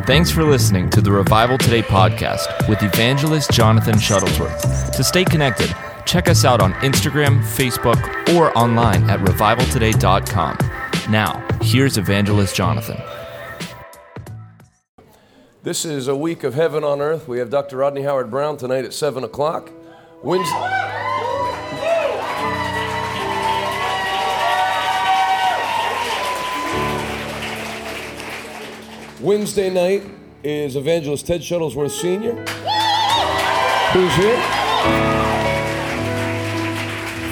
Thanks for listening to the Revival Today podcast with evangelist Jonathan Shuttlesworth. To stay connected, check us out on Instagram, Facebook, or online at revivaltoday.com. Now, here's evangelist Jonathan. This is a week of heaven on earth. We have Dr. Rodney Howard-Browne tonight at 7 o'clock. Wednesday. Wednesday night is evangelist Ted Shuttlesworth Sr., who's here.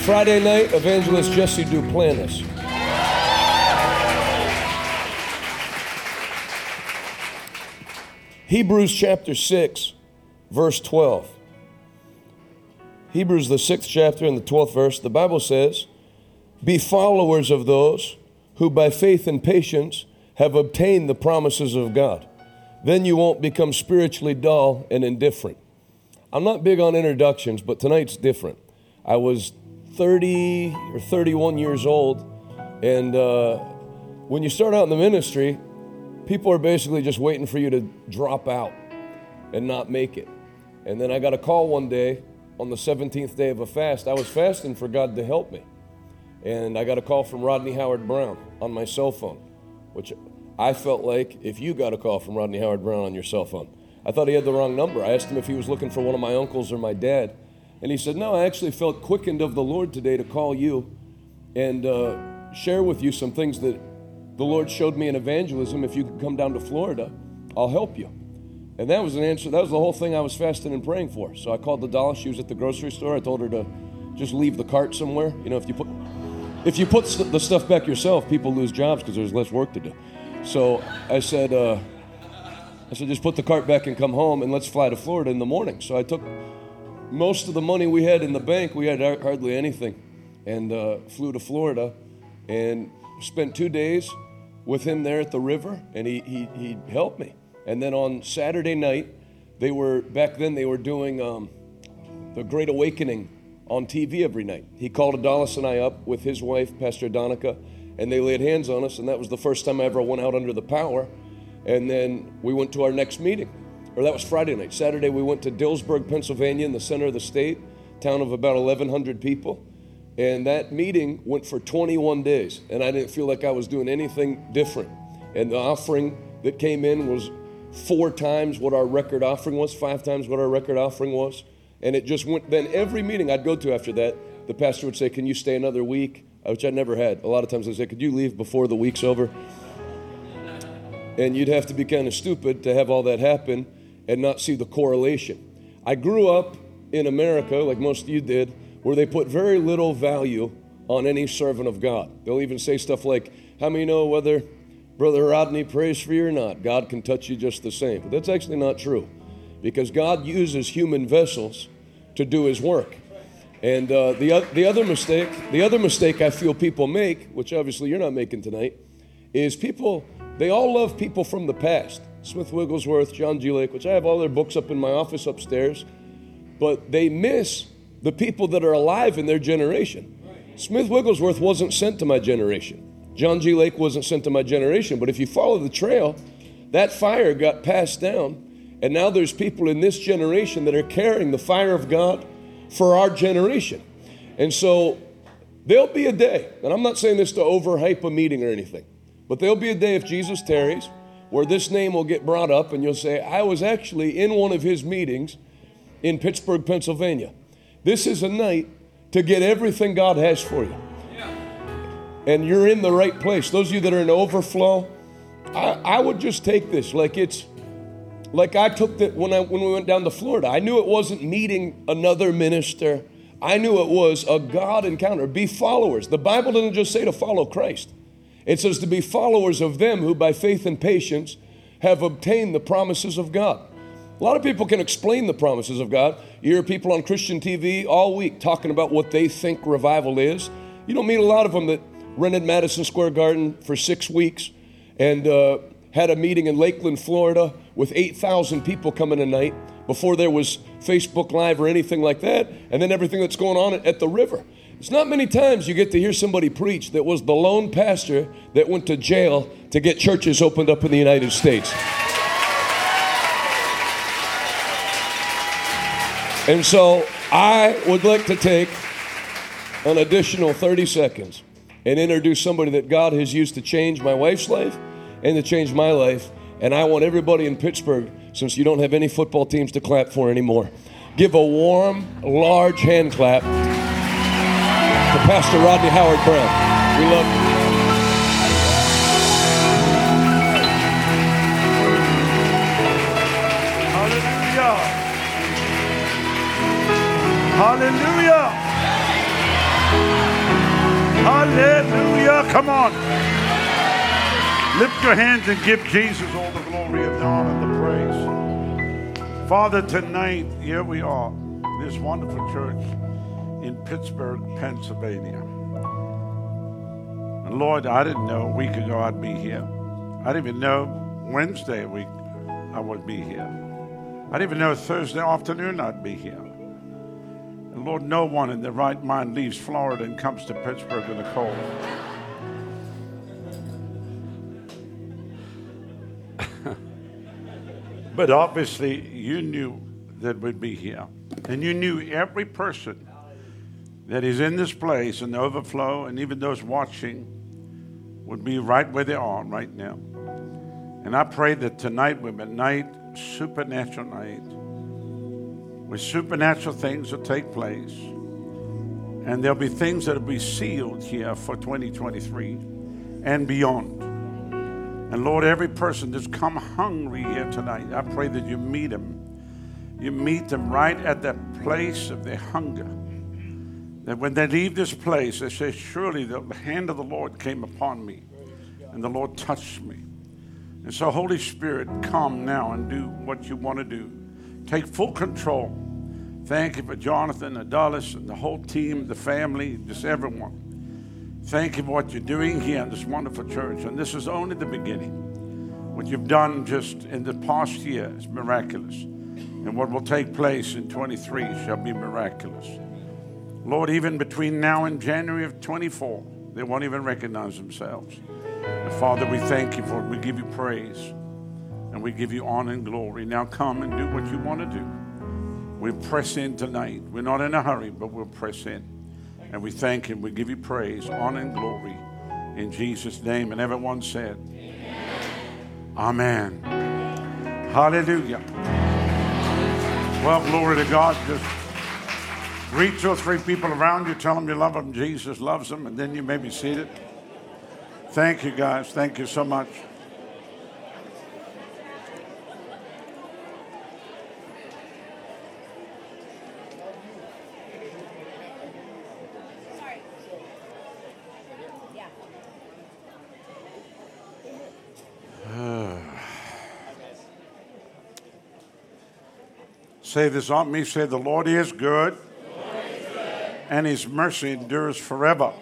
Friday night, evangelist Jesse Duplantis. Hebrews chapter 6, verse 12. Hebrews, the sixth chapter and the 12th verse, the Bible says, Be followers of those who by faith and patience have obtained the promises of God. Then you won't become spiritually dull and indifferent. I'm not big on introductions, but tonight's different. I was 30 or 31 years old, and uh, when you start out in the ministry, people are basically just waiting for you to drop out and not make it. And then I got a call one day on the 17th day of a fast. I was fasting for God to help me. And I got a call from Rodney Howard-Browne on my cell phone, which I felt like if you got a call from Rodney Howard-Browne on your cell phone, I thought he had the wrong number. I asked him if he was looking for one of my uncles or my dad. And he said, No, I actually felt quickened of the Lord today to call you and uh, share with you some things that the Lord showed me in evangelism. If you could come down to Florida, I'll help you. And that was an answer. That was the whole thing I was fasting and praying for. So I called the doll. She was at the grocery store. I told her to just leave the cart somewhere. You know, if you put if you put the stuff back yourself, people lose jobs because there's less work to do. So I said, uh, I said, just put the cart back and come home and let's fly to Florida in the morning. So I took most of the money we had in the bank, we had hardly anything, and uh, flew to Florida and spent two days with him there at the river, and he, he, he helped me. And then on Saturday night, they were, back then, they were doing um, the Great Awakening on TV every night. He called Adalis and I up with his wife, Pastor Adonica and they laid hands on us, and that was the first time I ever went out under the power. And then we went to our next meeting, or that was Friday night. Saturday, we went to Dillsburg, Pennsylvania, in the center of the state, town of about 1,100 people. And that meeting went for 21 days, and I didn't feel like I was doing anything different. And the offering that came in was four times what our record offering was, five times what our record offering was. And it just went, then every meeting I'd go to after that, the pastor would say, Can you stay another week? Which I never had. A lot of times I say, Could you leave before the week's over? And you'd have to be kind of stupid to have all that happen and not see the correlation. I grew up in America, like most of you did, where they put very little value on any servant of God. They'll even say stuff like, How many know whether Brother Rodney prays for you or not? God can touch you just the same. But that's actually not true because God uses human vessels to do his work. And uh, the, the other mistake, the other mistake I feel people make, which obviously you're not making tonight, is people, they all love people from the past. Smith Wigglesworth, John G. Lake, which I have all their books up in my office upstairs, but they miss the people that are alive in their generation. Smith Wigglesworth wasn't sent to my generation. John G. Lake wasn't sent to my generation, but if you follow the trail, that fire got passed down, and now there's people in this generation that are carrying the fire of God for our generation. And so there'll be a day, and I'm not saying this to overhype a meeting or anything, but there'll be a day if Jesus tarries where this name will get brought up and you'll say, I was actually in one of his meetings in Pittsburgh, Pennsylvania. This is a night to get everything God has for you. And you're in the right place. Those of you that are in overflow, I, I would just take this like it's like I took that when I when we went down to Florida. I knew it wasn't meeting another minister. I knew it was a God encounter. Be followers. The Bible doesn't just say to follow Christ. It says to be followers of them who by faith and patience have obtained the promises of God. A lot of people can explain the promises of God. You hear people on Christian TV all week talking about what they think revival is. You don't meet a lot of them that rented Madison Square Garden for six weeks and uh, had a meeting in Lakeland, Florida, with 8,000 people coming tonight, before there was Facebook Live or anything like that, and then everything that's going on at the river. It's not many times you get to hear somebody preach that was the lone pastor that went to jail to get churches opened up in the United States. And so I would like to take an additional 30 seconds and introduce somebody that God has used to change my wife's life and to change my life and I want everybody in Pittsburgh, since you don't have any football teams to clap for anymore, give a warm, large hand clap to Pastor Rodney Howard-Browne. We love you. Hallelujah. Hallelujah. Hallelujah. Come on. Lift your hands and give Jesus all the glory and the honor and the praise. Father, tonight, here we are, in this wonderful church in Pittsburgh, Pennsylvania. And Lord, I didn't know a week ago I'd be here. I didn't even know Wednesday week I would be here. I didn't even know Thursday afternoon I'd be here. And Lord, no one in their right mind leaves Florida and comes to Pittsburgh in the cold. But obviously, you knew that we'd be here. And you knew every person that is in this place and the overflow, and even those watching, would be right where they are right now. And I pray that tonight a night, supernatural night, where supernatural things will take place. And there'll be things that will be sealed here for 2023 and beyond. And Lord, every person that's come hungry here tonight, I pray that you meet them. You meet them right at that place of their hunger. That when they leave this place, they say, Surely the hand of the Lord came upon me, and the Lord touched me. And so, Holy Spirit, come now and do what you want to do. Take full control. Thank you for Jonathan, Adalis, and the whole team, the family, just everyone. Thank you for what you're doing here in this wonderful church. And this is only the beginning. What you've done just in the past year is miraculous. And what will take place in 23 shall be miraculous. Lord, even between now and January of 24, they won't even recognize themselves. And Father, we thank you for it. We give you praise and we give you honor and glory. Now come and do what you want to do. We press in tonight. We're not in a hurry, but we'll press in. And we thank him. We give you praise, honor, and glory in Jesus' name. And everyone said, Amen. Amen. Hallelujah. Well, glory to God. Just greet two or three people around you. Tell them you love them. Jesus loves them. And then you may be seated. Thank you, guys. Thank you so much. Say this on me. Say, The Lord is good, Lord is good. and his mercy endures forever.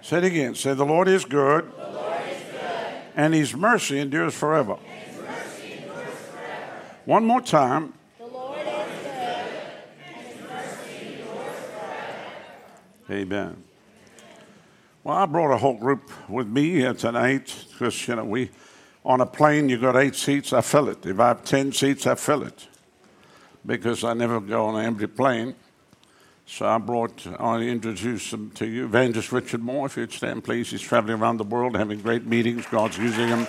Say it again. Say, The Lord is good, Lord is good. and his mercy endures forever. Mercy endures forever. One more time. Amen. Well, I brought a whole group with me here tonight because, you know, we, on a plane, you've got eight seats, I fill it. If I have 10 seats, I fill it because I never go on an empty plane. So I brought, I introduce them to you. Evangelist Richard Moore, if you'd stand, please. He's traveling around the world having great meetings. God's using him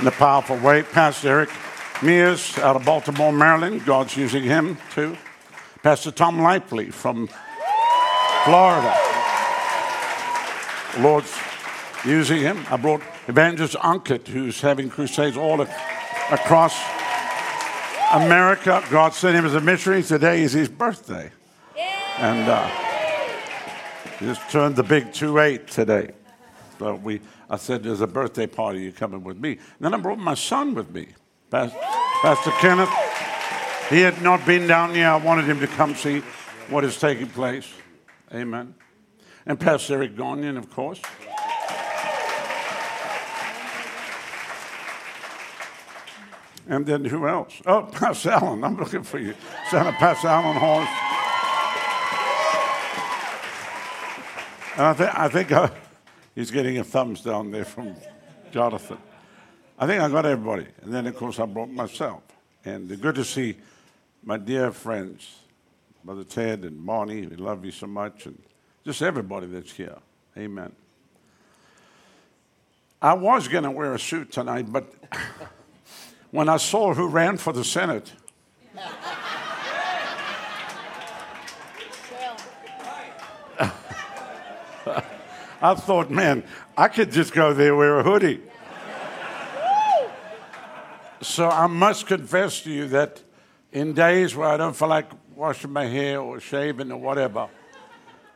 in a powerful way. Pastor Eric Mears out of Baltimore, Maryland. God's using him too. Pastor Tom Lively from Florida. Lord's using him. I brought Evangelist Ankit, who's having crusades all ac- across America. God sent him as a missionary. Today is his birthday. And uh, he just turned the big 2 8 today. So we, I said, There's a birthday party. You're coming with me? And then I brought my son with me, Pastor, Pastor Kenneth. He had not been down here. I wanted him to come see what is taking place. Amen. And Pastor Eric Gonian, of course. And then who else? Oh, Pastor Allen. I'm looking for you. Senator Pastor Allen Horse. And I, th- I think uh, he's getting a thumbs down there from Jonathan. I think I got everybody. And then, of course, I brought myself. And good to see my dear friends, Brother Ted and Bonnie, we love you so much, and just everybody that's here. Amen. I was going to wear a suit tonight, but when I saw who ran for the Senate, I thought, man, I could just go there wear a hoodie. so I must confess to you that in days where I don't feel like washing my hair or shaving or whatever,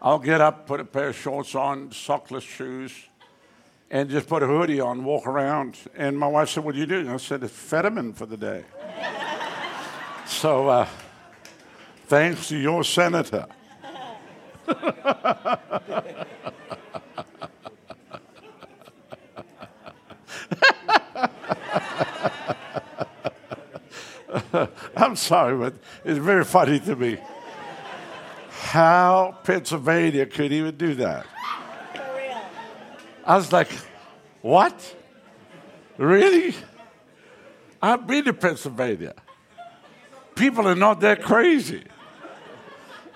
I'll get up, put a pair of shorts on, sockless shoes, and just put a hoodie on, walk around. And my wife said, What are you doing? I said, It's Fetterman for the day. so, uh, thanks to your senator. I'm sorry, but it's very funny to me. How Pennsylvania could even do that? I was like, what? Really? I've been to Pennsylvania. People are not that crazy.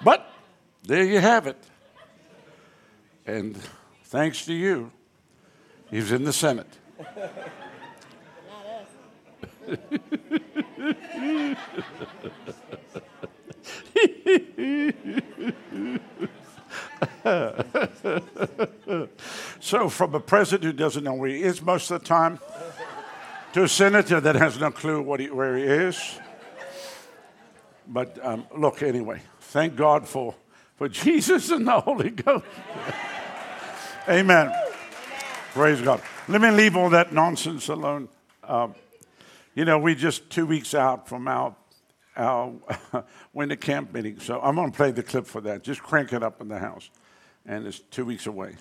But there you have it. And thanks to you, he's in the Senate. so, from a president who doesn't know where he is most of the time, to a senator that has no clue what he, where he is. But um, look, anyway, thank God for, for Jesus and the Holy Ghost. Amen. Praise God. Let me leave all that nonsense alone. Um, you know, we're just two weeks out from our, our winter camp meeting. So I'm going to play the clip for that. Just crank it up in the house. And it's two weeks away.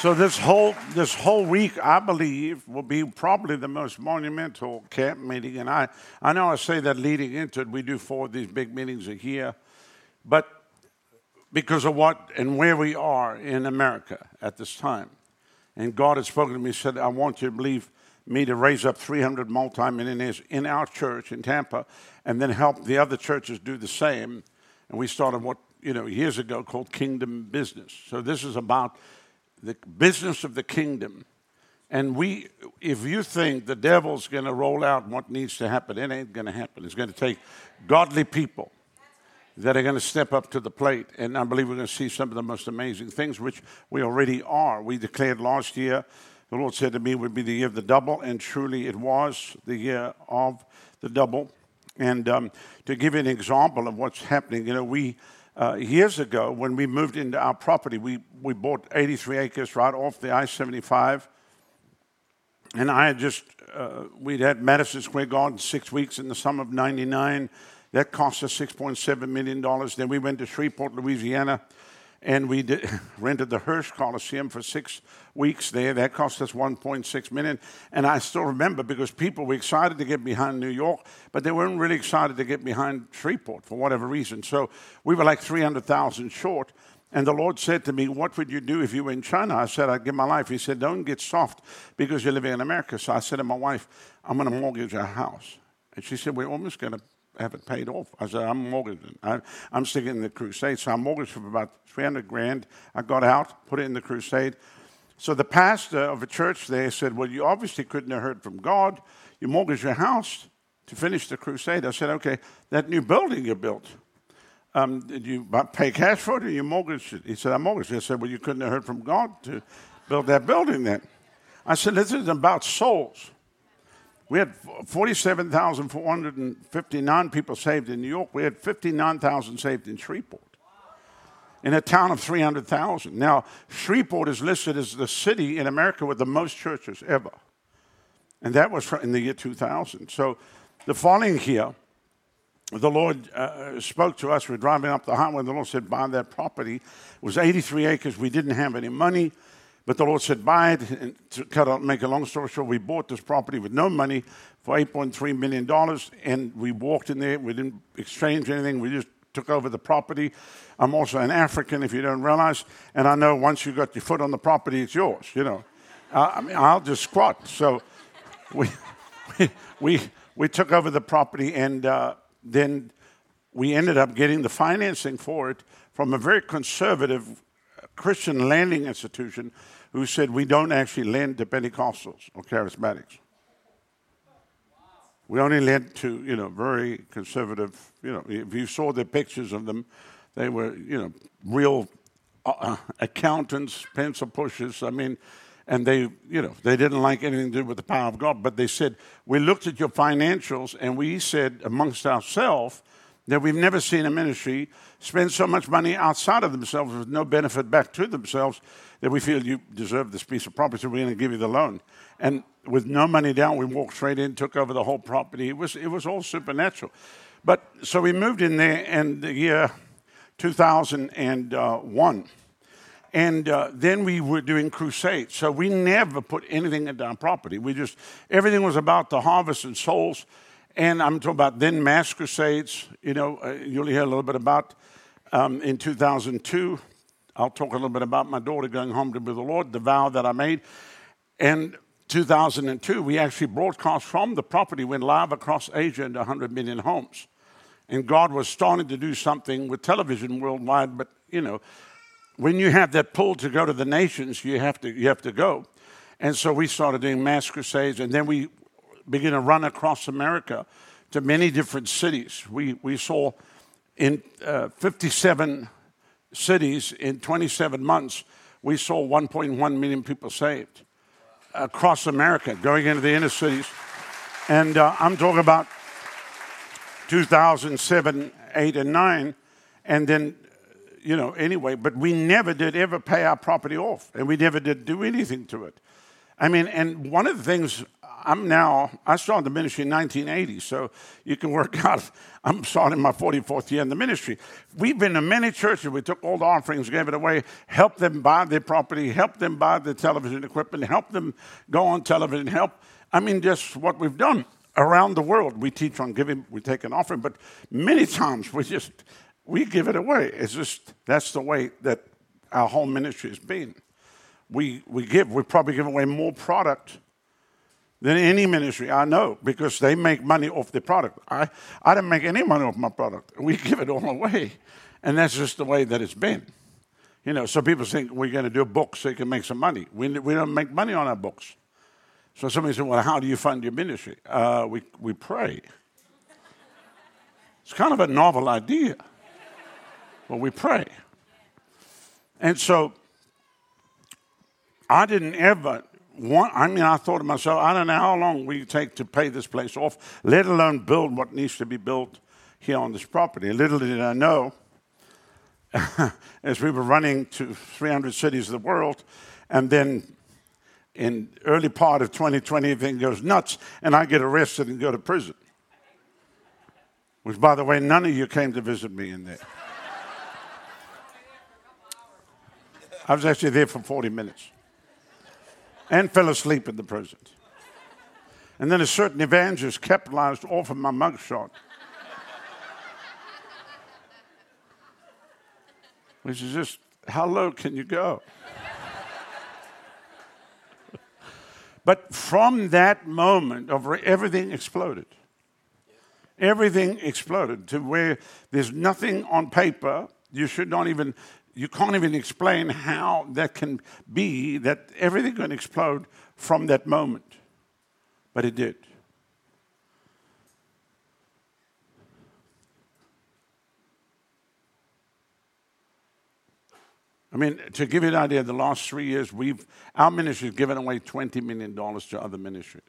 So this whole this whole week, I believe, will be probably the most monumental camp meeting. And I, I know I say that leading into it, we do four of these big meetings a year, but because of what and where we are in America at this time, and God has spoken to me, said, I want you to believe me to raise up 300 multimillionaires in our church in Tampa and then help the other churches do the same. And we started what, you know, years ago called Kingdom Business. So this is about the business of the kingdom. And we, if you think the devil's going to roll out what needs to happen, it ain't going to happen. It's going to take godly people that are going to step up to the plate. And I believe we're going to see some of the most amazing things, which we already are. We declared last year, the Lord said to me, would be the year of the double, and truly it was the year of the double. And um, to give you an example of what's happening, you know, we, uh, years ago, when we moved into our property, we, we bought 83 acres right off the I 75. And I had just, uh, we'd had Madison Square Garden six weeks in the summer of 99. That cost us $6.7 million. Then we went to Shreveport, Louisiana, and we did, rented the Hirsch Coliseum for six weeks there. That cost us 1.6 million. And I still remember because people were excited to get behind New York, but they weren't really excited to get behind Shreveport for whatever reason. So we were like 300,000 short. And the Lord said to me, What would you do if you were in China? I said, I'd give my life. He said, Don't get soft because you're living in America. So I said to my wife, I'm going to mortgage our house. And she said, We're almost going to have it paid off. I said, I'm mortgaging. I, am sticking in the crusade. So I mortgaged for about 300 grand. I got out, put it in the crusade. So the pastor of a church there said, Well, you obviously couldn't have heard from God. You mortgaged your house to finish the crusade. I said, Okay, that new building you built, um, did you pay cash for it or you mortgaged it? He said, I mortgaged it. I said, Well, you couldn't have heard from God to build that building then. I said, This is about souls. We had 47,459 people saved in New York. We had 59,000 saved in Shreveport. In a town of 300,000. Now, Shreveport is listed as the city in America with the most churches ever. And that was in the year 2000. So the following year, the Lord uh, spoke to us. We we're driving up the highway. The Lord said, Buy that property. It was 83 acres. We didn't have any money. But the Lord said, buy it. And to cut out, make a long story short, we bought this property with no money for $8.3 million. And we walked in there. We didn't exchange anything. We just took over the property. I'm also an African, if you don't realize. And I know once you got your foot on the property, it's yours, you know. Uh, I mean, I'll just squat. So we, we, we, took over the property and uh, then we ended up getting the financing for it from a very conservative Christian lending institution who said we don't actually lend to Pentecostals or charismatics. We only lent to, you know, very conservative, you know, if you saw the pictures of them, they were, you know, real uh, uh, accountants, pencil pushers. I mean, and they, you know, they didn't like anything to do with the power of God, but they said, we looked at your financials and we said amongst ourselves that we've never seen a ministry spend so much money outside of themselves with no benefit back to themselves that we feel you deserve this piece of property, we're going to give you the loan. And with no money down, we walked straight in, took over the whole property. It was, it was all supernatural. But so we moved in there in the year 2001. And uh, then we were doing crusades. So we never put anything into our property. We just, everything was about the harvest and souls. And I'm talking about then mass crusades. You know, uh, you'll hear a little bit about um, in 2002. I'll talk a little bit about my daughter going home to be the Lord, the vow that I made. And 2002, we actually broadcast from the property, went live across Asia into 100 million homes. And God was starting to do something with television worldwide, but you know, when you have that pull to go to the nations, you have to, you have to go. And so we started doing mass crusades, and then we began to run across America to many different cities. We, we saw in uh, 57 cities in 27 months, we saw 1.1 million people saved across America, going into the inner cities. And uh, I'm talking about 2007, 8, and 9. And then you know, anyway, but we never did ever pay our property off and we never did do anything to it. I mean, and one of the things I'm now, I started the ministry in 1980, so you can work out, I'm starting my 44th year in the ministry. We've been to many churches, we took all the offerings, gave it away, helped them buy their property, helped them buy the television equipment, helped them go on television, help. I mean, just what we've done around the world. We teach on giving, we take an offering, but many times we just we give it away. It's just that's the way that our whole ministry has been. We we give we probably give away more product than any ministry I know because they make money off the product. I I didn't make any money off my product. We give it all away, and that's just the way that it's been. You know, so people think we're going to do a book so you can make some money. We we don't make money on our books. So somebody said, "Well, how do you fund your ministry?" Uh, we we pray. It's kind of a novel idea. Well, we pray. And so I didn't ever I mean, I thought to myself, I don't know how long we take to pay this place off, let alone build what needs to be built here on this property. Little did I know, as we were running to 300 cities of the world, and then in early part of 2020, everything goes nuts, and I get arrested and go to prison. Which, by the way, none of you came to visit me in there. I was actually there for 40 minutes and fell asleep in the prison. And then a certain evangelist capitalized off of my mugshot. Which is just, how low can you go? but from that moment, of everything exploded. Everything exploded to where there's nothing on paper. You should not even you can't even explain how that can be that everything can explode from that moment. But it did. I mean, to give you an idea, the last three years, we've our ministry has given away $20 million to other ministries.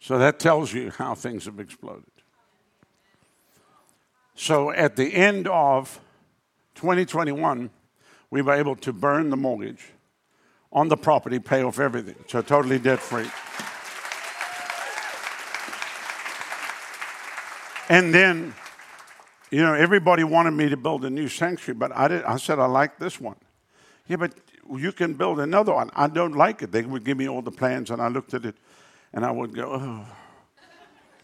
So that tells you how things have exploded. So at the end of 2021, we were able to burn the mortgage on the property, pay off everything. So totally debt free. And then, you know, everybody wanted me to build a new sanctuary, but I, did, I said, I like this one. Yeah, but you can build another one. I don't like it. They would give me all the plans, and I looked at it, and I would go, oh.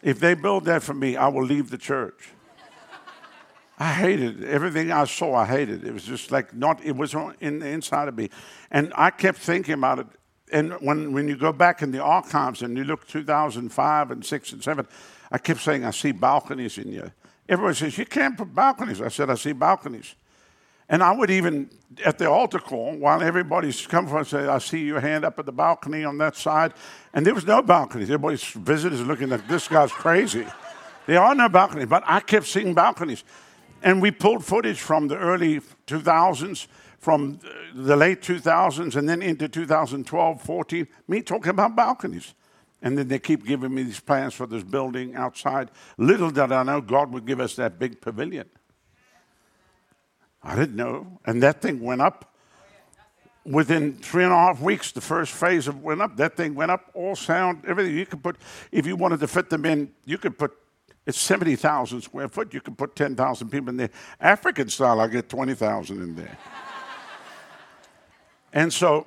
If they build that for me, I will leave the church. I hated it. Everything I saw, I hated. It It was just like not, it was in the inside of me. And I kept thinking about it. and when, when you go back in the archives and you look 2005 and 6 and 7, I kept saying, I see balconies in you. Everybody says, You can't put balconies. I said, I see balconies. And I would even, at the altar call, while everybody's come for, say, I see your hand up at the balcony on that side. And there was no balconies. Everybody's visitors looking like, this guy's crazy. There are no balconies, but I kept seeing balconies. And we pulled footage from the early 2000s, from the late 2000s, and then into 2012, 14, me talking about balconies. And then they keep giving me these plans for this building outside. Little did I know God would give us that big pavilion. I didn't know. And that thing went up. Within three and a half weeks, the first phase of went up. That thing went up, all sound, everything. You could put, if you wanted to fit them in, you could put, it's 70,000 square foot. You could put 10,000 people in there. African style, I get 20,000 in there. and so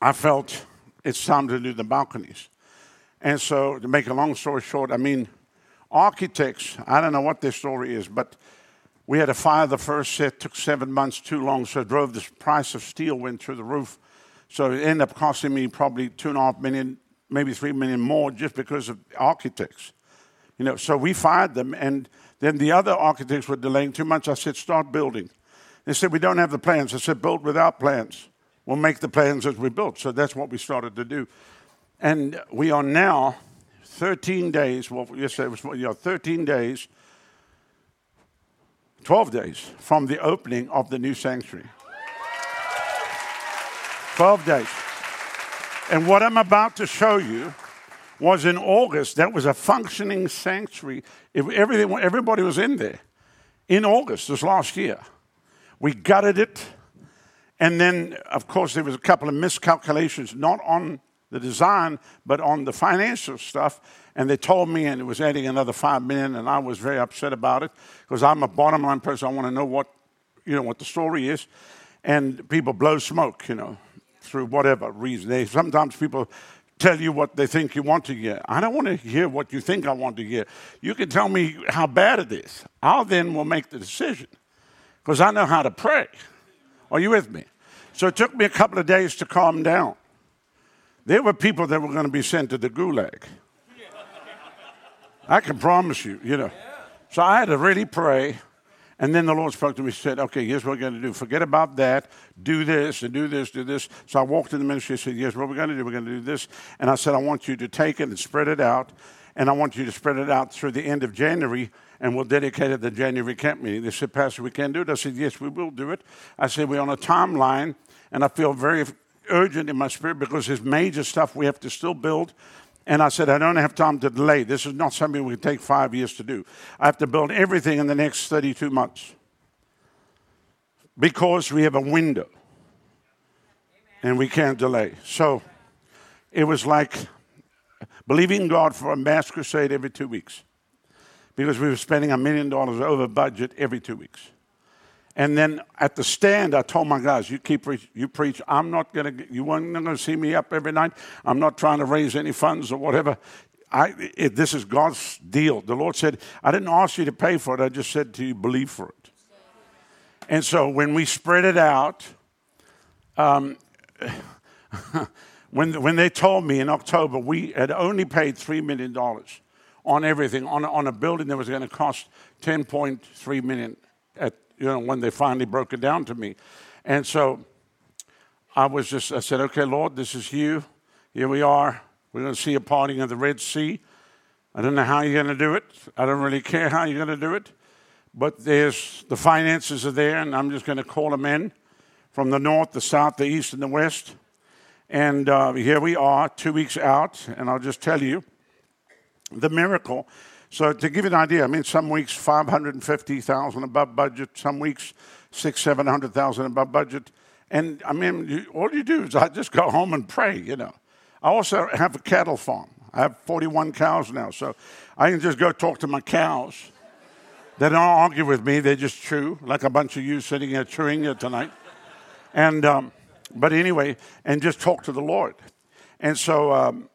I felt it's time to do the balconies. And so, to make a long story short, I mean, architects, I don't know what their story is, but we had to fire the first set, took seven months too long, so it drove the price of steel went through the roof. So it ended up costing me probably two and a half million, maybe three million more just because of architects. You know, so we fired them, and then the other architects were delaying too much. I said, start building. They said, we don't have the plans. I said, build without plans. We'll make the plans as we build. So that's what we started to do. And we are now 13 days, well, yes, it was, you know, 13 days 12 days from the opening of the new sanctuary. 12 days. And what I'm about to show you was in August. That was a functioning sanctuary. If everything, everybody was in there in August this last year. We gutted it. And then, of course, there was a couple of miscalculations, not on the design, but on the financial stuff. And they told me, and it was adding another five million, and I was very upset about it because I'm a bottom line person. I want to know what, you know, what the story is. And people blow smoke, you know, through whatever reason. They sometimes people tell you what they think you want to hear. I don't want to hear what you think I want to hear. You can tell me how bad it is. I'll then will make the decision because I know how to pray. Are you with me? So it took me a couple of days to calm down. There were people that were going to be sent to the gulag. I can promise you, you know. So I had to really pray. And then the Lord spoke to me and said, Okay, here's what we're going to do. Forget about that. Do this and do this, do this. So I walked in the ministry and said, Here's what we're going to do. We're going to do this. And I said, I want you to take it and spread it out. And I want you to spread it out through the end of January. And we'll dedicate it to the January camp meeting. They said, Pastor, we can do it. I said, Yes, we will do it. I said, We're on a timeline. And I feel very urgent in my spirit because there's major stuff we have to still build. And I said, I don't have time to delay. This is not something we can take five years to do. I have to build everything in the next 32 months because we have a window and we can't delay. So it was like believing God for a mass crusade every two weeks because we were spending a million dollars over budget every two weeks. And then at the stand, I told my guys, "You keep you preach. I'm not gonna. You weren't gonna see me up every night. I'm not trying to raise any funds or whatever. I, it, this is God's deal. The Lord said, I didn't ask you to pay for it. I just said to you, believe for it. And so when we spread it out, um, when when they told me in October we had only paid three million dollars on everything on on a building that was going to cost ten point three million at you know, when they finally broke it down to me. And so I was just, I said, okay, Lord, this is you. Here we are. We're going to see a parting of the Red Sea. I don't know how you're going to do it. I don't really care how you're going to do it. But there's the finances are there, and I'm just going to call them in from the north, the south, the east, and the west. And uh, here we are, two weeks out, and I'll just tell you the miracle so to give you an idea, I mean, some weeks 550,000 above budget, some weeks six, 700,000 above budget. And I mean, you, all you do is I just go home and pray, you know. I also have a cattle farm. I have 41 cows now, so I can just go talk to my cows. They don't argue with me, they just chew, like a bunch of you sitting here chewing here tonight. And, um, but anyway, and just talk to the Lord. And so um,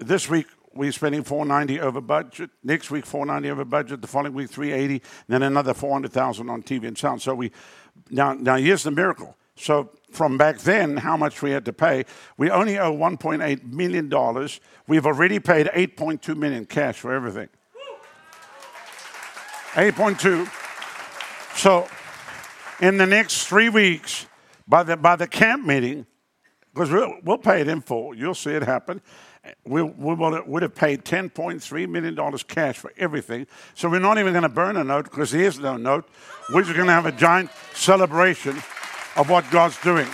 this week we're spending 490 over budget. Next week, 490 over budget. The following week, 380. Then another 400,000 on TV and sound. So we now now here's the miracle. So from back then, how much we had to pay, we only owe 1.8 million dollars. We've already paid 8.2 million cash for everything. 8.2. So in the next three weeks, by the by the camp meeting, because we'll, we'll pay it in full. You'll see it happen. We, we would have paid $10.3 million cash for everything. So we're not even going to burn a note because there's no note. We're just going to have a giant celebration of what God's doing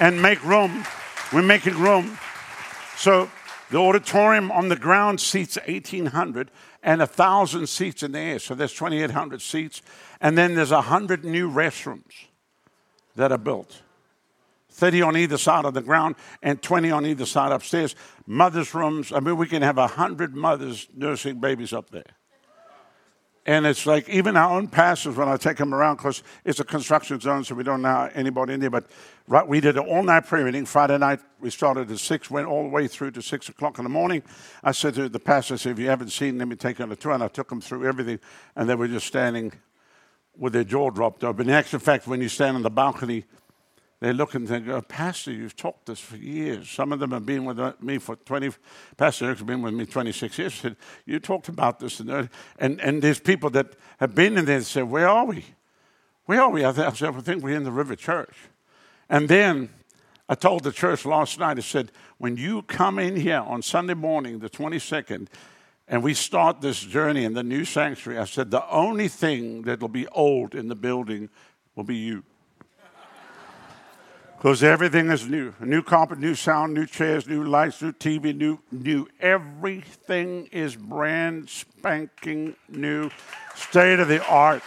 and make room. We're making room. So the auditorium on the ground seats 1,800 and 1,000 seats in the air. So there's 2,800 seats. And then there's 100 new restrooms that are built. 30 on either side of the ground and 20 on either side upstairs. Mothers' rooms. I mean, we can have 100 mothers nursing babies up there. And it's like even our own pastors, when I take them around, because it's a construction zone, so we don't know anybody in there. But right, we did an all night prayer meeting. Friday night, we started at 6, went all the way through to 6 o'clock in the morning. I said to the pastor, if you haven't seen, let me take you on a tour. And I took them through everything. And they were just standing with their jaw dropped up. In actual fact, when you stand on the balcony, they look and think, oh, Pastor, you've taught this for years. Some of them have been with me for 20, Pastor Eric's been with me 26 years. Said, you talked about this. And, and, and there's people that have been in there and say, where are we? Where are we? I, th- I think we're in the River Church. And then I told the church last night, I said, when you come in here on Sunday morning, the 22nd, and we start this journey in the new sanctuary, I said, the only thing that will be old in the building will be you. Because everything is new. New carpet, new sound, new chairs, new lights, new TV, new, new. Everything is brand spanking new, state of the art.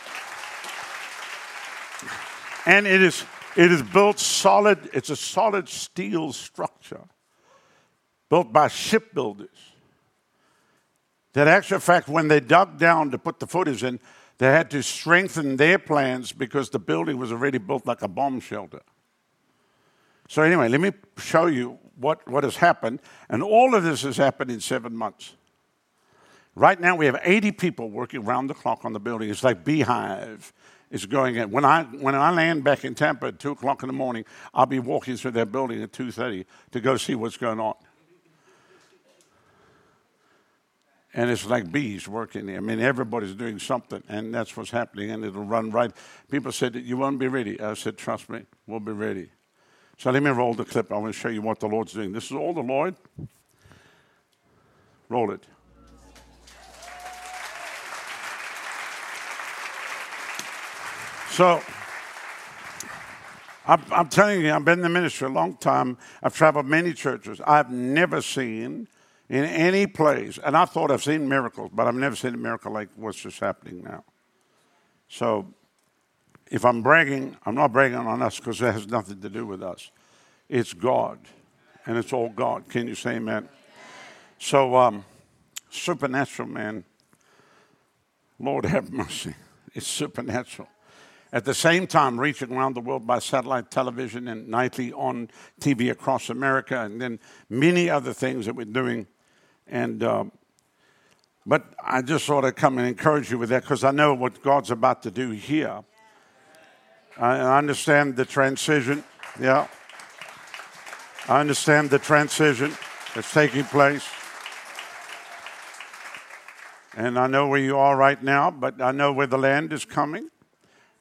And it is, it is built solid, it's a solid steel structure built by shipbuilders. That actual fact, when they dug down to put the footers in, they had to strengthen their plans because the building was already built like a bomb shelter. So, anyway, let me show you what, what has happened. And all of this has happened in seven months. Right now, we have 80 people working round the clock on the building. It's like beehive is going in. When I, when I land back in Tampa at 2 o'clock in the morning, I'll be walking through that building at 2.30 to go see what's going on. And it's like bees working there. I mean, everybody's doing something, and that's what's happening, and it'll run right. People said, You won't be ready. I said, Trust me, we'll be ready. So let me roll the clip. I want to show you what the Lord's doing. This is all the Lord. Roll it. So, I'm, telling you, I've been in the ministry a long time. I've traveled many churches. I've never seen in any place, and I thought I've seen miracles, but I've never seen a miracle like what's just happening now. So, if I'm bragging, I'm not bragging on us because it has nothing to do with us. It's God, and it's all God. Can you say amen? So, um, supernatural, man. Lord have mercy. It's supernatural. At the same time, reaching around the world by satellite television and nightly on TV across America, and then many other things that we're doing. And um, but I just sort of come and encourage you with that because I know what God's about to do here. I understand the transition. Yeah. I understand the transition that's taking place. And I know where you are right now, but I know where the land is coming.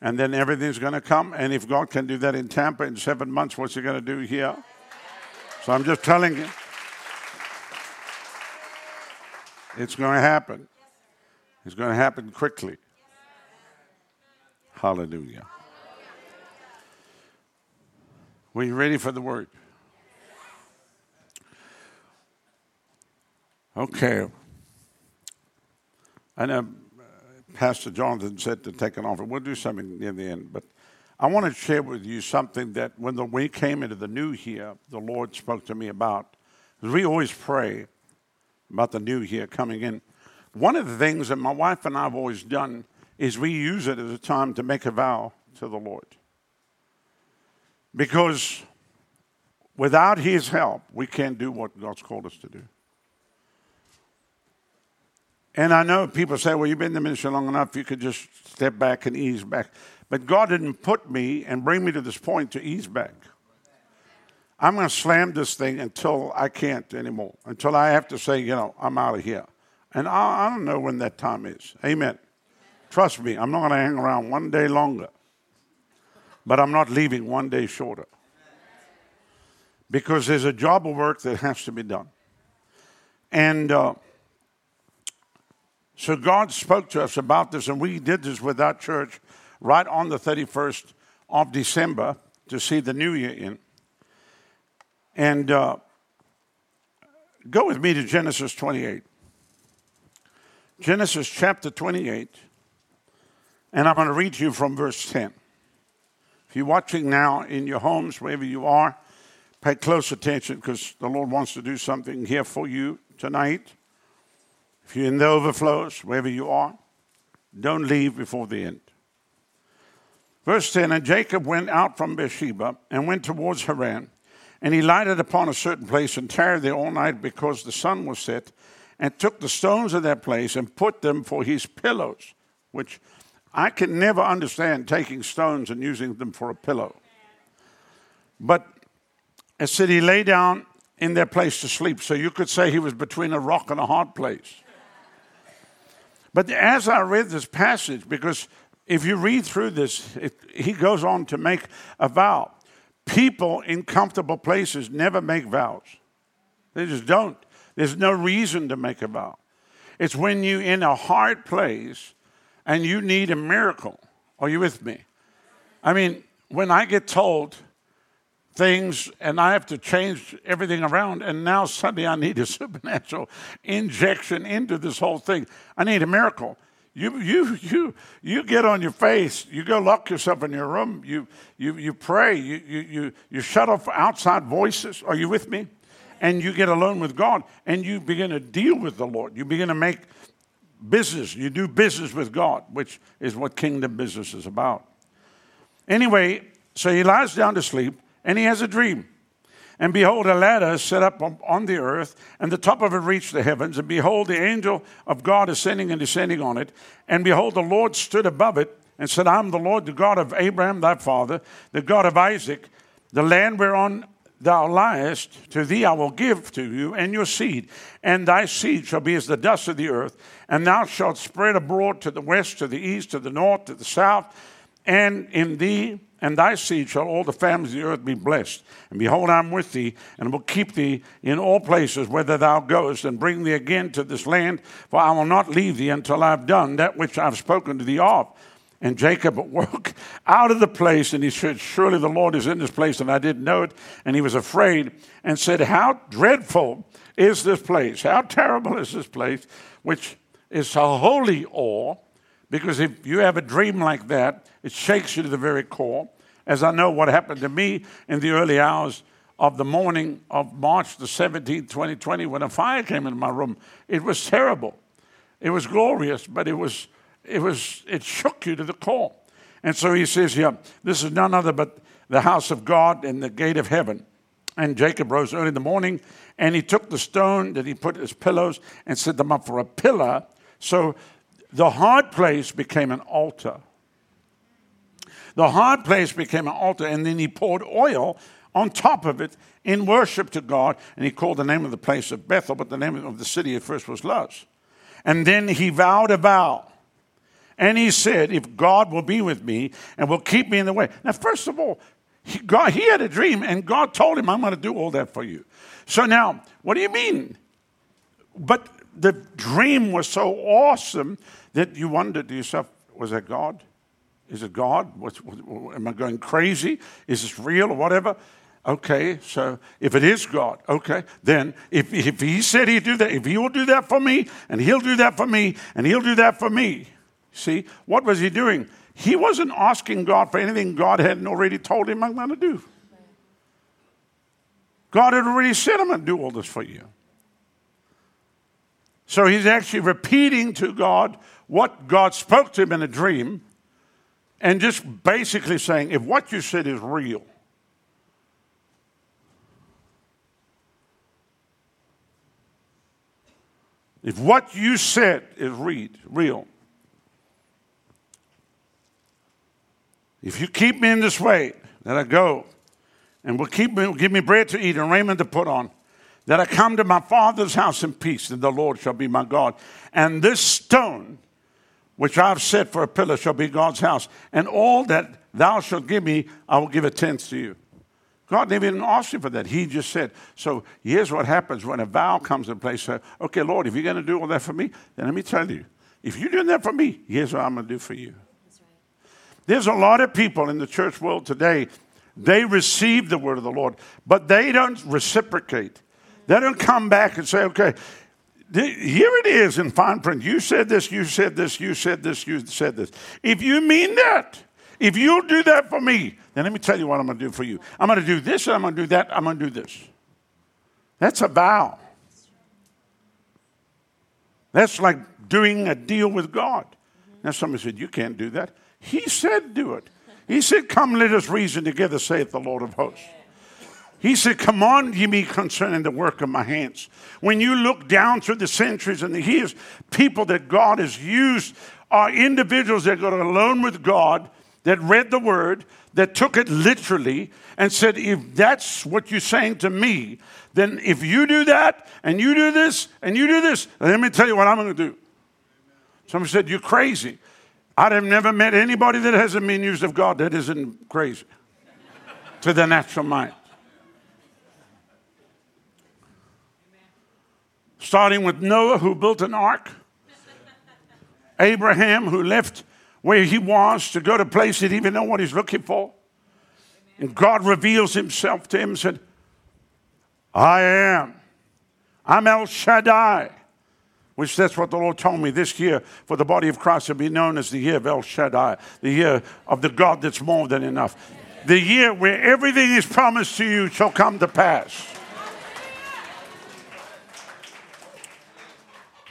And then everything's going to come. And if God can do that in Tampa in seven months, what's He going to do here? So I'm just telling you, it's going to happen. It's going to happen quickly. Hallelujah. Were you ready for the word? Okay. I know uh, Pastor Jonathan said to take an offer. We'll do something near the end, but I want to share with you something that when the, we came into the new year, the Lord spoke to me about. We always pray about the new year coming in. One of the things that my wife and I have always done is we use it as a time to make a vow to the Lord. Because without His help, we can't do what God's called us to do. And I know people say, well, you've been in the ministry long enough, you could just step back and ease back. But God didn't put me and bring me to this point to ease back. I'm going to slam this thing until I can't anymore, until I have to say, you know, I'm out of here. And I, I don't know when that time is. Amen. Trust me, I'm not going to hang around one day longer. But I'm not leaving one day shorter. Because there's a job of work that has to be done. And uh, so God spoke to us about this, and we did this with our church right on the 31st of December to see the new year in. And uh, go with me to Genesis 28. Genesis chapter 28. And I'm going to read to you from verse 10. If you're watching now in your homes, wherever you are, pay close attention because the Lord wants to do something here for you tonight. If you're in the overflows, wherever you are, don't leave before the end. Verse 10 And Jacob went out from Beersheba and went towards Haran. And he lighted upon a certain place and tarried there all night because the sun was set, and took the stones of that place and put them for his pillows, which I can never understand taking stones and using them for a pillow. But it said he lay down in their place to sleep. So you could say he was between a rock and a hard place. But as I read this passage, because if you read through this, it, he goes on to make a vow. People in comfortable places never make vows, they just don't. There's no reason to make a vow. It's when you're in a hard place and you need a miracle. Are you with me? I mean, when I get told things and I have to change everything around, and now suddenly I need a supernatural injection into this whole thing, I need a miracle. You, you, you, you get on your face, you go lock yourself in your room, you, you, you pray, you, you, you, you shut off outside voices. Are you with me? And you get alone with God and you begin to deal with the Lord. You begin to make business. You do business with God, which is what kingdom business is about. Anyway, so he lies down to sleep and he has a dream. And behold, a ladder set up on the earth, and the top of it reached the heavens. And behold, the angel of God ascending and descending on it. And behold, the Lord stood above it and said, I'm the Lord, the God of Abraham thy father, the God of Isaac. The land whereon thou liest, to thee I will give to you and your seed, and thy seed shall be as the dust of the earth, and thou shalt spread abroad to the west, to the east, to the north, to the south, and in thee and thy seed shall all the families of the earth be blessed. And behold, I'm with thee, and will keep thee in all places whither thou goest, and bring thee again to this land, for I will not leave thee until I have done that which I have spoken to thee of. And Jacob woke out of the place, and he said, Surely the Lord is in this place, and I didn't know it. And he was afraid and said, How dreadful is this place? How terrible is this place? Which is a holy awe, because if you have a dream like that, it shakes you to the very core. As I know what happened to me in the early hours of the morning of March the 17th, 2020, when a fire came into my room, it was terrible. It was glorious, but it was it was it shook you to the core. And so he says here, this is none other but the house of God and the gate of heaven. And Jacob rose early in the morning, and he took the stone that he put as pillows and set them up for a pillar. So the hard place became an altar. The hard place became an altar, and then he poured oil on top of it in worship to God. And he called the name of the place of Bethel, but the name of the city at first was Luz. And then he vowed a vow. And he said, If God will be with me and will keep me in the way. Now, first of all, he, God, he had a dream, and God told him, I'm going to do all that for you. So now, what do you mean? But the dream was so awesome that you wondered to yourself, was that God? Is it God? What's, what, am I going crazy? Is this real or whatever? Okay, so if it is God, okay, then if, if He said He'd do that, if He will do that for me, and He'll do that for me, and He'll do that for me, see, what was He doing? He wasn't asking God for anything God hadn't already told Him I'm going to do. God had already said, I'm going to do all this for you. So he's actually repeating to God what God spoke to him in a dream and just basically saying, if what you said is real, if what you said is read, real, If you keep me in this way that I go, and will keep me, give me bread to eat and raiment to put on, that I come to my father's house in peace, and the Lord shall be my God. And this stone, which I've set for a pillar, shall be God's house. And all that thou shalt give me, I will give a tenth to you. God never even asked you for that. He just said, So here's what happens when a vow comes in place. So, okay, Lord, if you're going to do all that for me, then let me tell you, if you're doing that for me, here's what I'm going to do for you. There's a lot of people in the church world today, they receive the word of the Lord, but they don't reciprocate. They don't come back and say, okay, here it is in fine print. You said this, you said this, you said this, you said this. If you mean that, if you'll do that for me, then let me tell you what I'm going to do for you. I'm going to do this, and I'm going to do that, I'm going to do this. That's a vow. That's like doing a deal with God. Now, somebody said, You can't do that. He said, Do it. He said, Come, let us reason together, saith the Lord of hosts. He said, Come on, ye me concerning the work of my hands. When you look down through the centuries and the years, people that God has used are individuals that got alone with God, that read the word, that took it literally, and said, If that's what you're saying to me, then if you do that, and you do this, and you do this, let me tell you what I'm going to do. Somebody said, You're crazy. I'd have never met anybody that hasn't been used of God that isn't crazy to the natural mind. Starting with Noah, who built an ark, Abraham, who left where he was to go to a place he didn't even know what he's looking for. And God reveals himself to him and said, I am. I'm El Shaddai which that's what the Lord told me this year for the body of Christ to be known as the year of El Shaddai, the year of the God that's more than enough, the year where everything is promised to you shall come to pass.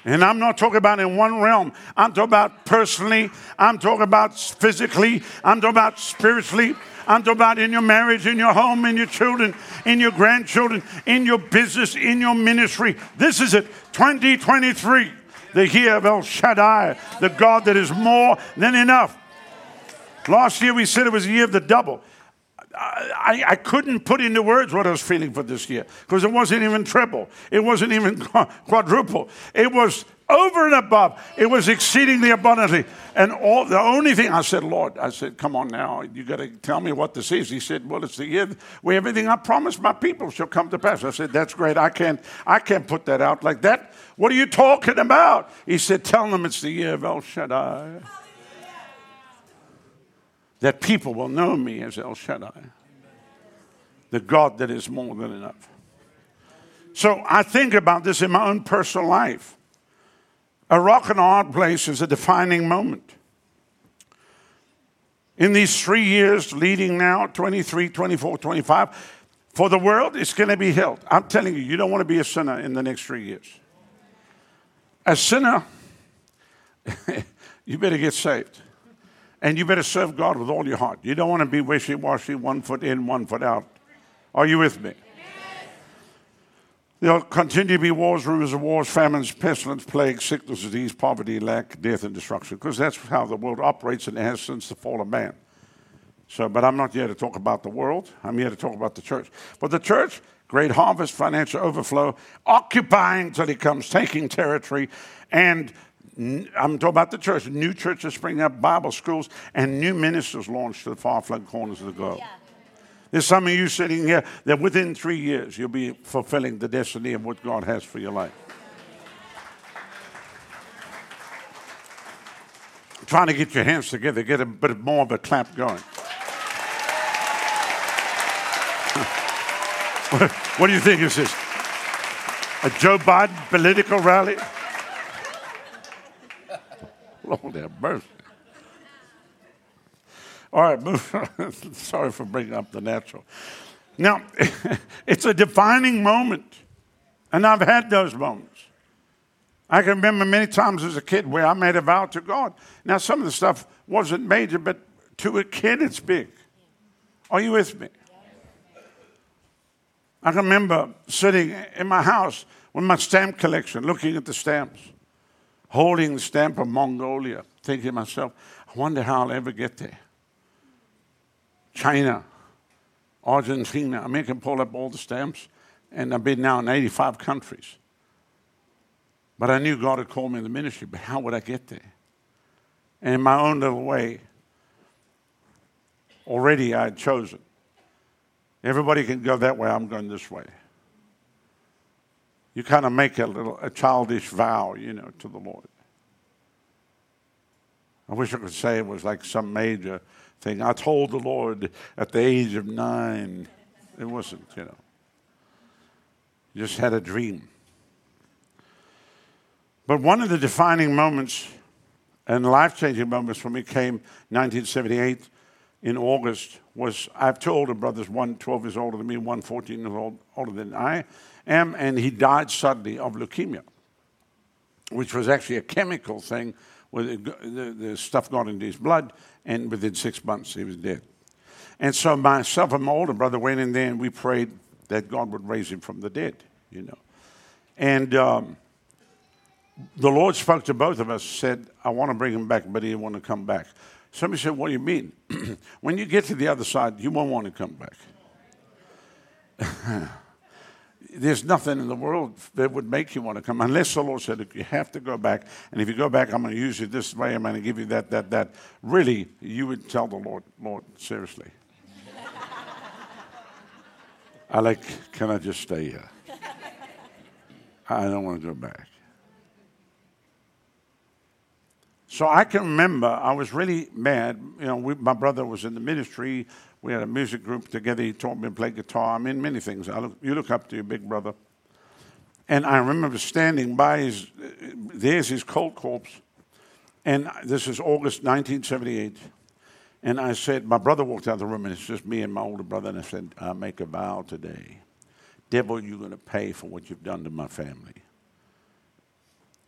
And I'm not talking about in one realm. I'm talking about personally. I'm talking about physically. I'm talking about spiritually. I'm talking about in your marriage, in your home, in your children, in your grandchildren, in your business, in your ministry. This is it, 2023, the year of El Shaddai, the God that is more than enough. Last year we said it was a year of the double. I, I, couldn't put into words what I was feeling for this year because it wasn't even triple. It wasn't even quadruple. It was over and above. It was exceedingly abundantly. And all the only thing I said, Lord, I said, come on now, you got to tell me what this is. He said, Well, it's the year where everything I promised my people shall come to pass. I said, That's great. I can't, I can't put that out like that. What are you talking about? He said, Tell them it's the year of El Shaddai. That people will know me as El Shaddai, the God that is more than enough. So I think about this in my own personal life. A rock and a hard place is a defining moment. In these three years leading now, 23, 24, 25, for the world, it's going to be held. I'm telling you, you don't want to be a sinner in the next three years. A sinner, you better get saved. And you better serve God with all your heart. You don't want to be wishy washy, one foot in, one foot out. Are you with me? There'll continue to be wars, rumors of wars, famines, pestilence, plagues, sickness, disease, poverty, lack, death, and destruction, because that's how the world operates and has since the fall of man. So, but I'm not here to talk about the world. I'm here to talk about the church. But the church, great harvest, financial overflow, occupying till he comes, taking territory, and I'm talking about the church. New churches springing up, Bible schools, and new ministers launched to the far flung corners of the globe. Yeah. There's some of you sitting here that within three years you'll be fulfilling the destiny of what God has for your life. Trying to get your hands together, get a bit more of a clap going. what do you think is this? A Joe Biden political rally? Lord have mercy. All right. Sorry for bringing up the natural. Now, it's a defining moment, and I've had those moments. I can remember many times as a kid where I made a vow to God. Now, some of the stuff wasn't major, but to a kid, it's big. Are you with me? I can remember sitting in my house with my stamp collection, looking at the stamps, holding the stamp of Mongolia, thinking to myself, I wonder how I'll ever get there. China, Argentina. I mean, I can pull up all the stamps, and I've been now in 85 countries. But I knew God had called me in the ministry, but how would I get there? And in my own little way, already I had chosen. Everybody can go that way, I'm going this way. You kind of make a little a childish vow, you know, to the Lord. I wish I could say it was like some major thing. I told the Lord at the age of nine. It wasn't, you know. Just had a dream. But one of the defining moments and life changing moments for me came 1978 in August. Was I have two older brothers, one 12 years older than me, one 14 years old, older than I and he died suddenly of leukemia, which was actually a chemical thing. Where the, the, the stuff got into his blood, and within six months he was dead. And so myself and my older brother went in there and we prayed that God would raise him from the dead, you know. And um, the Lord spoke to both of us, said, I want to bring him back, but he didn't want to come back. Somebody said, What do you mean? when you get to the other side, you won't want to come back. There's nothing in the world that would make you want to come, unless the Lord said, You have to go back. And if you go back, I'm going to use you this way, I'm going to give you that, that, that. Really, you would tell the Lord, Lord, seriously. I like, can I just stay here? I don't want to go back. So I can remember I was really mad. You know, we, my brother was in the ministry. We had a music group together. He taught me to play guitar. I mean, many things. Look, you look up to your big brother. And I remember standing by his, there's his cold corpse. And this is August 1978. And I said, my brother walked out of the room, and it's just me and my older brother. And I said, I make a vow today. Devil, you're going to pay for what you've done to my family.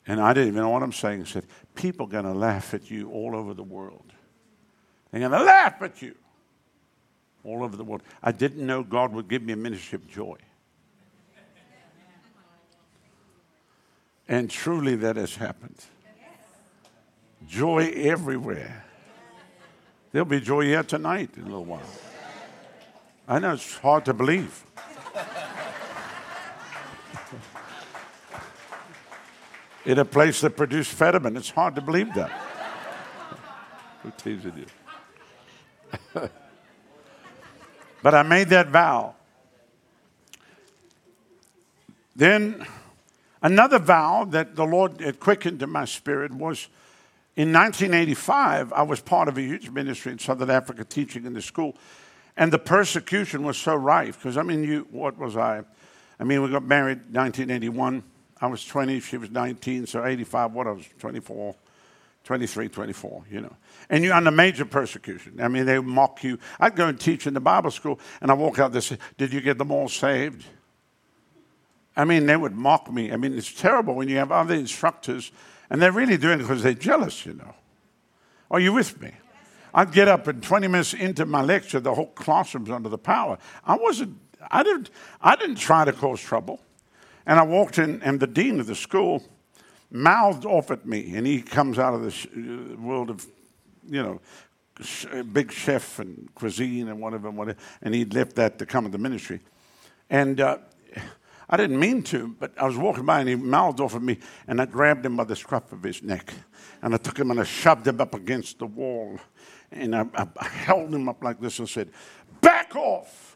And I didn't even know what I'm saying. I said, People are going to laugh at you all over the world. They're going to laugh at you all over the world. I didn't know God would give me a ministry of joy. And truly, that has happened. Joy everywhere. There'll be joy here tonight in a little while. I know it's hard to believe. in a place that produced Fetterman. It's hard to believe that. Who teasing you? but I made that vow. Then another vow that the Lord had quickened in my spirit was in 1985, I was part of a huge ministry in Southern Africa teaching in the school. And the persecution was so rife because, I mean, you, what was I? I mean, we got married 1981. I was 20, she was 19, so 85, what I was 24, 23, 24, you know. And you're under major persecution. I mean, they mock you. I'd go and teach in the Bible school, and I walk out and say, Did you get them all saved? I mean, they would mock me. I mean, it's terrible when you have other instructors, and they're really doing it because they're jealous, you know. Are you with me? I'd get up and 20 minutes into my lecture, the whole classroom's under the power. I wasn't, I didn't, I didn't try to cause trouble. And I walked in, and the dean of the school mouthed off at me. And he comes out of the uh, world of, you know, big chef and cuisine and whatever, whatever. And he'd left that to come to the ministry. And uh, I didn't mean to, but I was walking by and he mouthed off at me. And I grabbed him by the scruff of his neck. And I took him and I shoved him up against the wall. And I, I held him up like this and said, Back off!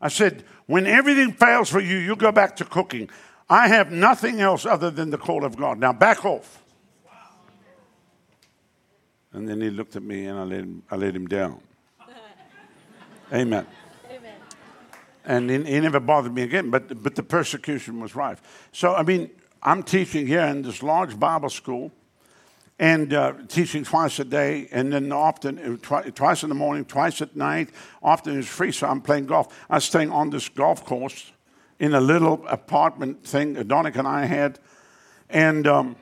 I said, when everything fails for you, you go back to cooking. I have nothing else other than the call of God. Now back off. And then he looked at me and I let him, I let him down. Amen. Amen. And he, he, never bothered me again, but, but the persecution was rife. So, I mean, I'm teaching here in this large Bible school and uh, teaching twice a day, and then often uh, twi- twice in the morning, twice at night. Often it's free, so I'm playing golf. I'm staying on this golf course in a little apartment thing Adonica and I had, and um,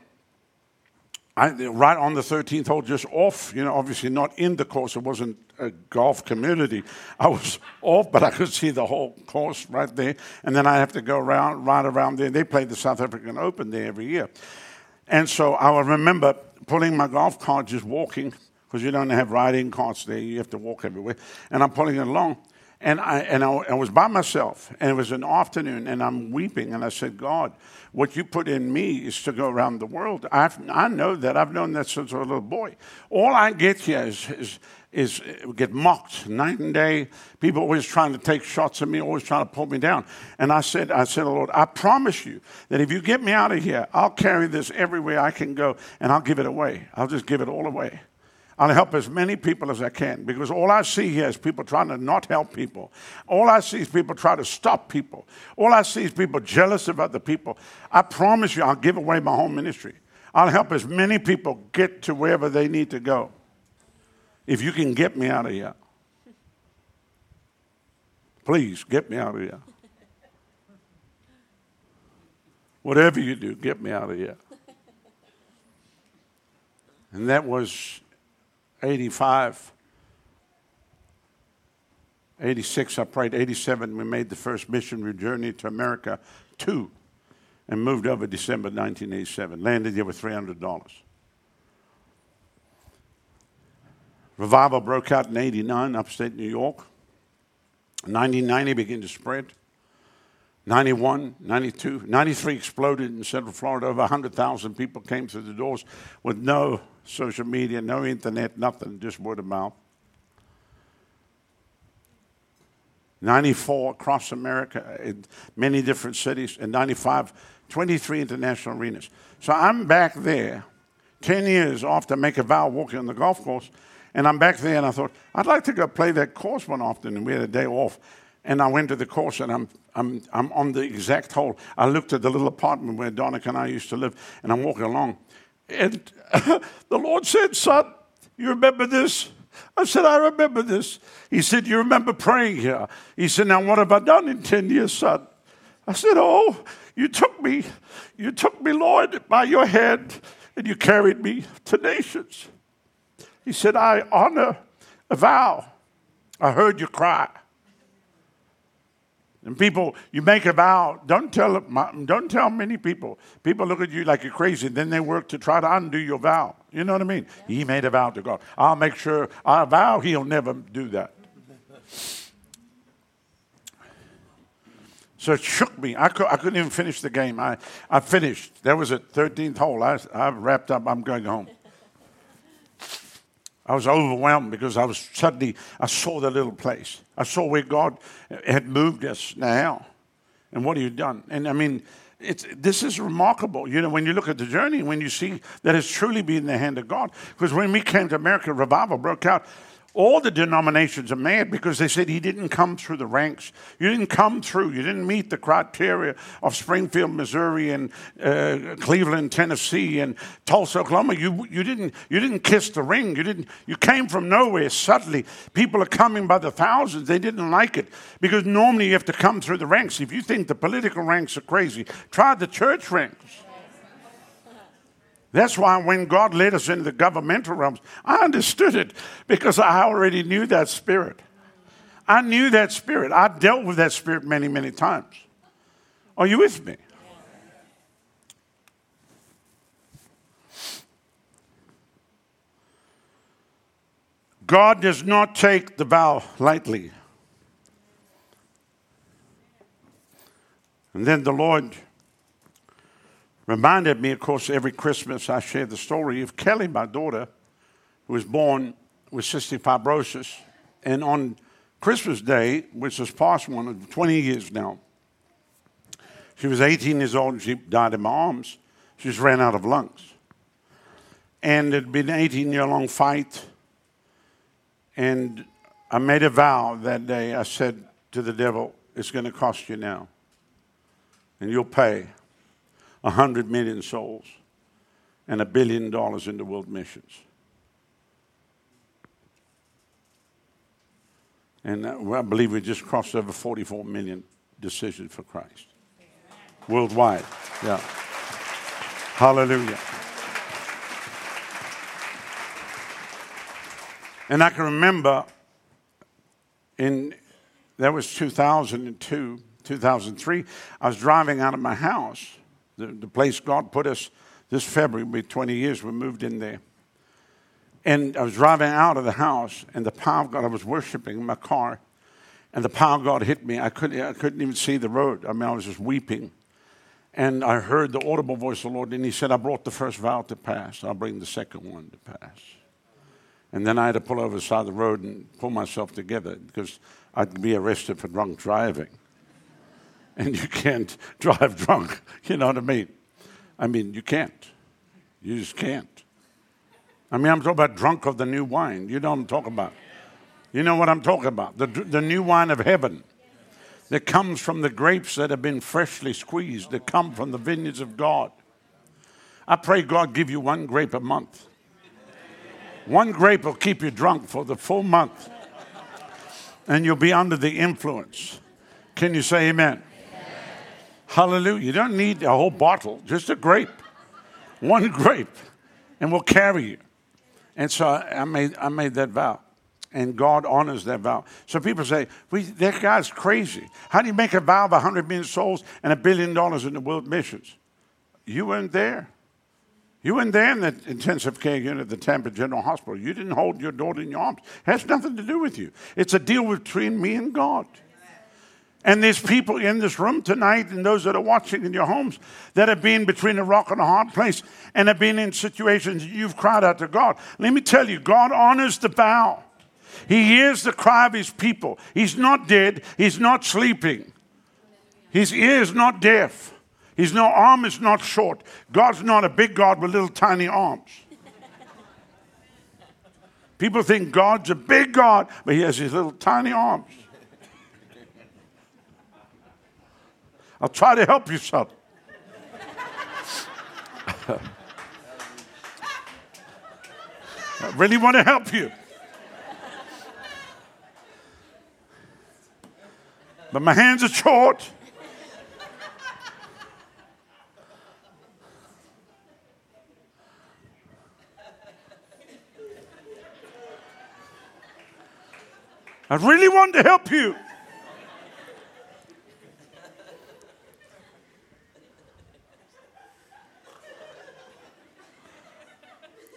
I, right on the 13th hole, just off. You know, obviously not in the course. It wasn't a golf community. I was off, but I could see the whole course right there. And then I have to go around, right around there. They play the South African Open there every year. And so I remember pulling my golf cart, just walking, because you don't have riding carts there. You have to walk everywhere. And I'm pulling it along. And, I, and I, I was by myself, and it was an afternoon, and I'm weeping. And I said, God, what you put in me is to go around the world. I've, I know that. I've known that since I was a little boy. All I get here is, is, is uh, get mocked night and day. People always trying to take shots at me, always trying to pull me down. And I said, I said, Lord, I promise you that if you get me out of here, I'll carry this everywhere I can go, and I'll give it away. I'll just give it all away. I'll help as many people as I can because all I see here is people trying to not help people. All I see is people trying to stop people. All I see is people jealous of other people. I promise you, I'll give away my home ministry. I'll help as many people get to wherever they need to go. If you can get me out of here, please get me out of here. Whatever you do, get me out of here. And that was 85. 86, I prayed. 87, we made the first missionary journey to America, two, and moved over December 1987. Landed here with $300. Revival broke out in 89, upstate New York. 1990 began to spread. 91, 92, 93 exploded in Central Florida. Over 100,000 people came through the doors with no social media, no internet, nothing, just word of mouth. 94 across America in many different cities, and 95, 23 international arenas. So I'm back there 10 years after Make a Vow walking on the golf course, and I'm back there and I thought, I'd like to go play that course one afternoon. We had a day off. And I went to the course and I'm, I'm, I'm on the exact hole. I looked at the little apartment where Donna and I used to live, and I'm walking along. And the Lord said, Son, you remember this? I said, I remember this. He said, You remember praying here? He said, Now what have I done in 10 years, son? I said, Oh, you took me, you took me, Lord, by your hand, and you carried me to nations. He said, I honor a vow. I heard you cry. And people, you make a vow. Don't tell, don't tell many people. People look at you like you're crazy. Then they work to try to undo your vow. You know what I mean? Yeah. He made a vow to God. I'll make sure, I vow he'll never do that. So it shook me. I, could, I couldn't even finish the game. I, I finished. That was a 13th hole. I, I wrapped up. I'm going home. I was overwhelmed because I was suddenly, I saw the little place. I saw where God had moved us now and what He had done. And I mean, it's, this is remarkable. You know, when you look at the journey, when you see that it's truly been in the hand of God. Because when we came to America, revival broke out all the denominations are mad because they said he didn't come through the ranks. You didn't come through. You didn't meet the criteria of Springfield, Missouri, and uh, Cleveland, Tennessee, and Tulsa, Oklahoma. You, you, didn't, you didn't kiss the ring. You, didn't, you came from nowhere suddenly. People are coming by the thousands. They didn't like it because normally you have to come through the ranks. If you think the political ranks are crazy, try the church ranks. That's why when God led us into the governmental realms, I understood it because I already knew that spirit. I knew that spirit. I dealt with that spirit many, many times. Are you with me? God does not take the vow lightly. And then the Lord reminded me, of course, every Christmas I share the story of Kelly, my daughter, who was born with cystic fibrosis. And on Christmas Day, which is past one of 20 years now, she was 18 years old and she died in my arms. She just ran out of lungs. And it had been an 18 year long fight. And I made a vow that day. I said to the devil, It's going to cost you now. And you'll pay. 100 million souls and a billion dollars into world missions. And uh, I believe we just crossed over 44 million decisions for Christ worldwide. Yeah. Hallelujah. And I can remember in, that was 2002, 2003, I was driving out of my house the, the place God put us this February, will be 20 years, we moved in there. And I was driving out of the house, and the power of God, I was worshiping in my car, and the power of God hit me. I couldn't, I couldn't even see the road. I mean, I was just weeping. And I heard the audible voice of the Lord, and He said, I brought the first vow to pass. I'll bring the second one to pass. And then I had to pull over the side of the road and pull myself together because I'd be arrested for drunk driving. And you can't drive drunk, you know what I mean? I mean, you can't. You just can't. I mean, I'm talking about drunk of the new wine. You know what I'm talking about. You know what I'm talking about. The, the new wine of heaven that comes from the grapes that have been freshly squeezed, that come from the vineyards of God. I pray God give you one grape a month. One grape will keep you drunk for the full month, and you'll be under the influence. Can you say amen? Hallelujah. You don't need a whole bottle, just a grape. One grape, and we'll carry you. And so I made, I made that vow. And God honors that vow. So people say, we, that guy's crazy. How do you make a vow of 100 million souls and a billion dollars in the world missions? You weren't there. You weren't there in the intensive care unit at the Tampa General Hospital. You didn't hold your daughter in your arms. It has nothing to do with you. It's a deal between me and God. And there's people in this room tonight and those that are watching in your homes that have been between a rock and a hard place and have been in situations you've cried out to God. Let me tell you, God honors the vow. He hears the cry of his people. He's not dead, he's not sleeping. His ear is not deaf. His no arm is not short. God's not a big God with little tiny arms. People think God's a big God, but he has his little tiny arms. I'll try to help you son. I really want to help you. But my hands are short. I really want to help you.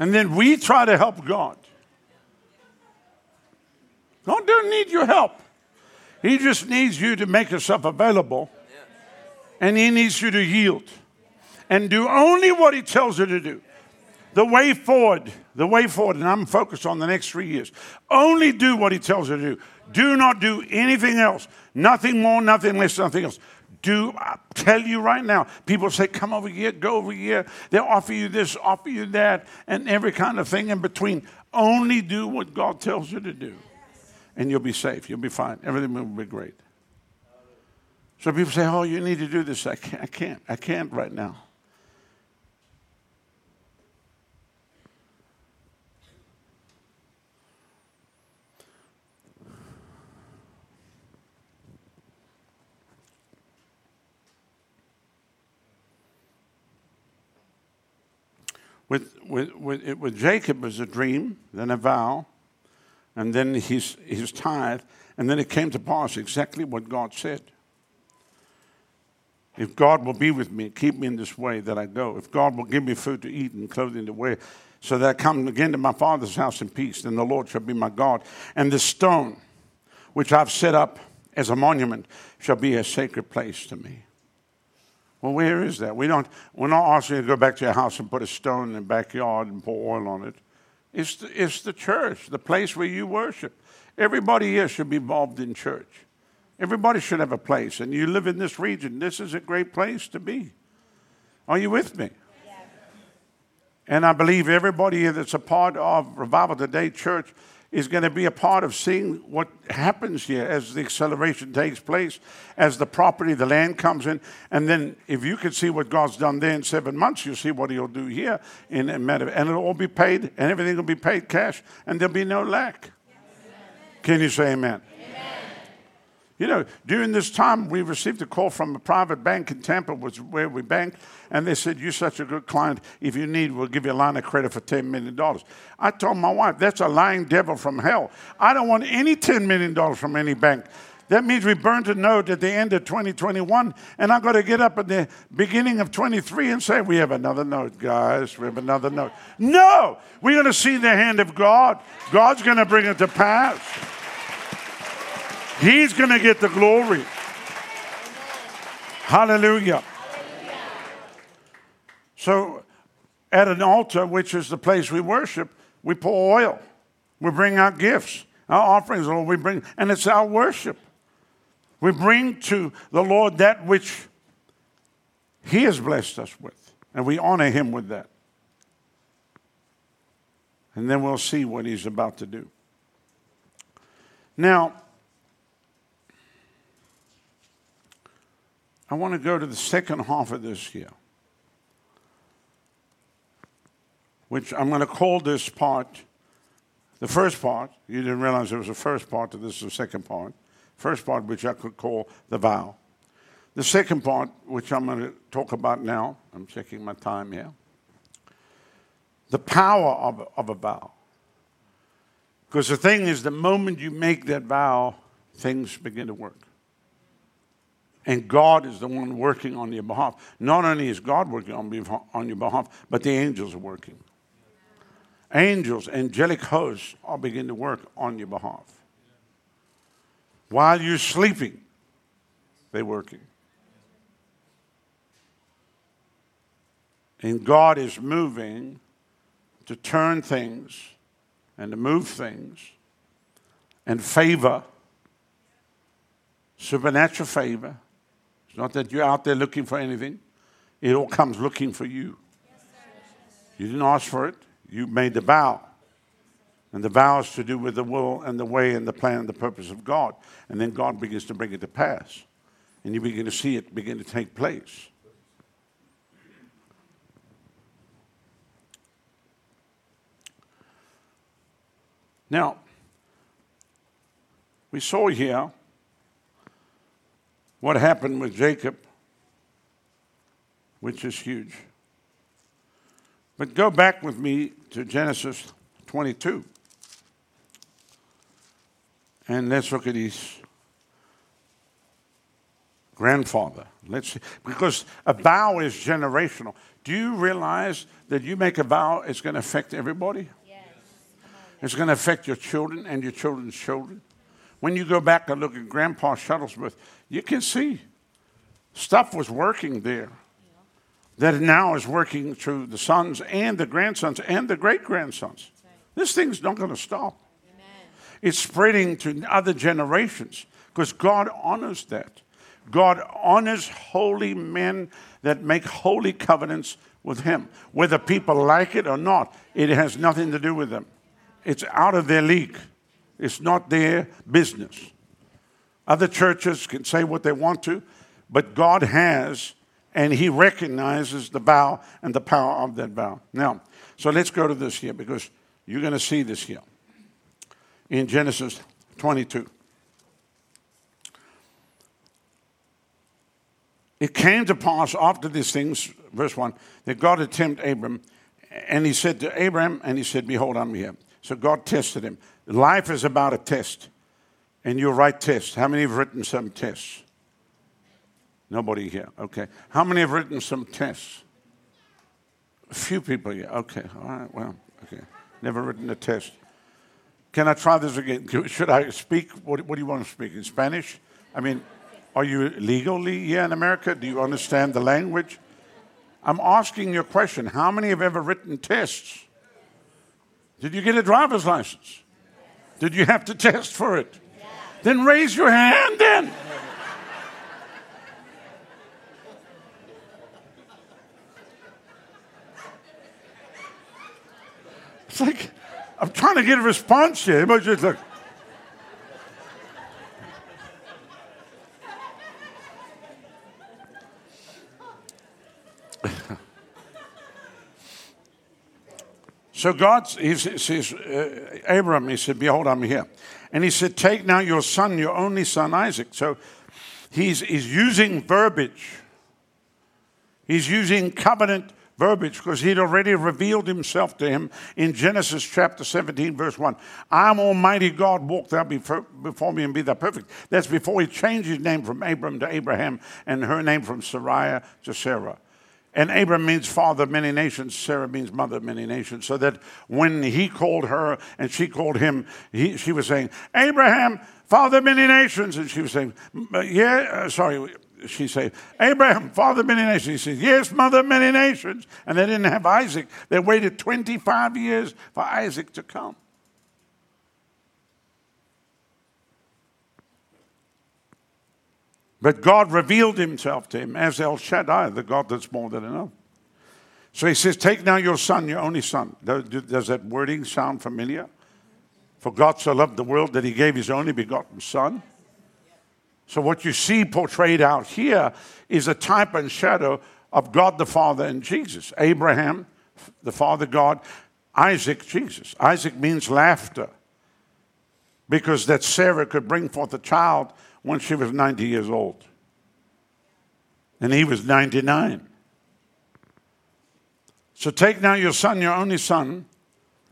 And then we try to help God. God doesn't need your help. He just needs you to make yourself available. And He needs you to yield and do only what He tells you to do. The way forward, the way forward, and I'm focused on the next three years. Only do what He tells you to do. Do not do anything else. Nothing more, nothing less, nothing else. Do I tell you right now, people say, come over here, go over here. They'll offer you this, offer you that, and every kind of thing in between. Only do what God tells you to do and you'll be safe. You'll be fine. Everything will be great. So people say, "Oh, you need to do this." I can't. I can't. I can't right now. With, with, with, with Jacob was a dream, then a vow, and then he's, he's tired. And then it came to pass exactly what God said. If God will be with me, keep me in this way that I go. If God will give me food to eat and clothing to wear, so that I come again to my Father's house in peace, then the Lord shall be my God. And the stone which I've set up as a monument shall be a sacred place to me. Well, where is that? We don't, we're not asking you to go back to your house and put a stone in the backyard and pour oil on it. It's the, it's the church, the place where you worship. Everybody here should be involved in church. Everybody should have a place. And you live in this region, this is a great place to be. Are you with me? And I believe everybody here that's a part of Revival Today Church is going to be a part of seeing what happens here as the acceleration takes place, as the property, the land comes in. And then if you can see what God's done there in seven months, you'll see what he'll do here in a matter and it'll all be paid, and everything will be paid cash, and there'll be no lack. Can you say amen? You know, during this time, we received a call from a private bank in Tampa, was where we banked, and they said, You're such a good client. If you need, we'll give you a line of credit for $10 million. I told my wife, That's a lying devil from hell. I don't want any $10 million from any bank. That means we burnt a note at the end of 2021, and I've got to get up at the beginning of 23 and say, We have another note, guys. We have another note. No! We're going to see the hand of God. God's going to bring it to pass. He's going to get the glory. Hallelujah. So, at an altar, which is the place we worship, we pour oil. We bring our gifts, our offerings, Lord. We bring, and it's our worship. We bring to the Lord that which He has blessed us with, and we honor Him with that. And then we'll see what He's about to do. Now, I want to go to the second half of this year, which I'm going to call this part the first part. You didn't realize there was a first part to this, the second part. First part, which I could call the vow. The second part, which I'm going to talk about now, I'm checking my time here. The power of, of a vow. Because the thing is, the moment you make that vow, things begin to work. And God is the one working on your behalf. Not only is God working on, on your behalf, but the angels are working. Angels, angelic hosts are beginning to work on your behalf. While you're sleeping, they're working. And God is moving to turn things and to move things and favor, supernatural favor. It's not that you're out there looking for anything, it all comes looking for you. You didn't ask for it, you made the vow. And the vow is to do with the will and the way and the plan and the purpose of God. And then God begins to bring it to pass. And you begin to see it begin to take place. Now, we saw here what happened with Jacob, which is huge. But go back with me to Genesis 22. And let's look at his grandfather. Let's see. Because a vow is generational. Do you realize that you make a vow, it's going to affect everybody? Yes. It's going to affect your children and your children's children. When you go back and look at Grandpa Shuttlesworth, you can see stuff was working there that now is working through the sons and the grandsons and the great grandsons. This thing's not going to stop. It's spreading to other generations because God honors that. God honors holy men that make holy covenants with Him. Whether people like it or not, it has nothing to do with them. It's out of their league, it's not their business. Other churches can say what they want to, but God has and he recognizes the vow and the power of that vow. Now, so let's go to this here because you're going to see this here in Genesis 22. It came to pass after these things, verse 1, that God had tempted Abram, and he said to Abram, and he said, Behold, I'm here. So God tested him. Life is about a test, and you write tests. How many have written some tests? Nobody here. Okay. How many have written some tests? A few people here. Okay. All right. Well, okay. Never written a test. Can I try this again? Should I speak? What, what do you want to speak? In Spanish? I mean, are you legally here in America? Do you understand the language? I'm asking you a question. How many have ever written tests? Did you get a driver's license? Did you have to test for it? Then raise your hand then. It's like, I'm trying to get a response here. Everybody's just like, So God, he says, uh, Abram, he said, Behold, I'm here. And he said, Take now your son, your only son, Isaac. So he's, he's using verbiage, he's using covenant verbiage because he'd already revealed himself to him in Genesis chapter 17, verse 1. I'm Almighty God, walk thou before me and be thou perfect. That's before he changed his name from Abram to Abraham and her name from Sarai to Sarah. And Abram means father of many nations, Sarah means mother of many nations. So that when he called her and she called him, he, she was saying, Abraham, father of many nations. And she was saying, Yeah, uh, sorry, she said, Abraham, father of many nations. He said, Yes, mother of many nations. And they didn't have Isaac. They waited 25 years for Isaac to come. But God revealed himself to him as El Shaddai, the God that's more than enough. So he says, Take now your son, your only son. Does that wording sound familiar? For God so loved the world that he gave his only begotten son. So, what you see portrayed out here is a type and shadow of God the Father and Jesus. Abraham, the Father God, Isaac, Jesus. Isaac means laughter because that Sarah could bring forth a child when she was 90 years old. And he was 99. So take now your son, your only son,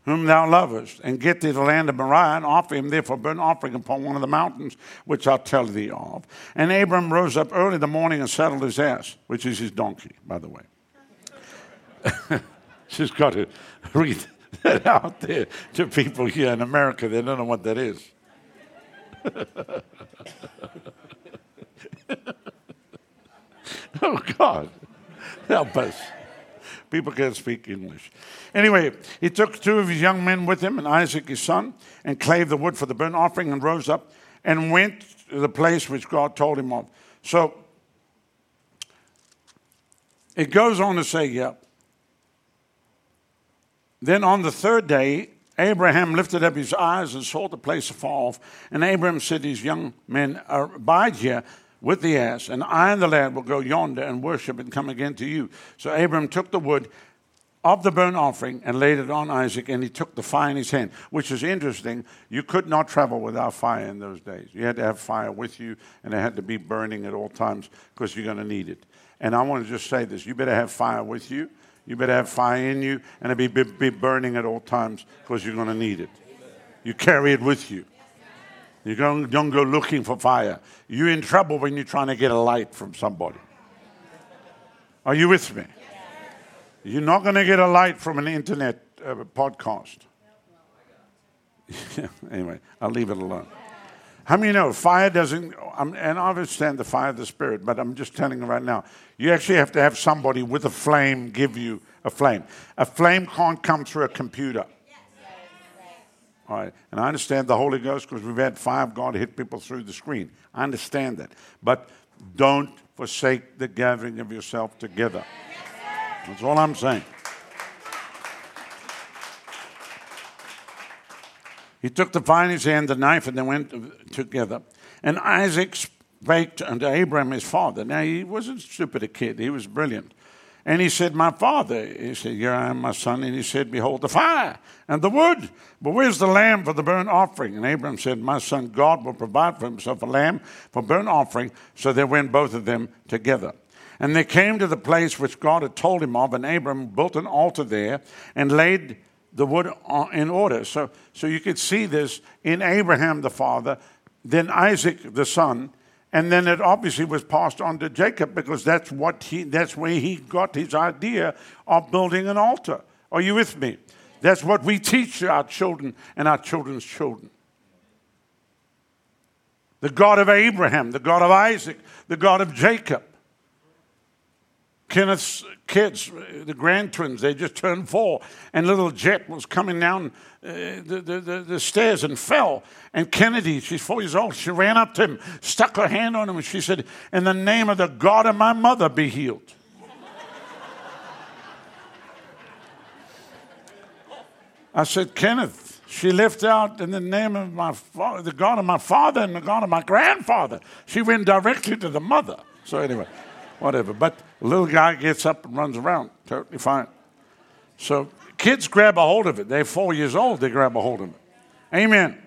whom thou lovest, and get thee to the land of Moriah, and offer him therefore burnt offering upon one of the mountains which I'll tell thee of. And Abram rose up early in the morning and saddled his ass, which is his donkey, by the way. She's got to read that out there to people here in America. They don't know what that is. oh, God. Help us. People can't speak English. Anyway, he took two of his young men with him and Isaac his son and clave the wood for the burnt offering and rose up and went to the place which God told him of. So it goes on to say, yeah. Then on the third day, Abraham lifted up his eyes and saw the place afar off. And Abraham said to his young men, Abide here with the ass, and I and the lad will go yonder and worship and come again to you. So Abraham took the wood of the burnt offering and laid it on Isaac, and he took the fire in his hand, which is interesting. You could not travel without fire in those days. You had to have fire with you, and it had to be burning at all times because you're going to need it. And I want to just say this you better have fire with you, you better have fire in you, and it be, be, be burning at all times because you're going to need it. You carry it with you. You don't, don't go looking for fire. You're in trouble when you're trying to get a light from somebody. Are you with me? You're not going to get a light from an internet uh, podcast. anyway, I'll leave it alone. How many know fire doesn't, um, and I understand the fire of the Spirit, but I'm just telling you right now, you actually have to have somebody with a flame give you a flame. A flame can't come through a computer. All right, and I understand the Holy Ghost because we've had fire God hit people through the screen. I understand that. But don't forsake the gathering of yourself together. That's all I'm saying. He took the his hand, the knife, and they went together. And Isaac spake unto Abraham his father. Now, he wasn't stupid a kid, he was brilliant. And he said, My father. He said, Here I am, my son. And he said, Behold the fire and the wood. But where's the lamb for the burnt offering? And Abraham said, My son, God will provide for himself a lamb for burnt offering. So they went both of them together. And they came to the place which God had told him of, and Abram built an altar there and laid the wood in order. So, so you could see this in Abraham the father, then Isaac the son, and then it obviously was passed on to Jacob because that's what he that's where he got his idea of building an altar. Are you with me? That's what we teach our children and our children's children. The God of Abraham, the God of Isaac, the God of Jacob. Kenneth's kids, the grand twins, they just turned four, and little Jet was coming down uh, the, the, the, the, stairs and fell. And Kennedy, she's four years old, she ran up to him, stuck her hand on him, and she said, In the name of the God of my mother, be healed. I said, Kenneth, she left out in the name of my father, the God of my father and the God of my grandfather. She went directly to the mother. So, anyway whatever. But the little guy gets up and runs around, totally fine. So kids grab a hold of it. They're four years old, they grab a hold of it. Amen. Amen.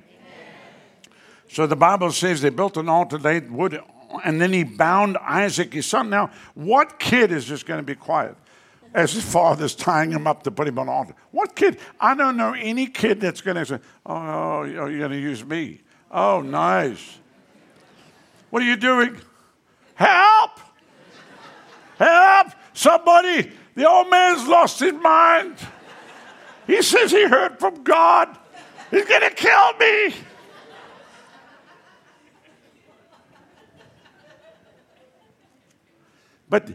So the Bible says they built an altar, they would, and then he bound Isaac, his son. Now, what kid is just going to be quiet? as his father's tying him up to put him on altar. What kid? I don't know any kid that's going to say, oh, you're going to use me. Oh, nice. What are you doing? Help! Help! Somebody! The old man's lost his mind. He says he heard from God. He's going to kill me. But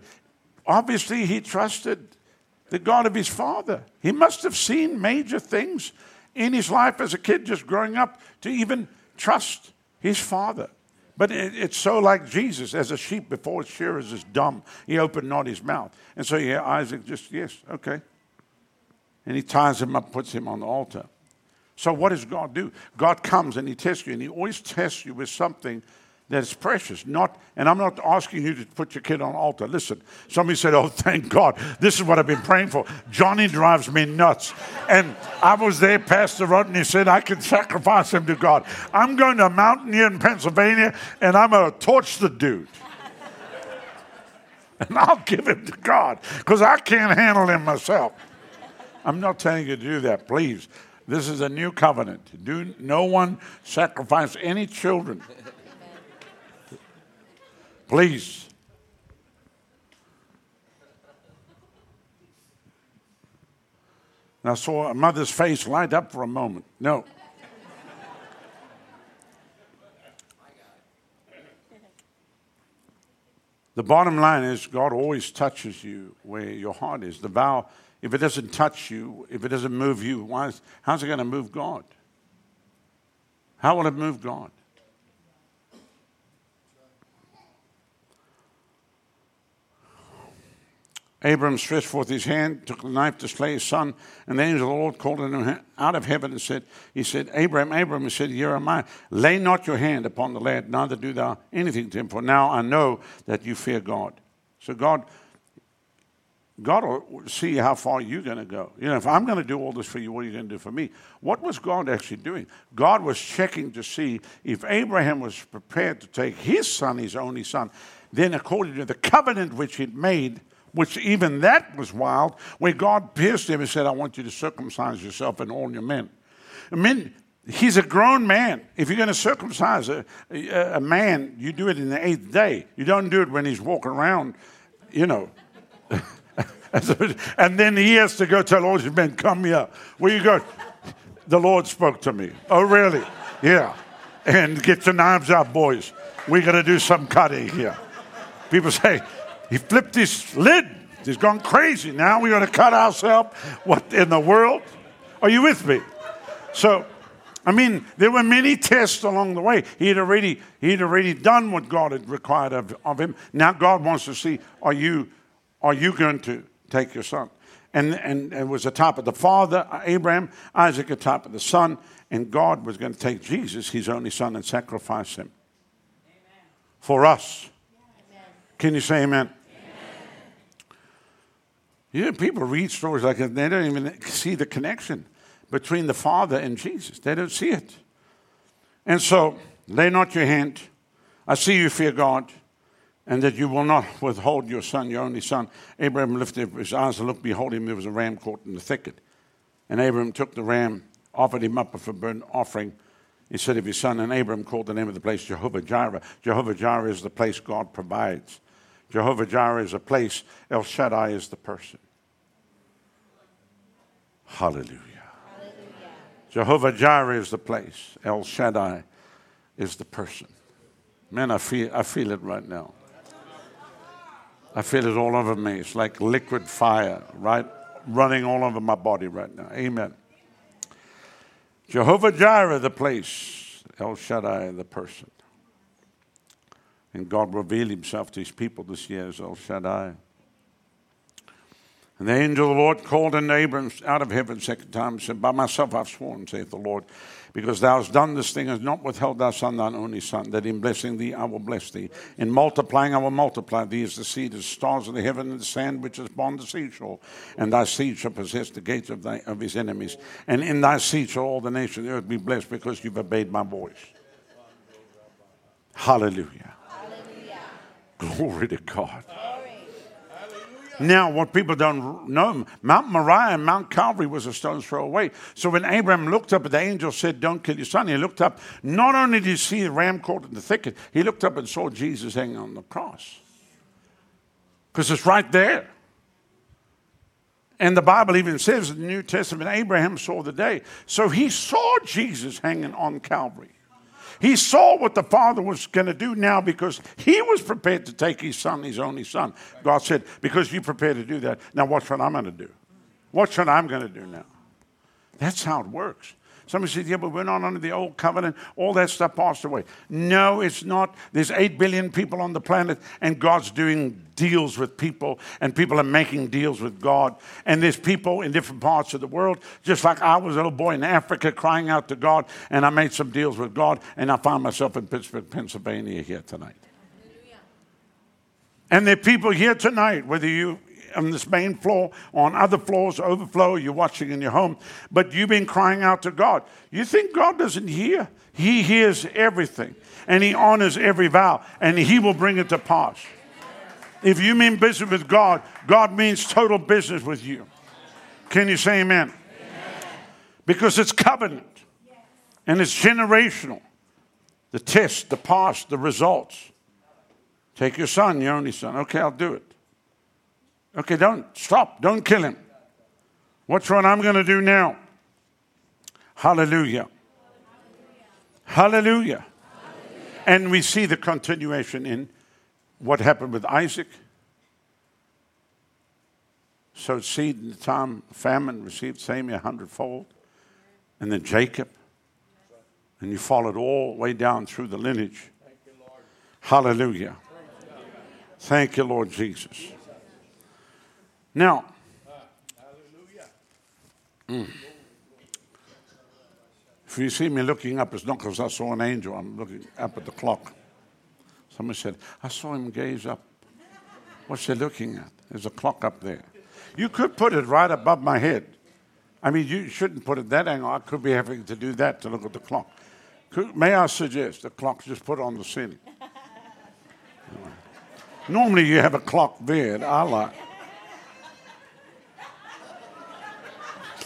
obviously, he trusted the God of his father. He must have seen major things in his life as a kid, just growing up, to even trust his father. But it, it's so like Jesus, as a sheep before its shearers is dumb, he opened not his mouth. And so, yeah, Isaac just, yes, okay. And he ties him up, puts him on the altar. So, what does God do? God comes and he tests you, and he always tests you with something that is precious. Not, and I'm not asking you to put your kid on altar. Listen, somebody said, "Oh, thank God, this is what I've been praying for." Johnny drives me nuts, and I was there, Pastor he said, "I can sacrifice him to God." I'm going to a mountain here in Pennsylvania, and I'm going to torch the dude. and I'll give him to God because I can't handle him myself. I'm not telling you to do that, please. This is a new covenant. Do no one sacrifice any children Please. And I saw a mother's face light up for a moment. No. The bottom line is God always touches you where your heart is. The vow, if it doesn't touch you, if it doesn't move you, why is, how's it going to move God? How will it move God? Abram stretched forth his hand, took the knife to slay his son, and the angel of the Lord called him out of heaven and said, He said, Abram, Abram, he said, Here am I. Lay not your hand upon the lad, neither do thou anything to him, for now I know that you fear God. So God, God will see how far you're going to go. You know, if I'm going to do all this for you, what are you going to do for me? What was God actually doing? God was checking to see if Abraham was prepared to take his son, his only son, then according to the covenant which he'd made, which even that was wild, where God pierced him and said, I want you to circumcise yourself and all your men. I mean, he's a grown man. If you're going to circumcise a, a, a, man, you do it in the eighth day. You don't do it when he's walking around, you know. and then he has to go tell all his men, come here. Where you go? The Lord spoke to me. Oh, really? Yeah. And get your knives out, boys. We're going to do some cutting here. People say, he flipped his lid. He's gone crazy. Now we're going to cut ourselves. What in the world? Are you with me? So, I mean, there were many tests along the way. He had already, he had already done what God had required of, of him. Now God wants to see, are you, are you going to take your son? And, and it was the top of the father, Abraham, Isaac, the top of the son, and God was going to take Jesus, his only son, and sacrifice him amen. for us. Amen. Can you say amen? You know, people read stories like that, they don't even see the connection between the Father and Jesus. They don't see it. And so, lay not your hand. I see you fear God, and that you will not withhold your son, your only son. Abraham lifted his eyes and looked, behold him, there was a ram caught in the thicket. And Abraham took the ram, offered him up for burnt offering instead of his son. And Abraham called the name of the place Jehovah Jireh. Jehovah Jireh is the place God provides. Jehovah Jireh is a place, El Shaddai is the person. Hallelujah. Hallelujah. Jehovah Jireh is the place, El Shaddai is the person. Man, I feel, I feel it right now. I feel it all over me. It's like liquid fire, right? Running all over my body right now. Amen. Jehovah Jireh, the place, El Shaddai, the person. And God revealed himself to his people this year as El Shaddai. And the angel of the Lord called unto Abram out of heaven a second time and said, By myself I've sworn, saith the Lord, because thou hast done this thing, and not withheld thy son, thine only son, that in blessing thee I will bless thee. In multiplying I will multiply thee as the seed of the stars of the heaven and the sand which is upon the seashore. And thy seed shall possess the gates of, thy, of his enemies. And in thy seed shall all the nations of the earth be blessed, because you've obeyed my voice. Hallelujah. Glory to God. Now, what people don't know, Mount Moriah and Mount Calvary was a stone's throw away. So when Abraham looked up, the angel said, Don't kill your son. He looked up. Not only did he see the ram caught in the thicket, he looked up and saw Jesus hanging on the cross. Because it's right there. And the Bible even says in the New Testament, Abraham saw the day. So he saw Jesus hanging on Calvary. He saw what the Father was going to do now because he was prepared to take his son, his only son. God said, Because you prepared to do that, now watch what I'm going to do. Watch what I'm going to do now. That's how it works. Somebody said, yeah, but we're not under the old covenant. All that stuff passed away. No, it's not. There's 8 billion people on the planet, and God's doing deals with people, and people are making deals with God. And there's people in different parts of the world, just like I was a little boy in Africa crying out to God, and I made some deals with God, and I found myself in Pittsburgh, Pennsylvania here tonight. And there are people here tonight, whether you on this main floor, on other floors, overflow, you're watching in your home, but you've been crying out to God. You think God doesn't hear? He hears everything, and He honors every vow, and He will bring it to pass. If you mean business with God, God means total business with you. Can you say amen? amen. Because it's covenant and it's generational. The test, the past, the results. Take your son, your only son. Okay, I'll do it. Okay, don't stop. Don't kill him. What's what I'm going to do now? Hallelujah. Hallelujah. Hallelujah. And we see the continuation in what happened with Isaac. So seed in the time of famine received same a hundredfold. And then Jacob. And you followed all the way down through the lineage. Hallelujah. Thank you, Lord Jesus. Now, mm, if you see me looking up, it's not because I saw an angel. I'm looking up at the clock. Someone said, I saw him gaze up. What's he looking at? There's a clock up there. You could put it right above my head. I mean, you shouldn't put it that angle. I could be having to do that to look at the clock. Could, may I suggest the clock just put on the ceiling? Normally you have a clock there. I like.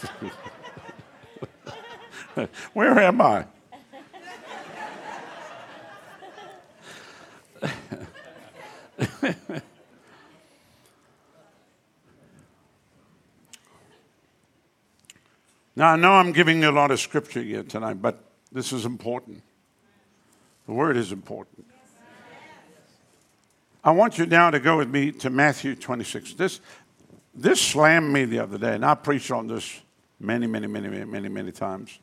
Where am I? now, I know I'm giving you a lot of scripture here tonight, but this is important. The word is important. I want you now to go with me to Matthew 26. This, this slammed me the other day, and I preached on this many, many, many, many, many, many times.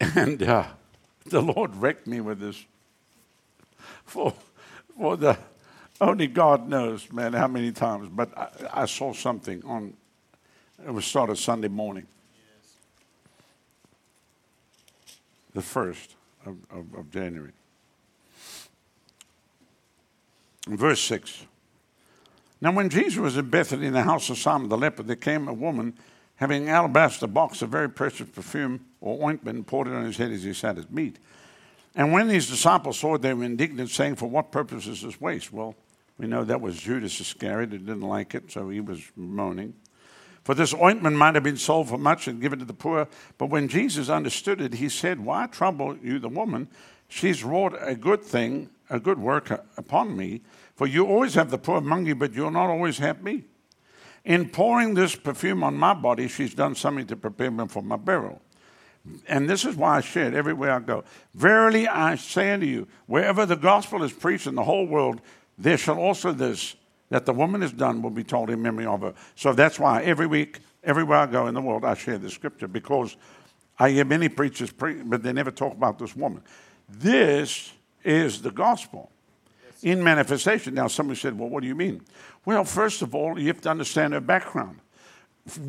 And uh, the Lord wrecked me with this. For, for the only God knows, man, how many times. But I, I saw something on. It was started Sunday morning. Yes. The first of, of, of January. Verse six. Now, when Jesus was in Bethany in the house of Simon the leper, there came a woman having an alabaster box of very precious perfume or ointment and poured it on his head as he sat at meat. And when these disciples saw it, they were indignant, saying, For what purpose is this waste? Well, we know that was Judas Iscariot who didn't like it, so he was moaning. For this ointment might have been sold for much and given to the poor. But when Jesus understood it, he said, Why trouble you the woman? She's wrought a good thing, a good work upon me. For you always have the poor among you, but you're not always happy. In pouring this perfume on my body, she's done something to prepare me for my burial. And this is why I share it everywhere I go. Verily I say unto you, wherever the gospel is preached in the whole world, there shall also this that the woman has done will be told in memory of her. So that's why every week, everywhere I go in the world, I share the scripture because I hear many preachers preach, but they never talk about this woman. This is the gospel in manifestation. Now, somebody said, Well, what do you mean? Well, first of all, you have to understand her background,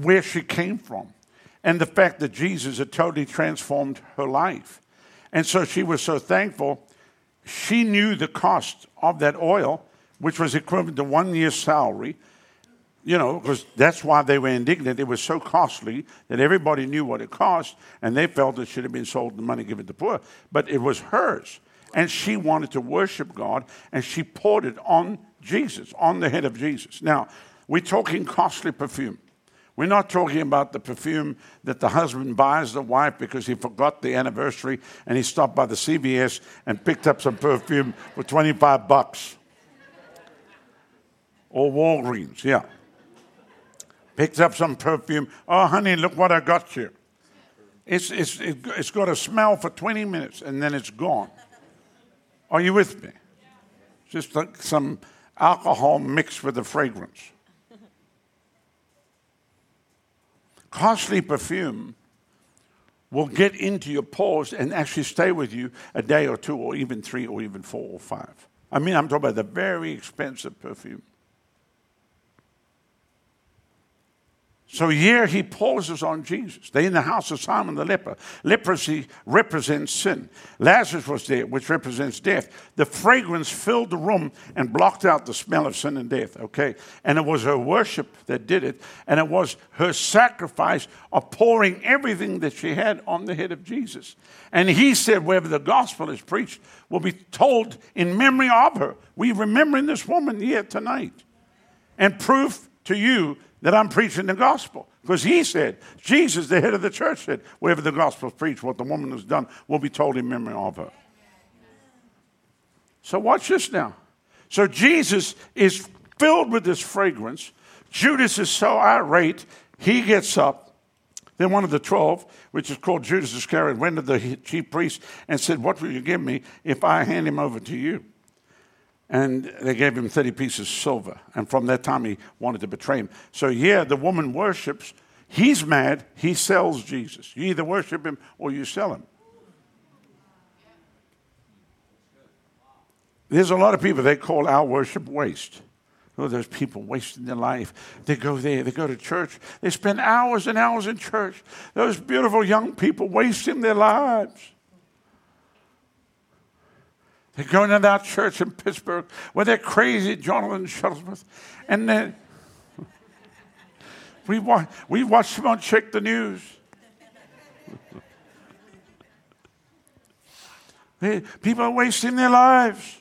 where she came from, and the fact that Jesus had totally transformed her life. And so she was so thankful. She knew the cost of that oil, which was equivalent to one year's salary. You know, because that's why they were indignant. It was so costly that everybody knew what it cost, and they felt it should have been sold and the money given to the poor. But it was hers and she wanted to worship God, and she poured it on Jesus, on the head of Jesus. Now, we're talking costly perfume. We're not talking about the perfume that the husband buys the wife because he forgot the anniversary and he stopped by the CVS and picked up some perfume for 25 bucks. Or Walgreens, yeah. Picked up some perfume. Oh, honey, look what I got you. It's, it's, it, it's got a smell for 20 minutes and then it's gone. Are you with me? Just like some alcohol mixed with a fragrance. Costly perfume will get into your pores and actually stay with you a day or two, or even three, or even four or five. I mean, I'm talking about the very expensive perfume. So here he pauses on Jesus. They're in the house of Simon the leper. Leprosy represents sin. Lazarus was there, which represents death. The fragrance filled the room and blocked out the smell of sin and death. Okay? And it was her worship that did it. And it was her sacrifice of pouring everything that she had on the head of Jesus. And he said, wherever the gospel is preached, will be told in memory of her. We remembering this woman here tonight. And proof to you that I'm preaching the gospel. Because he said, Jesus, the head of the church, said, wherever the gospel is preached, what the woman has done will be told in memory of her. So watch this now. So Jesus is filled with this fragrance. Judas is so irate, he gets up. Then one of the twelve, which is called Judas Iscariot, went to the chief priest and said, What will you give me if I hand him over to you? And they gave him 30 pieces of silver. And from that time, he wanted to betray him. So, here, the woman worships. He's mad. He sells Jesus. You either worship him or you sell him. There's a lot of people they call our worship waste. Oh, there's people wasting their life. They go there, they go to church, they spend hours and hours in church. Those beautiful young people wasting their lives. They're going to that church in Pittsburgh where they're crazy, Jonathan Shuttlesworth. And then we, wa- we watch them on Check the News. they, people are wasting their lives.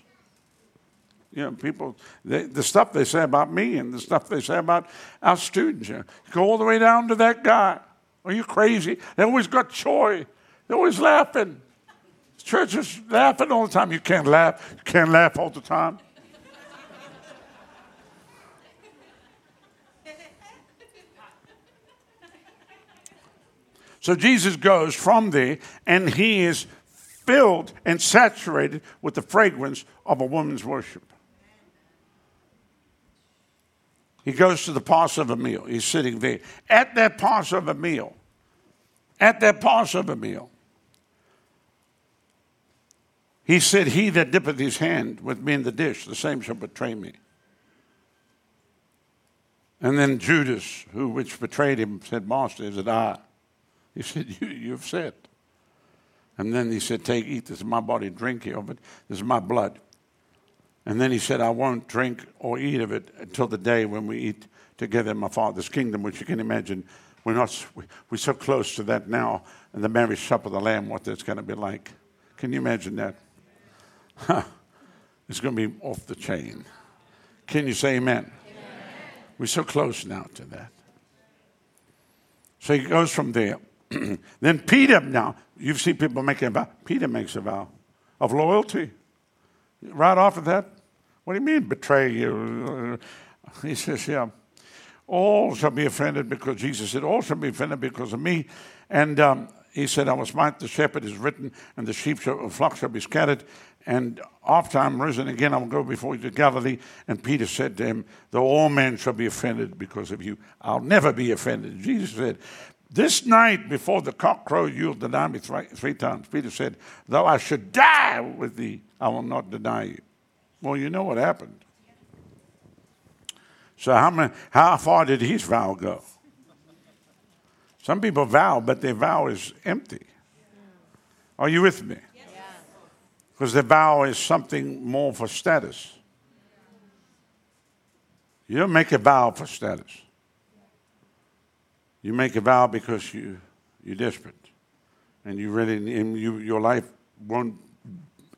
You know, people, they, the stuff they say about me and the stuff they say about our students. You know, go all the way down to that guy. Are you crazy? They always got joy. They're always laughing. Church is laughing all the time. You can't laugh. You can't laugh all the time. So Jesus goes from there and he is filled and saturated with the fragrance of a woman's worship. He goes to the Passover meal. He's sitting there. At that Passover meal, at that Passover meal, he said, He that dippeth his hand with me in the dish, the same shall betray me. And then Judas, who which betrayed him, said, Master, is it I? He said, you, You've said. And then he said, Take, eat, this is my body, drink of it, this is my blood. And then he said, I won't drink or eat of it until the day when we eat together in my Father's kingdom, which you can imagine. We're, not, we're so close to that now, and the marriage supper of the Lamb, what that's going to be like. Can you imagine that? Huh. It's going to be off the chain. Can you say amen? amen? We're so close now to that. So he goes from there. then Peter, now, you've seen people making a vow. Peter makes a vow of loyalty. Right off of that, what do you mean, betray you? He says, yeah. All shall be offended because Jesus said, All shall be offended because of me. And um, he said, I will smite the shepherd, is written, and the sheep shall, flock shall be scattered. And after I'm risen again, I will go before you to Galilee. And Peter said to him, Though all men shall be offended because of you, I'll never be offended. Jesus said, This night before the cock crows, you'll deny me three, three times. Peter said, Though I should die with thee, I will not deny you. Well, you know what happened. So, how, many, how far did his vow go? Some people vow, but their vow is empty. Are you with me? Because the vow is something more for status. You don't make a vow for status. You make a vow because you, you're desperate. And you really, and you, your life won't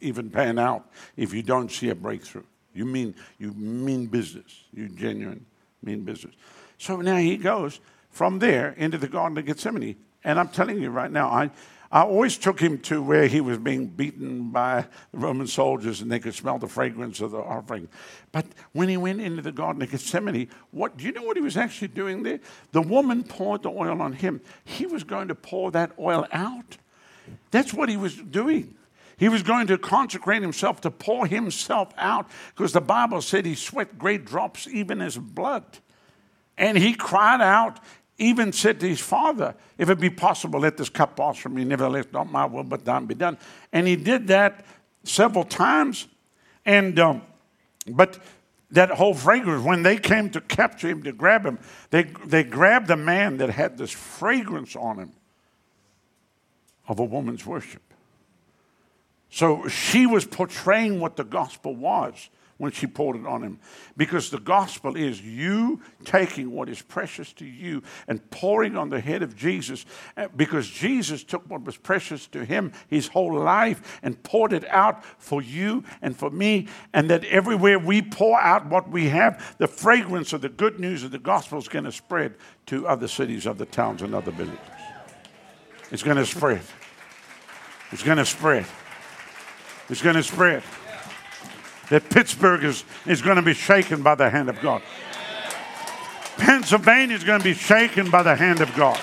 even pan out if you don't see a breakthrough. You mean you mean business. You genuine mean business. So now he goes from there into the Garden of Gethsemane. And I'm telling you right now, I, I always took him to where he was being beaten by the Roman soldiers and they could smell the fragrance of the offering. But when he went into the Garden of Gethsemane, what do you know what he was actually doing there? The woman poured the oil on him. He was going to pour that oil out. That's what he was doing. He was going to consecrate himself to pour himself out because the Bible said he sweat great drops even as blood. And he cried out, even said to his father, If it be possible, let this cup pass from me. Nevertheless, not my will, but thine be done. And he did that several times. And, um, but that whole fragrance, when they came to capture him, to grab him, they, they grabbed a man that had this fragrance on him of a woman's worship. So she was portraying what the gospel was when she poured it on him. Because the gospel is you taking what is precious to you and pouring on the head of Jesus. Uh, because Jesus took what was precious to him his whole life and poured it out for you and for me. And that everywhere we pour out what we have, the fragrance of the good news of the gospel is going to spread to other cities, other towns, and other villages. It's going to spread. It's going to spread. It's going to spread that Pittsburgh is, is going to be shaken by the hand of God. Pennsylvania is going to be shaken by the hand of God.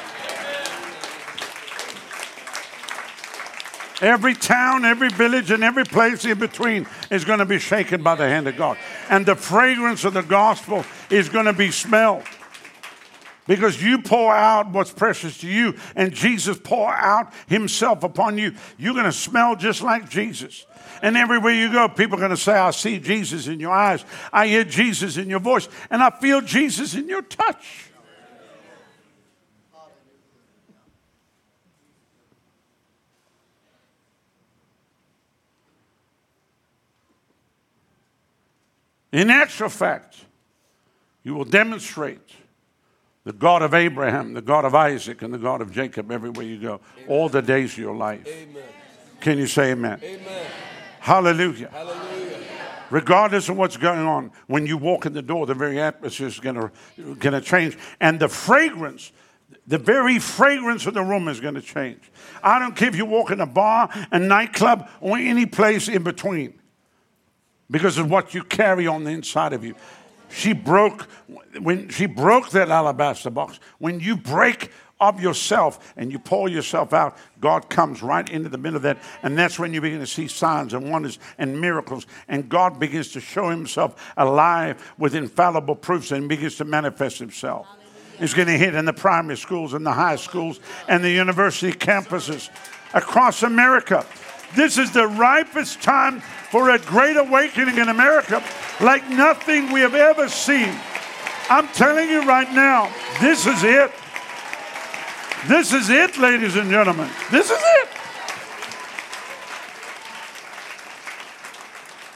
Every town, every village, and every place in between is going to be shaken by the hand of God. And the fragrance of the gospel is going to be smelled. Because you pour out what's precious to you, and Jesus pour out himself upon you. You're going to smell just like Jesus. And everywhere you go, people are going to say, I see Jesus in your eyes. I hear Jesus in your voice. And I feel Jesus in your touch. In actual fact, you will demonstrate the God of Abraham, the God of Isaac, and the God of Jacob everywhere you go, amen. all the days of your life. Amen. Can you say amen? Amen. Hallelujah. Hallelujah. Regardless of what's going on, when you walk in the door, the very atmosphere is going to change. And the fragrance, the very fragrance of the room is going to change. I don't care if you walk in a bar, a nightclub, or any place in between because of what you carry on the inside of you. She broke when she broke that alabaster box. When you break of yourself and you pour yourself out, God comes right into the middle of that. And that's when you begin to see signs and wonders and miracles. And God begins to show himself alive with infallible proofs and begins to manifest himself. He's going to hit in the primary schools and the high schools and the university campuses across America. This is the ripest time for a great awakening in America like nothing we have ever seen. I'm telling you right now, this is it. This is it, ladies and gentlemen. This is it.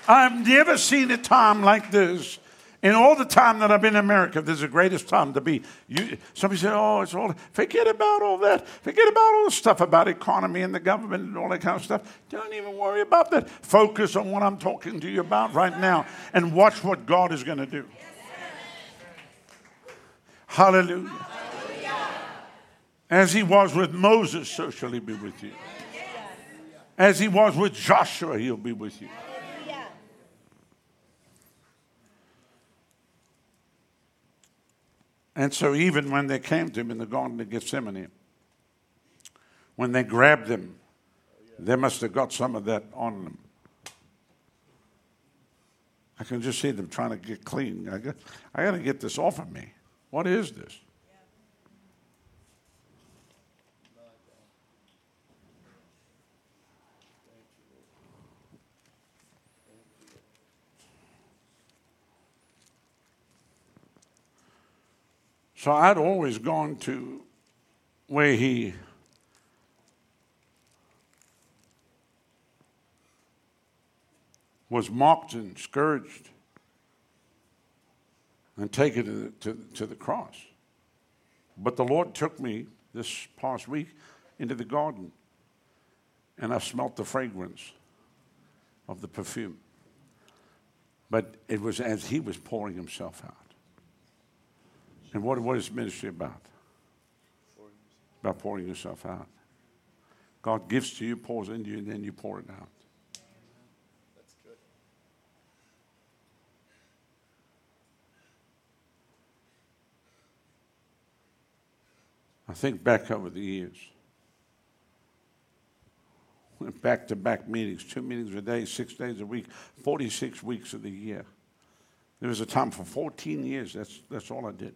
I've never seen a time like this. In all the time that I've been in America, this is the greatest time to be. You, somebody said, "Oh, it's all." Forget about all that. Forget about all the stuff about economy and the government and all that kind of stuff. Don't even worry about that. Focus on what I'm talking to you about right now, and watch what God is going to do. Hallelujah. As he was with Moses, so shall he be with you. As he was with Joshua, he'll be with you. And so, even when they came to him in the Garden of Gethsemane, when they grabbed him, they must have got some of that on them. I can just see them trying to get clean. I got, I got to get this off of me. What is this? So I'd always gone to where he was mocked and scourged and taken to the, to, to the cross. But the Lord took me this past week into the garden, and I smelt the fragrance of the perfume. But it was as he was pouring himself out. And what, what is ministry about? About pouring yourself out. God gives to you, pours into you, and then you pour it out. I think back over the years. Went back to back meetings, two meetings a day, six days a week, 46 weeks of the year. There was a time for 14 years, that's, that's all I did.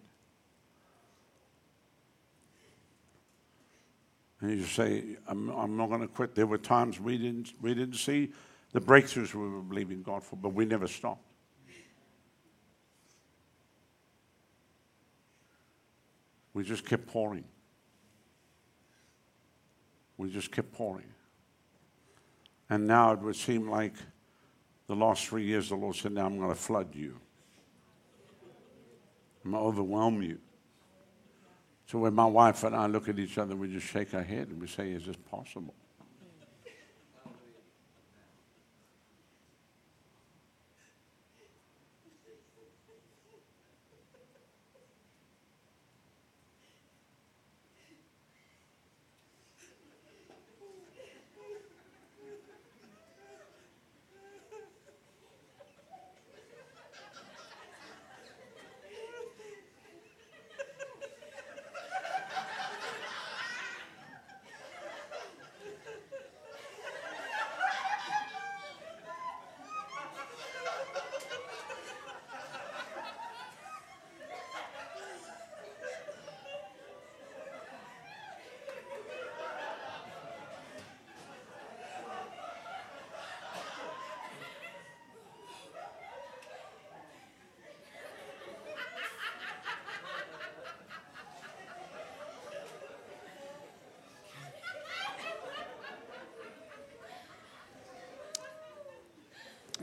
And you say, I'm, I'm not going to quit. There were times we didn't, we didn't see the breakthroughs we were believing God for, but we never stopped. We just kept pouring. We just kept pouring. And now it would seem like the last three years the Lord said, Now I'm going to flood you. I'm going to overwhelm you. So when my wife and I look at each other, we just shake our head and we say, Is this possible?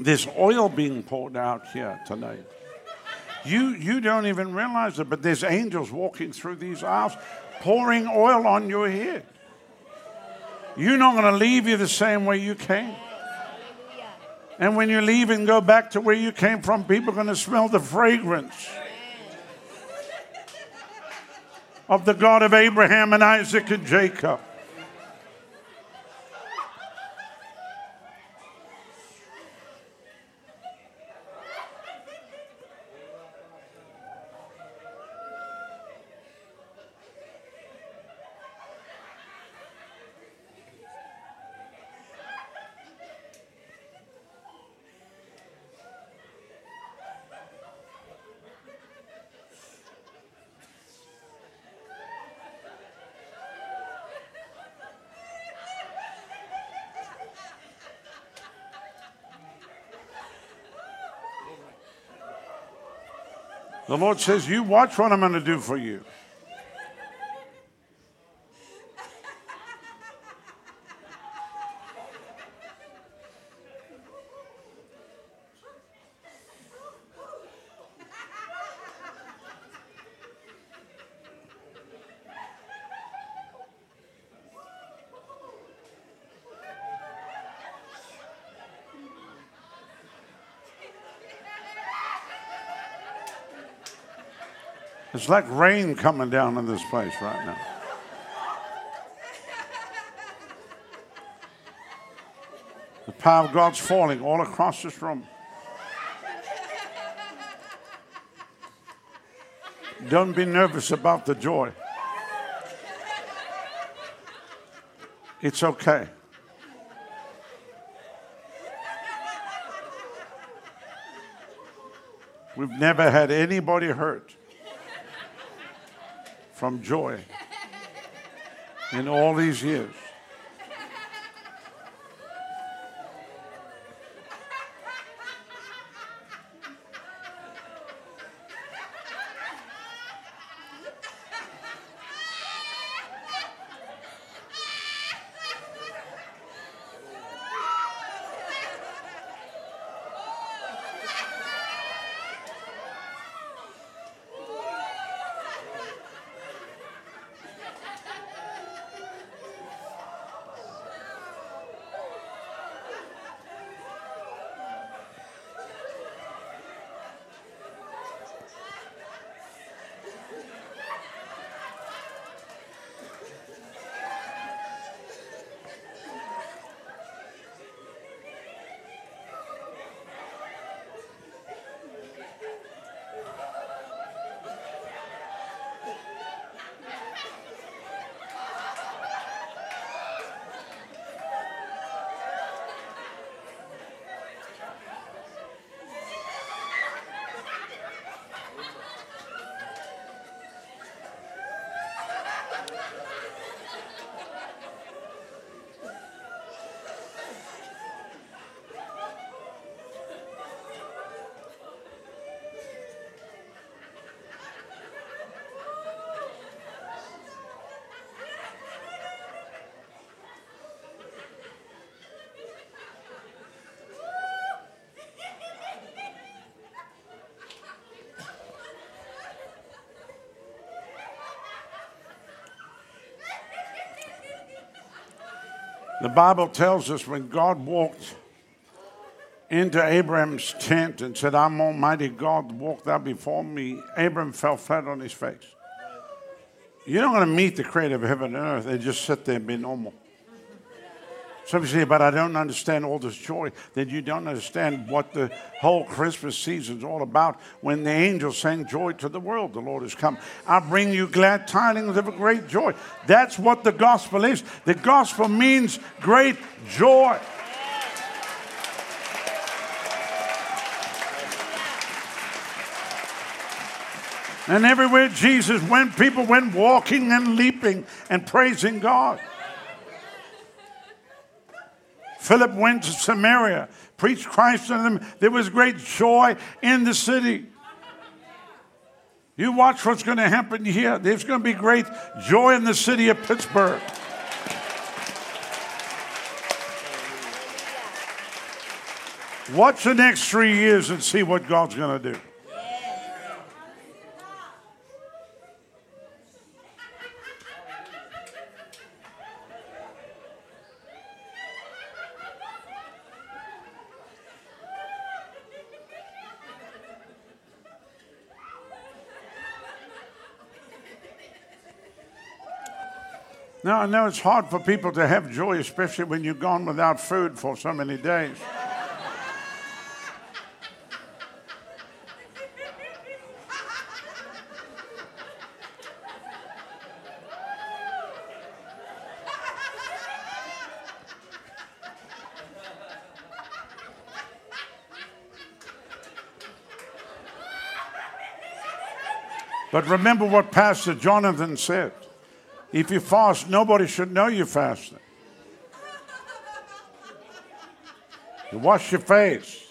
There's oil being poured out here tonight. You, you don't even realize it, but there's angels walking through these aisles pouring oil on your head. You're not going to leave you the same way you came. And when you leave and go back to where you came from, people are going to smell the fragrance of the God of Abraham and Isaac and Jacob. The Lord says, You watch what I'm going to do for you. It's like rain coming down in this place right now. The power of God's falling all across this room. Don't be nervous about the joy. It's okay. We've never had anybody hurt from joy in all these years. The Bible tells us when God walked into Abraham's tent and said, I'm Almighty God, walk thou before me, Abram fell flat on his face. You're not going to meet the creator of heaven and earth and just sit there and be normal. Some say, but I don't understand all this joy. Then you don't understand what the whole Christmas season is all about. When the angels sang joy to the world, the Lord has come. I bring you glad tidings of a great joy. That's what the gospel is. The gospel means great joy. And everywhere Jesus went, people went walking and leaping and praising God. Philip went to Samaria, preached Christ to them. There was great joy in the city. You watch what's going to happen here. There's going to be great joy in the city of Pittsburgh. Watch the next three years and see what God's going to do. I know it's hard for people to have joy, especially when you've gone without food for so many days. But remember what Pastor Jonathan said. If you fast, nobody should know you're fasting. You wash your face.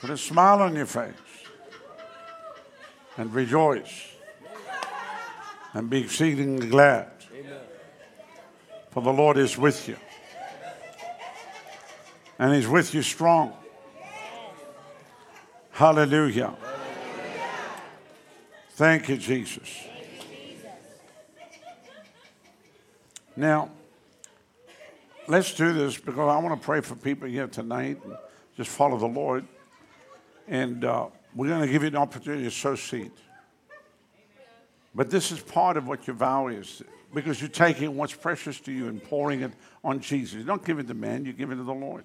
Put a smile on your face and rejoice and be exceedingly glad. For the Lord is with you. And He's with you strong. Hallelujah. Thank you, Jesus. Now, let's do this because I want to pray for people here tonight. And just follow the Lord. And uh, we're going to give you an opportunity to sow seed. But this is part of what your vow is because you're taking what's precious to you and pouring it on Jesus. You don't give it to man, you give it to the Lord.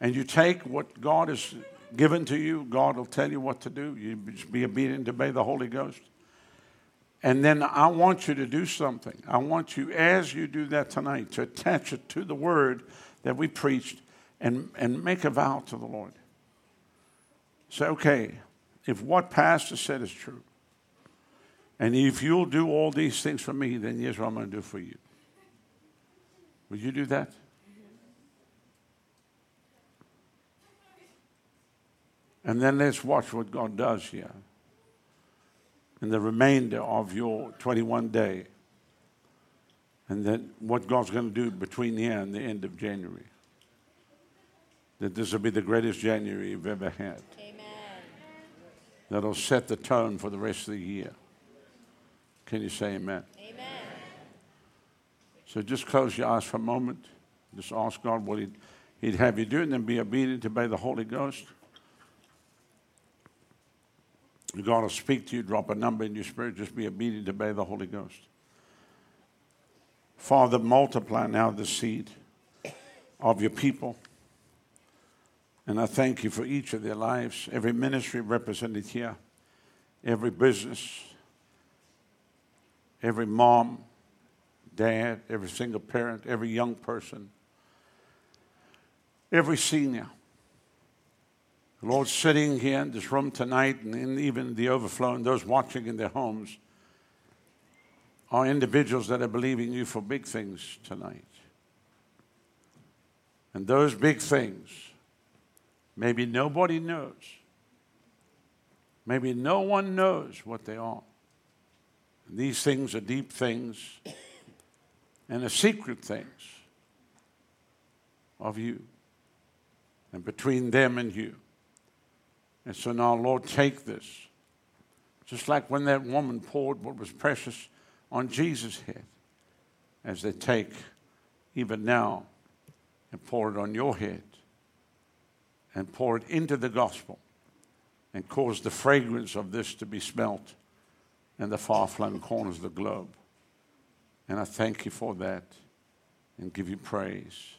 And you take what God has given to you. God will tell you what to do. You just be obedient, obey the Holy Ghost. And then I want you to do something. I want you, as you do that tonight, to attach it to the word that we preached and, and make a vow to the Lord. Say, okay, if what Pastor said is true, and if you'll do all these things for me, then here's what I'm going to do for you. Would you do that? And then let's watch what God does here in the remainder of your 21 day. And then what God's going to do between here and the end of January. That this will be the greatest January you've ever had. Amen. That'll set the tone for the rest of the year. Can you say amen? Amen. So just close your eyes for a moment. Just ask God what He'd, he'd have you do, and then be obedient to obey the Holy Ghost. God will speak to you, drop a number in your spirit, just be obedient to obey the Holy Ghost. Father, multiply now the seed of your people. And I thank you for each of their lives, every ministry represented here, every business, every mom, dad, every single parent, every young person, every senior. Lord, sitting here in this room tonight and even the overflow and those watching in their homes are individuals that are believing you for big things tonight. And those big things, maybe nobody knows. Maybe no one knows what they are. And these things are deep things and are secret things of you and between them and you. And so now, Lord, take this Just like when that woman poured what was precious on Jesus' head, as they take even now and pour it on your head and pour it into the gospel and cause the fragrance of this to be smelt in the far flung corners of the globe. And I thank you for that and give you praise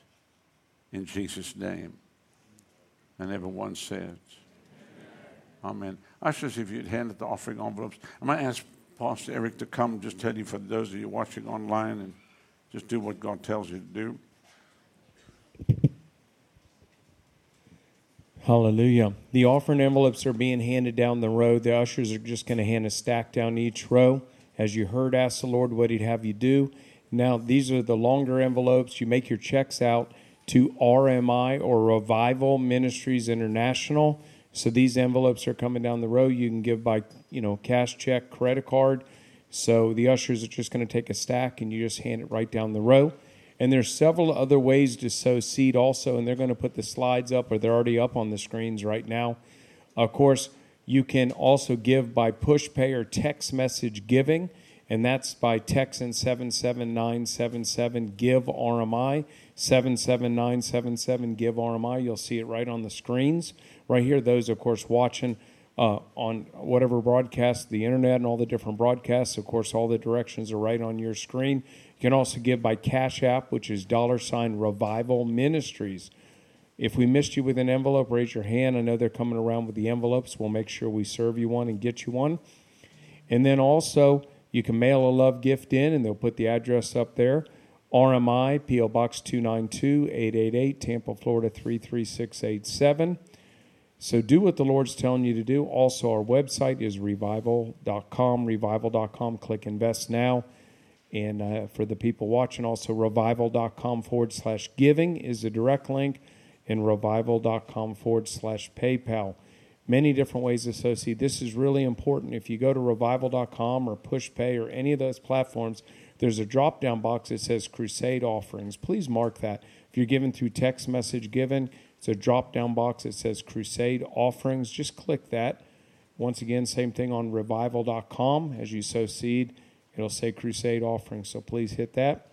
in Jesus' name. And everyone said, Amen. Ushers, if you'd hand the offering envelopes. I might ask Pastor Eric to come just tell you for those of you watching online and just do what God tells you to do. Hallelujah. The offering envelopes are being handed down the row. The ushers are just going to hand a stack down each row. As you heard, ask the Lord what He'd have you do. Now, these are the longer envelopes. You make your checks out to RMI or Revival Ministries International. So these envelopes are coming down the row. You can give by, you know, cash check, credit card. So the ushers are just going to take a stack and you just hand it right down the row. And there's several other ways to sow seed also, and they're going to put the slides up, or they're already up on the screens right now. Of course, you can also give by PushPay or text message giving, and that's by texting 77977 give RMI 77977 give RMI. You'll see it right on the screens right here. Those, of course, watching uh, on whatever broadcast, the internet, and all the different broadcasts. Of course, all the directions are right on your screen. You can also give by Cash App, which is dollar sign Revival Ministries. If we missed you with an envelope, raise your hand. I know they're coming around with the envelopes. We'll make sure we serve you one and get you one. And then also, you can mail a love gift in, and they'll put the address up there. RMI, P.O. Box 292 888, Tampa, Florida 33687. So do what the Lord's telling you to do. Also, our website is revival.com, revival.com. Click invest now. And uh, for the people watching, also revival.com forward slash giving is a direct link, and revival.com forward slash PayPal. Many different ways to associate. This is really important. If you go to revival.com or PushPay or any of those platforms, there's a drop down box that says Crusade Offerings. Please mark that. If you're given through text message given, it's a drop down box that says Crusade Offerings. Just click that. Once again, same thing on revival.com as you sow seed It'll say crusade offering. So please hit that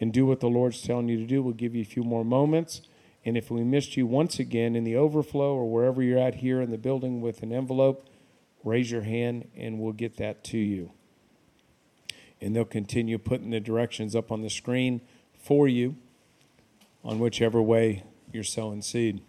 and do what the Lord's telling you to do. We'll give you a few more moments. And if we missed you once again in the overflow or wherever you're at here in the building with an envelope, raise your hand and we'll get that to you. And they'll continue putting the directions up on the screen for you on whichever way you're sowing seed.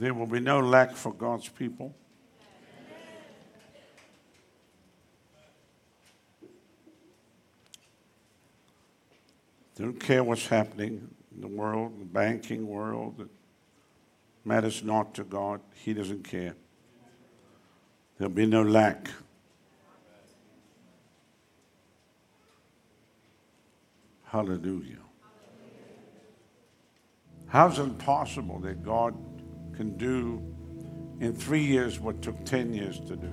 There will be no lack for God's people. Don't care what's happening in the world, the banking world. It matters not to God. He doesn't care. There'll be no lack. Hallelujah. How's it possible that God can do in three years what took 10 years to do?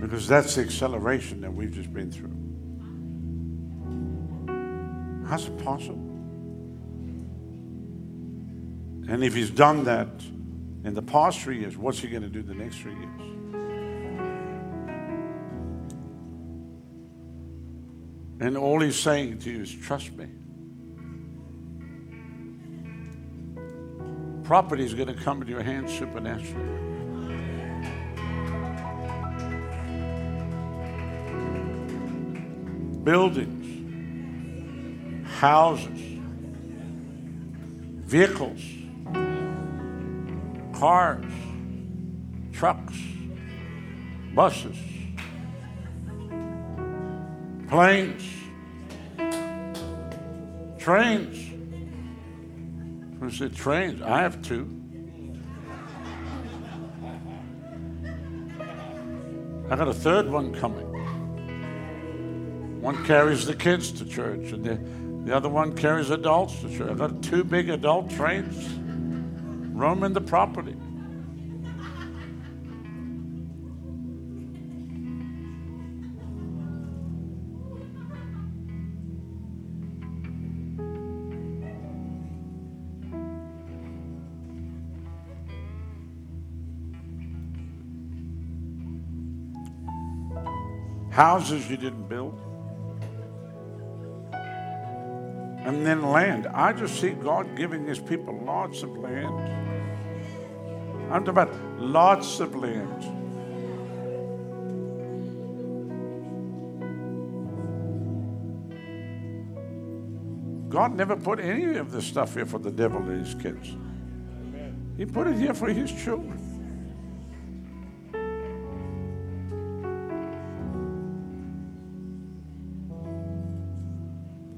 Because that's the acceleration that we've just been through. How's it possible? And if he's done that in the past three years, what's he going to do the next three years? And all he's saying to you is, trust me. Property is going to come into your hands supernaturally. Buildings, houses, vehicles, cars, trucks, buses, planes, Trains. I said, trains. I have two. I got a third one coming. One carries the kids to church, and the, the other one carries adults to church. I got two big adult trains roaming the property. houses you didn't build, and then land. I just see God giving His people lots of land. I'm talking about lots of land. God never put any of this stuff here for the devil and his kids. He put it here for his children.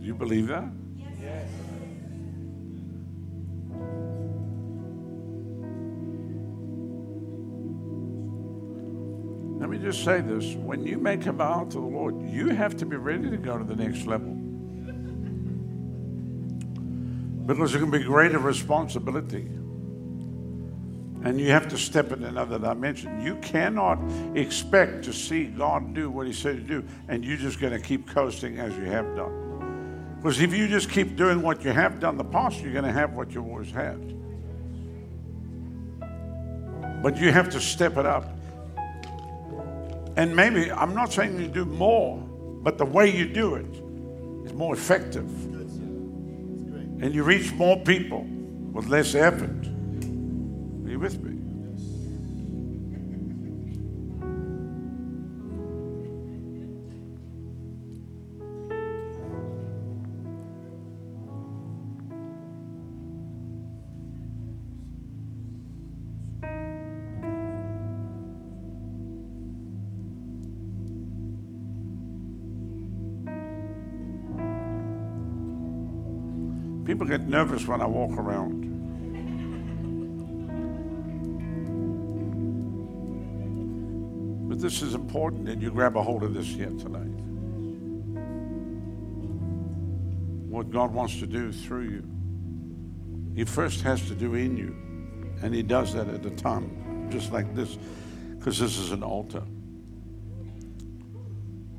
Do you believe that? Just say this. When you make a vow to the Lord, you have to be ready to go to the next level. Because it can be greater responsibility. And you have to step in another dimension. You cannot expect to see God do what He said to do, and you're just going to keep coasting as you have done. Because if you just keep doing what you have done in the past, you're going to have what you always had. But you have to step it up. And maybe, I'm not saying you do more, but the way you do it is more effective. And you reach more people with less effort. Are you with me? Nervous when I walk around. But this is important that you grab a hold of this here tonight. What God wants to do through you. He first has to do in you. And He does that at a time just like this, because this is an altar.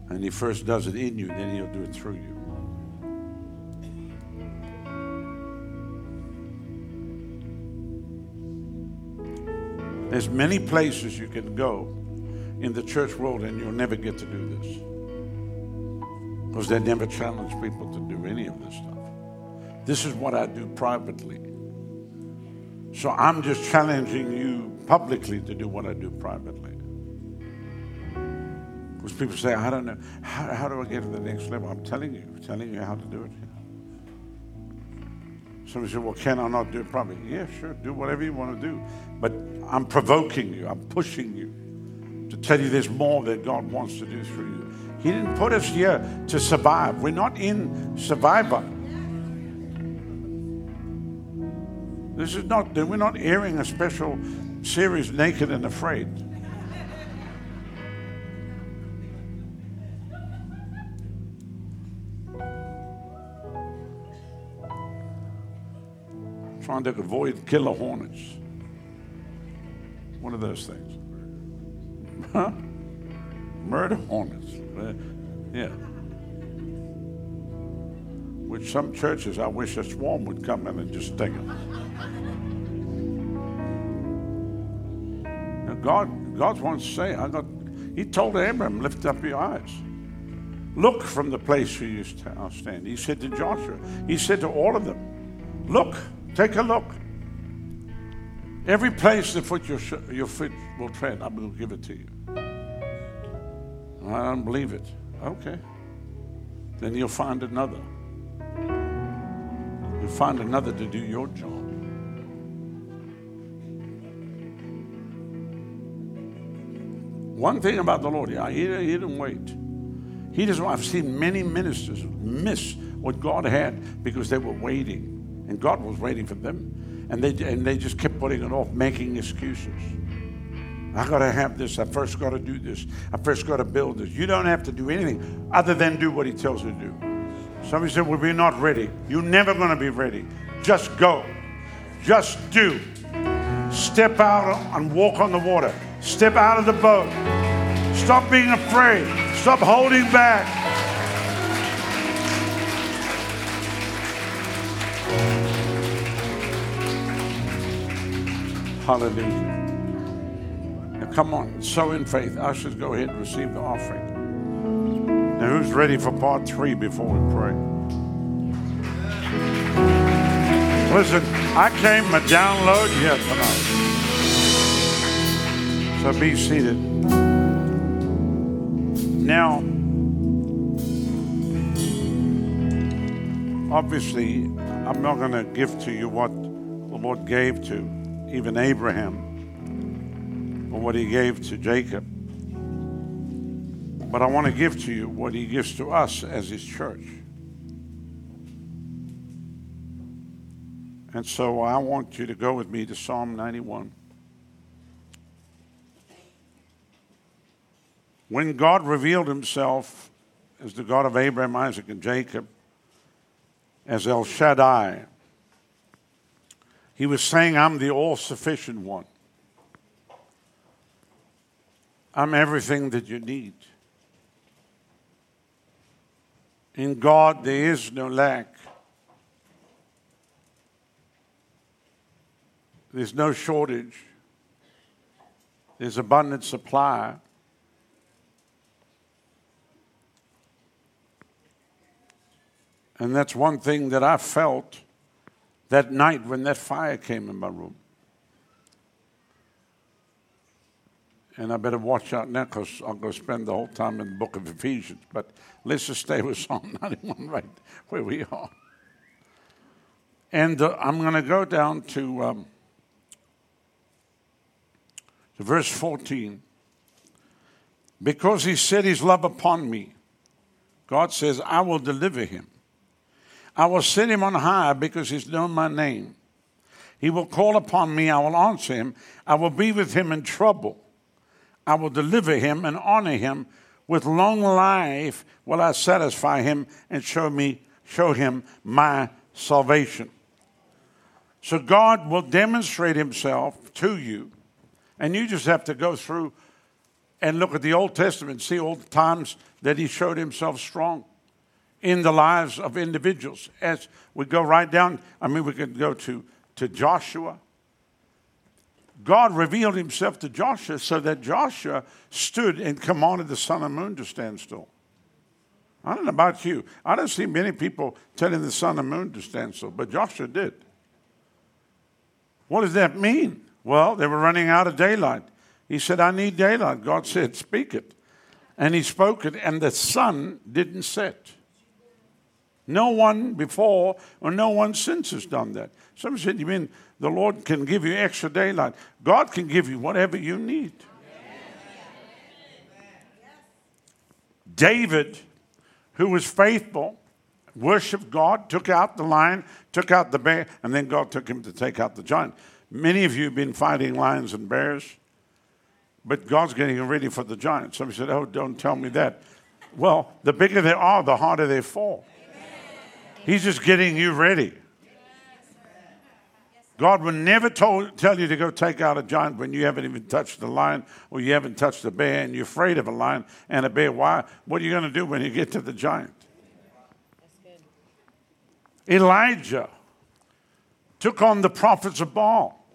And He first does it in you, then He'll do it through you. There's many places you can go in the church world and you'll never get to do this. Because they never challenge people to do any of this stuff. This is what I do privately. So I'm just challenging you publicly to do what I do privately. Because people say, I don't know, how, how do I get to the next level? I'm telling you, telling you how to do it. Somebody said, Well, can I not do it properly? Yeah, sure, do whatever you want to do. But I'm provoking you, I'm pushing you to tell you there's more that God wants to do through you. He didn't put us here to survive. We're not in survivor. This is not, we're not airing a special series, Naked and Afraid. Trying to avoid killer hornets. One of those things. Huh? Murder hornets. Yeah. Which some churches, I wish a swarm would come in and just sting them. Now God, God wants to say, I got, He told Abraham, lift up your eyes. Look from the place where you st- stand. He said to Joshua, He said to all of them, Look, take a look. Every place the foot your, your foot will tread, I will give it to you. I don't believe it. Okay. Then you'll find another. You'll find another to do your job. One thing about the Lord, yeah, he, he didn't wait. He doesn't. I've seen many ministers miss what God had because they were waiting. And God was waiting for them. And they, and they just kept putting it off, making excuses. I got to have this. I first got to do this. I first got to build this. You don't have to do anything other than do what He tells you to do. Somebody said, Well, we're not ready. You're never going to be ready. Just go. Just do. Step out and walk on the water. Step out of the boat. Stop being afraid. Stop holding back. Hallelujah. Now, come on, sow in faith. Ushers, go ahead and receive the offering. Now, who's ready for part three before we pray? Listen, I came to download here tonight. So be seated. Now, obviously, I'm not going to give to you what the Lord gave to even Abraham or what he gave to Jacob. But I want to give to you what he gives to us as his church. And so I want you to go with me to Psalm 91. When God revealed himself as the God of Abraham, Isaac, and Jacob, as El Shaddai, he was saying, I'm the all sufficient one. I'm everything that you need. In God, there is no lack. There's no shortage. There's abundant supply. And that's one thing that I felt that night when that fire came in my room. And I better watch out now because I'll go spend the whole time in the book of Ephesians. But let's just stay with Psalm 91 right where we are. And uh, I'm going to go down to, um, to verse 14. Because he set his love upon me, God says, I will deliver him. I will set him on high because he's known my name. He will call upon me, I will answer him. I will be with him in trouble. I will deliver him and honor him. With long life will I satisfy him and show me show him my salvation. So God will demonstrate himself to you, and you just have to go through and look at the Old Testament, see all the times that he showed himself strong in the lives of individuals. As we go right down, I mean, we could go to, to Joshua. God revealed himself to Joshua so that Joshua stood and commanded the sun and moon to stand still. I don't know about you. I don't see many people telling the sun and moon to stand still, but Joshua did. What does that mean? Well, they were running out of daylight. He said, I need daylight. God said, Speak it. And he spoke it, and the sun didn't set. No one before or no one since has done that. Somebody said, You mean the Lord can give you extra daylight? God can give you whatever you need. David, who was faithful, worshiped God, took out the lion, took out the bear, and then God took him to take out the giant. Many of you have been fighting lions and bears, but God's getting ready for the giant. Somebody said, Oh, don't tell me that. Well, the bigger they are, the harder they fall. He's just getting you ready. God will never told, tell you to go take out a giant when you haven't even touched the lion or you haven't touched a bear and you're afraid of a lion and a bear. Why? What are you going to do when you get to the giant? Elijah took on the prophets of Baal.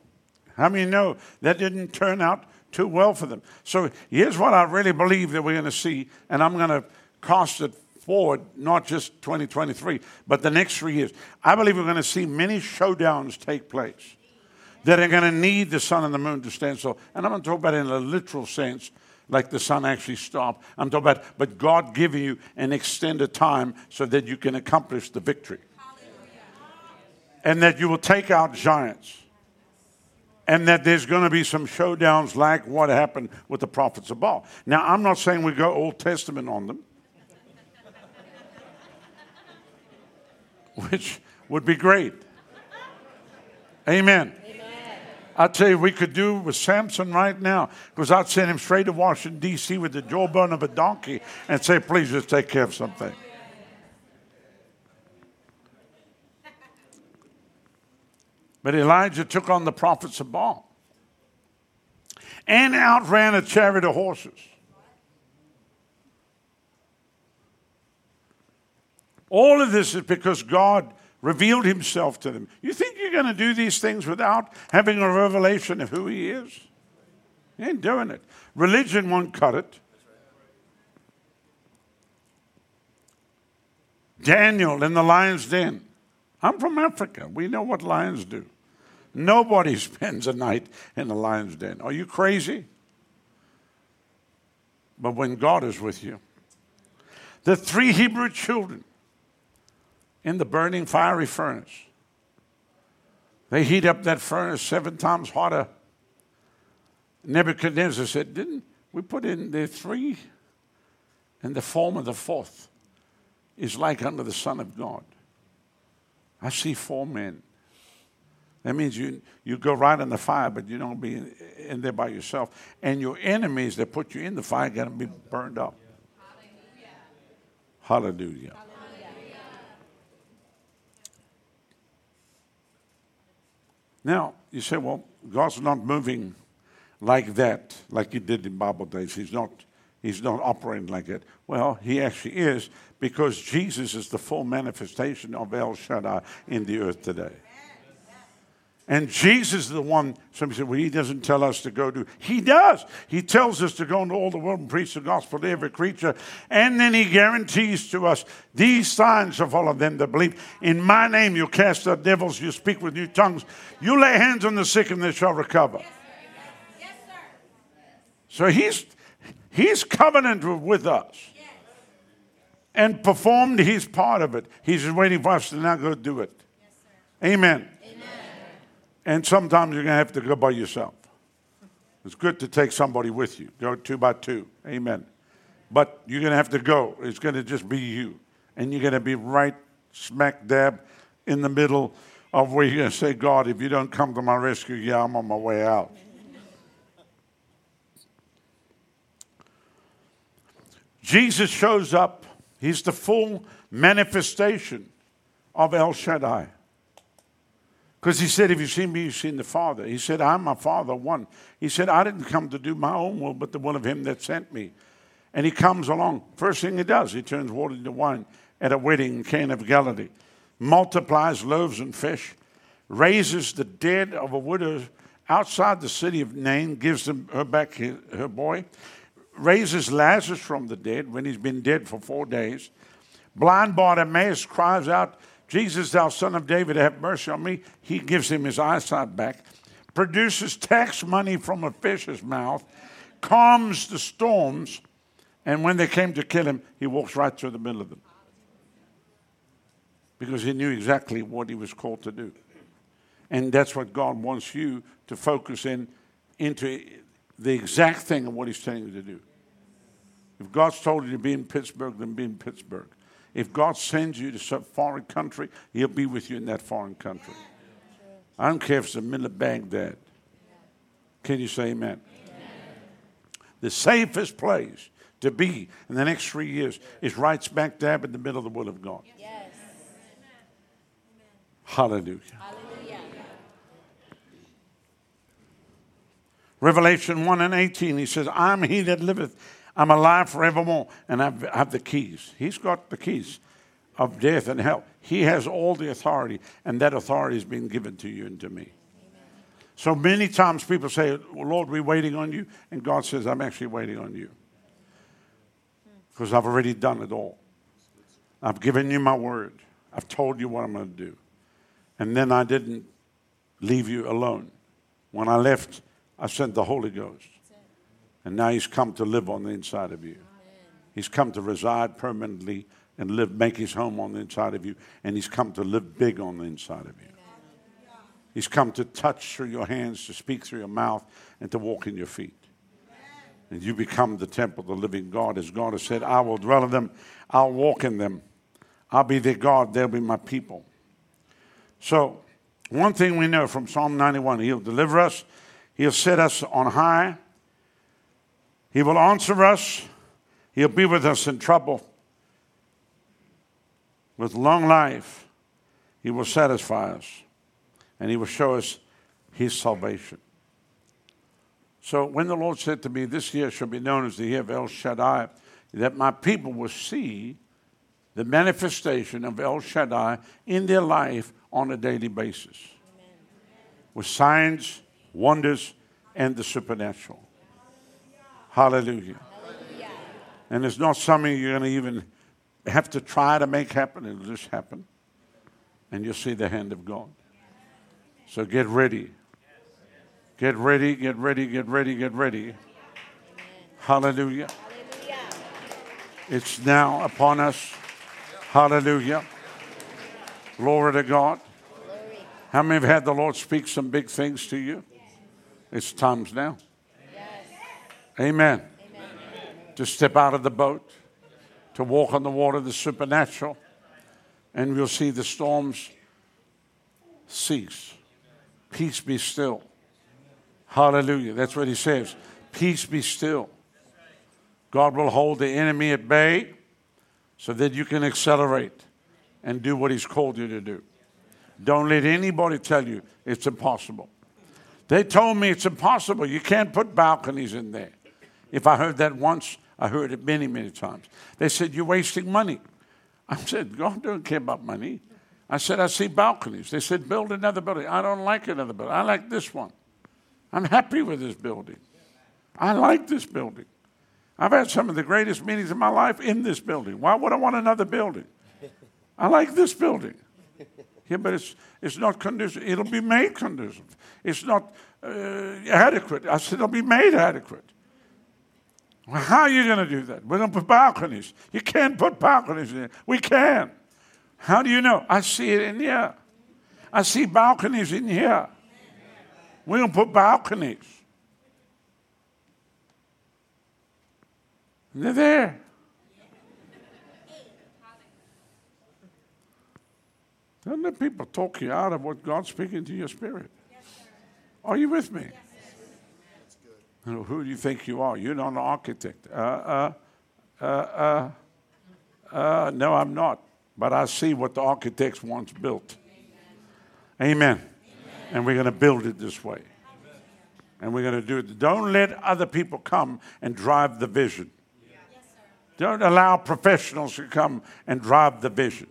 How many know that didn't turn out too well for them? So here's what I really believe that we're going to see, and I'm going to cast it forward, not just 2023, but the next three years. I believe we're going to see many showdowns take place that are going to need the sun and the moon to stand still. And I'm going to talk about it in a literal sense, like the sun actually stopped. I'm talking about, but God giving you an extended time so that you can accomplish the victory. And that you will take out giants. And that there's going to be some showdowns like what happened with the prophets of Baal. Now, I'm not saying we go Old Testament on them. which would be great. Amen. I tell you, we could do with Samson right now because I'd send him straight to Washington, D.C. with the jawbone of a donkey and say, please just take care of something. But Elijah took on the prophets of Baal and outran a chariot of horses. All of this is because God revealed himself to them. You think you're going to do these things without having a revelation of who he is? You ain't doing it. Religion won't cut it. Daniel in the lion's den. I'm from Africa. We know what lions do. Nobody spends a night in the lion's den. Are you crazy? But when God is with you, the three Hebrew children in the burning fiery furnace, they heat up that furnace seven times hotter. Nebuchadnezzar said, Didn't we put in there three? And the form of the fourth is like unto the Son of God. I see four men. That means you, you go right in the fire, but you don't be in, in there by yourself. And your enemies that put you in the fire are going to be burned up. Hallelujah. Hallelujah. Now, you say, well, God's not moving like that, like he did in Bible days. He's not, he's not operating like that. Well, he actually is because Jesus is the full manifestation of El Shaddai in the earth today. And Jesus is the one, somebody said, well, he doesn't tell us to go do. He does. He tells us to go into all the world and preach the gospel to every creature. And then he guarantees to us, these signs shall follow them that believe. In my name you cast out devils, you speak with new tongues, you lay hands on the sick and they shall recover. Yes, sir. So he's, he's covenanted with us and performed his part of it. He's just waiting for us to now go do it. Amen. And sometimes you're going to have to go by yourself. It's good to take somebody with you. Go two by two. Amen. But you're going to have to go. It's going to just be you. And you're going to be right smack dab in the middle of where you're going to say, God, if you don't come to my rescue, yeah, I'm on my way out. Jesus shows up. He's the full manifestation of El Shaddai. Because he said, If you've seen me, you've seen the Father. He said, I'm my Father, one. He said, I didn't come to do my own will, but the will of him that sent me. And he comes along. First thing he does, he turns water into wine at a wedding in Cana of Galilee, multiplies loaves and fish, raises the dead of a widow outside the city of Nain, gives them her back her boy, raises Lazarus from the dead when he's been dead for four days. Blind Bartimaeus cries out, Jesus, thou son of David, have mercy on me. He gives him his eyesight back, produces tax money from a fish's mouth, calms the storms, and when they came to kill him, he walks right through the middle of them. Because he knew exactly what he was called to do. And that's what God wants you to focus in into the exact thing of what he's telling you to do. If God's told you to be in Pittsburgh, then be in Pittsburgh. If God sends you to some foreign country, He'll be with you in that foreign country. I don't care if it's the middle of Baghdad. Can you say amen? amen? The safest place to be in the next three years is right smack dab in the middle of the will of God. Yes. Hallelujah. Hallelujah. Revelation 1 and 18, he says, I'm he that liveth I'm alive forevermore, and I have the keys. He's got the keys of death and hell. He has all the authority, and that authority has been given to you and to me. Amen. So many times people say, well, Lord, we're waiting on you. And God says, I'm actually waiting on you. Because I've already done it all. I've given you my word. I've told you what I'm going to do. And then I didn't leave you alone. When I left, I sent the Holy Ghost. And now he's come to live on the inside of you. He's come to reside permanently and live, make his home on the inside of you. And he's come to live big on the inside of you. He's come to touch through your hands, to speak through your mouth, and to walk in your feet. And you become the temple of the living God. As God has said, I will dwell in them, I'll walk in them, I'll be their God, they'll be my people. So, one thing we know from Psalm 91 He'll deliver us, He'll set us on high, He will answer us, He'll be with us in trouble. With long life, He will satisfy us, and He will show us His salvation. So, when the Lord said to me, This year shall be known as the year of El Shaddai, that my people will see the manifestation of El Shaddai in their life on a daily basis with signs, wonders, and the supernatural. Hallelujah. And it's not something you're going to even have to try to make happen, it'll just happen. And you'll see the hand of God. So get ready. Get ready, get ready, get ready, get ready. Hallelujah. It's now upon us. Hallelujah. Glory to God. How many have had the Lord speak some big things to you? It's times now. Amen. To step out of the boat, to walk on the water, the supernatural, and we'll see the storms cease. Peace be still. Hallelujah. That's what he says. Peace be still. God will hold the enemy at bay so that you can accelerate and do what he's called you to do. Don't let anybody tell you it's impossible. They told me it's impossible. You can't put balconies in there. If I heard that once, I heard it many, many times. They said, You're wasting money. I said, God don't care about money. I said, I see balconies. They said, Build another building. I don't like another building. I like this one. I'm happy with this building. I like this building. I've had some of the greatest meetings of my life in this building. Why would I want another building? I like this building. Yeah, but it's, it's not conducive. It'll be made conducive. It's not uh, adequate. I said it'll be made adequate. How are you going to do that? We're going to put balconies. You can't put balconies in. We can. How do you know? I see it in here. I see balconies in here. We're going to put balconies. They're there. Don't let people talk you out of what God's speaking to your spirit. Are you with me? Who do you think you are? You're not an architect. Uh, uh, uh, uh, uh, no, I'm not. But I see what the architects once built. Amen. Amen. And we're going to build it this way. And we're going to do it. Don't let other people come and drive the vision. Don't allow professionals to come and drive the vision.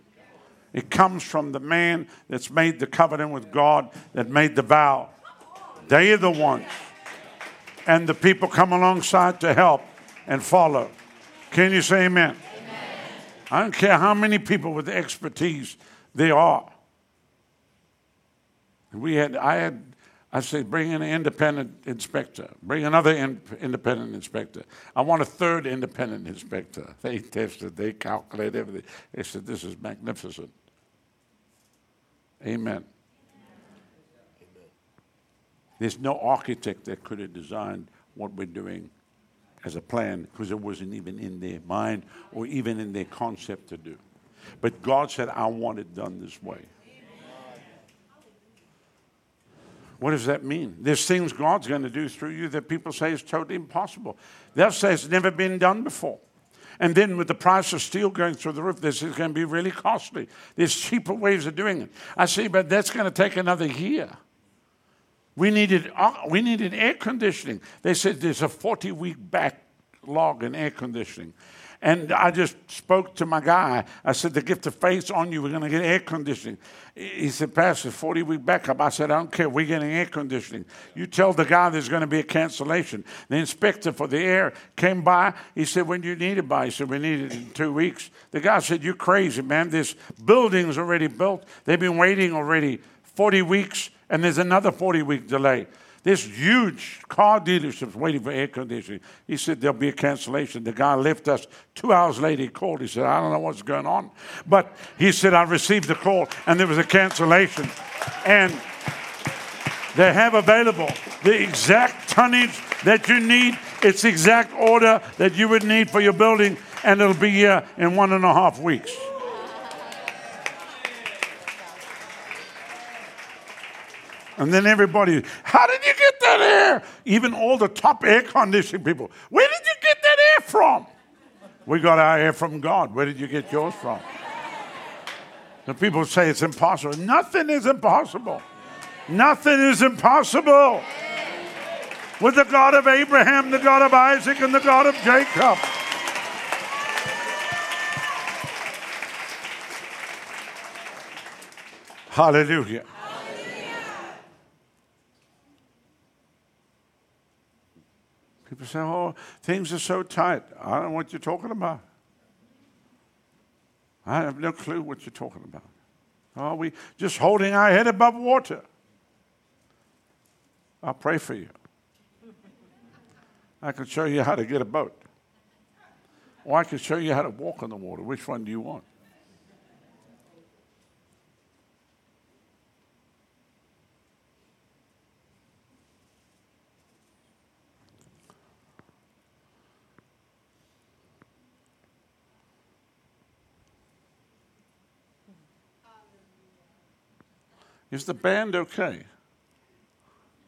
It comes from the man that's made the covenant with God, that made the vow. They are the ones. And the people come alongside to help and follow. Can you say amen? amen? I don't care how many people with expertise they are. We had, I had, I said, bring in an independent inspector. Bring another in, independent inspector. I want a third independent inspector. They tested, they calculated everything. They said, this is magnificent. Amen. There's no architect that could have designed what we're doing as a plan because it wasn't even in their mind or even in their concept to do. But God said, I want it done this way. What does that mean? There's things God's going to do through you that people say is totally impossible. They'll say it's never been done before. And then with the price of steel going through the roof, this is going to be really costly. There's cheaper ways of doing it. I see, but that's going to take another year. We needed, uh, we needed air conditioning. They said there's a 40 week backlog in air conditioning. And I just spoke to my guy. I said, The gift of faith's on you. We're going to get air conditioning. He said, Pastor, 40 week backup. I said, I don't care. We're getting air conditioning. You tell the guy there's going to be a cancellation. The inspector for the air came by. He said, When do you need it by? He said, We need it in two weeks. The guy said, You're crazy, man. This building's already built. They've been waiting already 40 weeks, and there's another 40 week delay. This huge car dealership's waiting for air conditioning. He said there'll be a cancellation. The guy left us. Two hours later, he called. He said, I don't know what's going on. But he said, I received the call and there was a cancellation. And they have available the exact tonnage that you need. It's the exact order that you would need for your building, and it'll be here in one and a half weeks. And then everybody, how did you get that air? Even all the top air conditioning people, where did you get that air from? We got our air from God. Where did you get yours from? The people say it's impossible. Nothing is impossible. Nothing is impossible. With the God of Abraham, the God of Isaac, and the God of Jacob. Hallelujah. People say, oh, things are so tight. I don't know what you're talking about. I have no clue what you're talking about. Are we just holding our head above water? I'll pray for you. I can show you how to get a boat. Or I can show you how to walk on the water. Which one do you want? Is the band okay?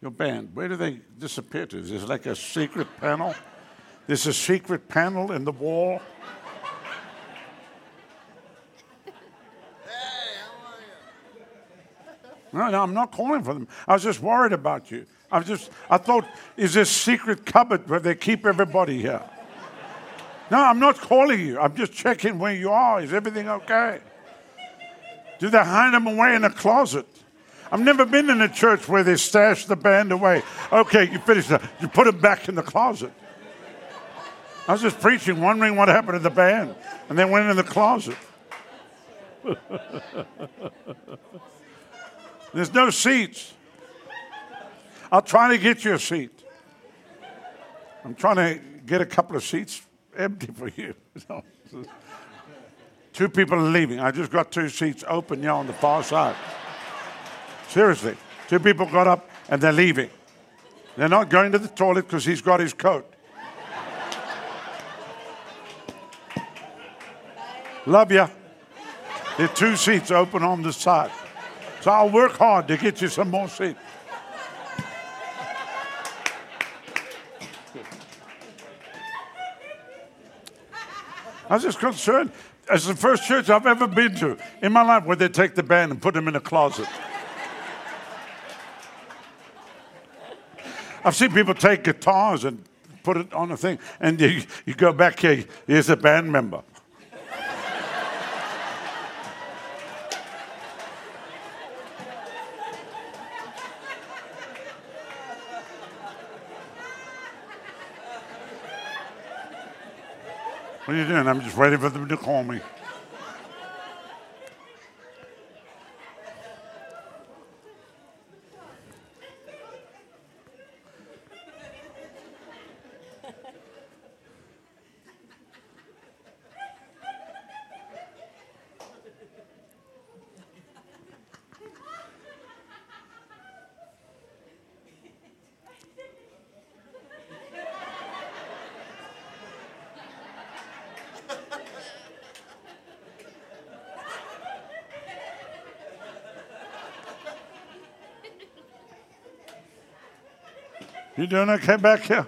Your band, where do they disappear to? Is this like a secret panel? There's a secret panel in the wall. Hey, how are you? No, no, I'm not calling for them. I was just worried about you. I was just, I thought, is this secret cupboard where they keep everybody here? No, I'm not calling you. I'm just checking where you are. Is everything okay? Do they hide them away in a closet? I've never been in a church where they stash the band away. Okay, you finish that. You put it back in the closet. I was just preaching, wondering what happened to the band, and they went in the closet. There's no seats. I'll try to get you a seat. I'm trying to get a couple of seats empty for you. two people are leaving. I just got two seats open here on the far side. Seriously. Two people got up and they're leaving. They're not going to the toilet because he's got his coat. Love you. There are two seats open on the side. So I'll work hard to get you some more seats. I was just concerned. It's the first church I've ever been to in my life where they take the band and put them in a closet. I've seen people take guitars and put it on a thing, and you, you go back here, here's a band member. What are you doing? I'm just waiting for them to call me. You doing okay back here?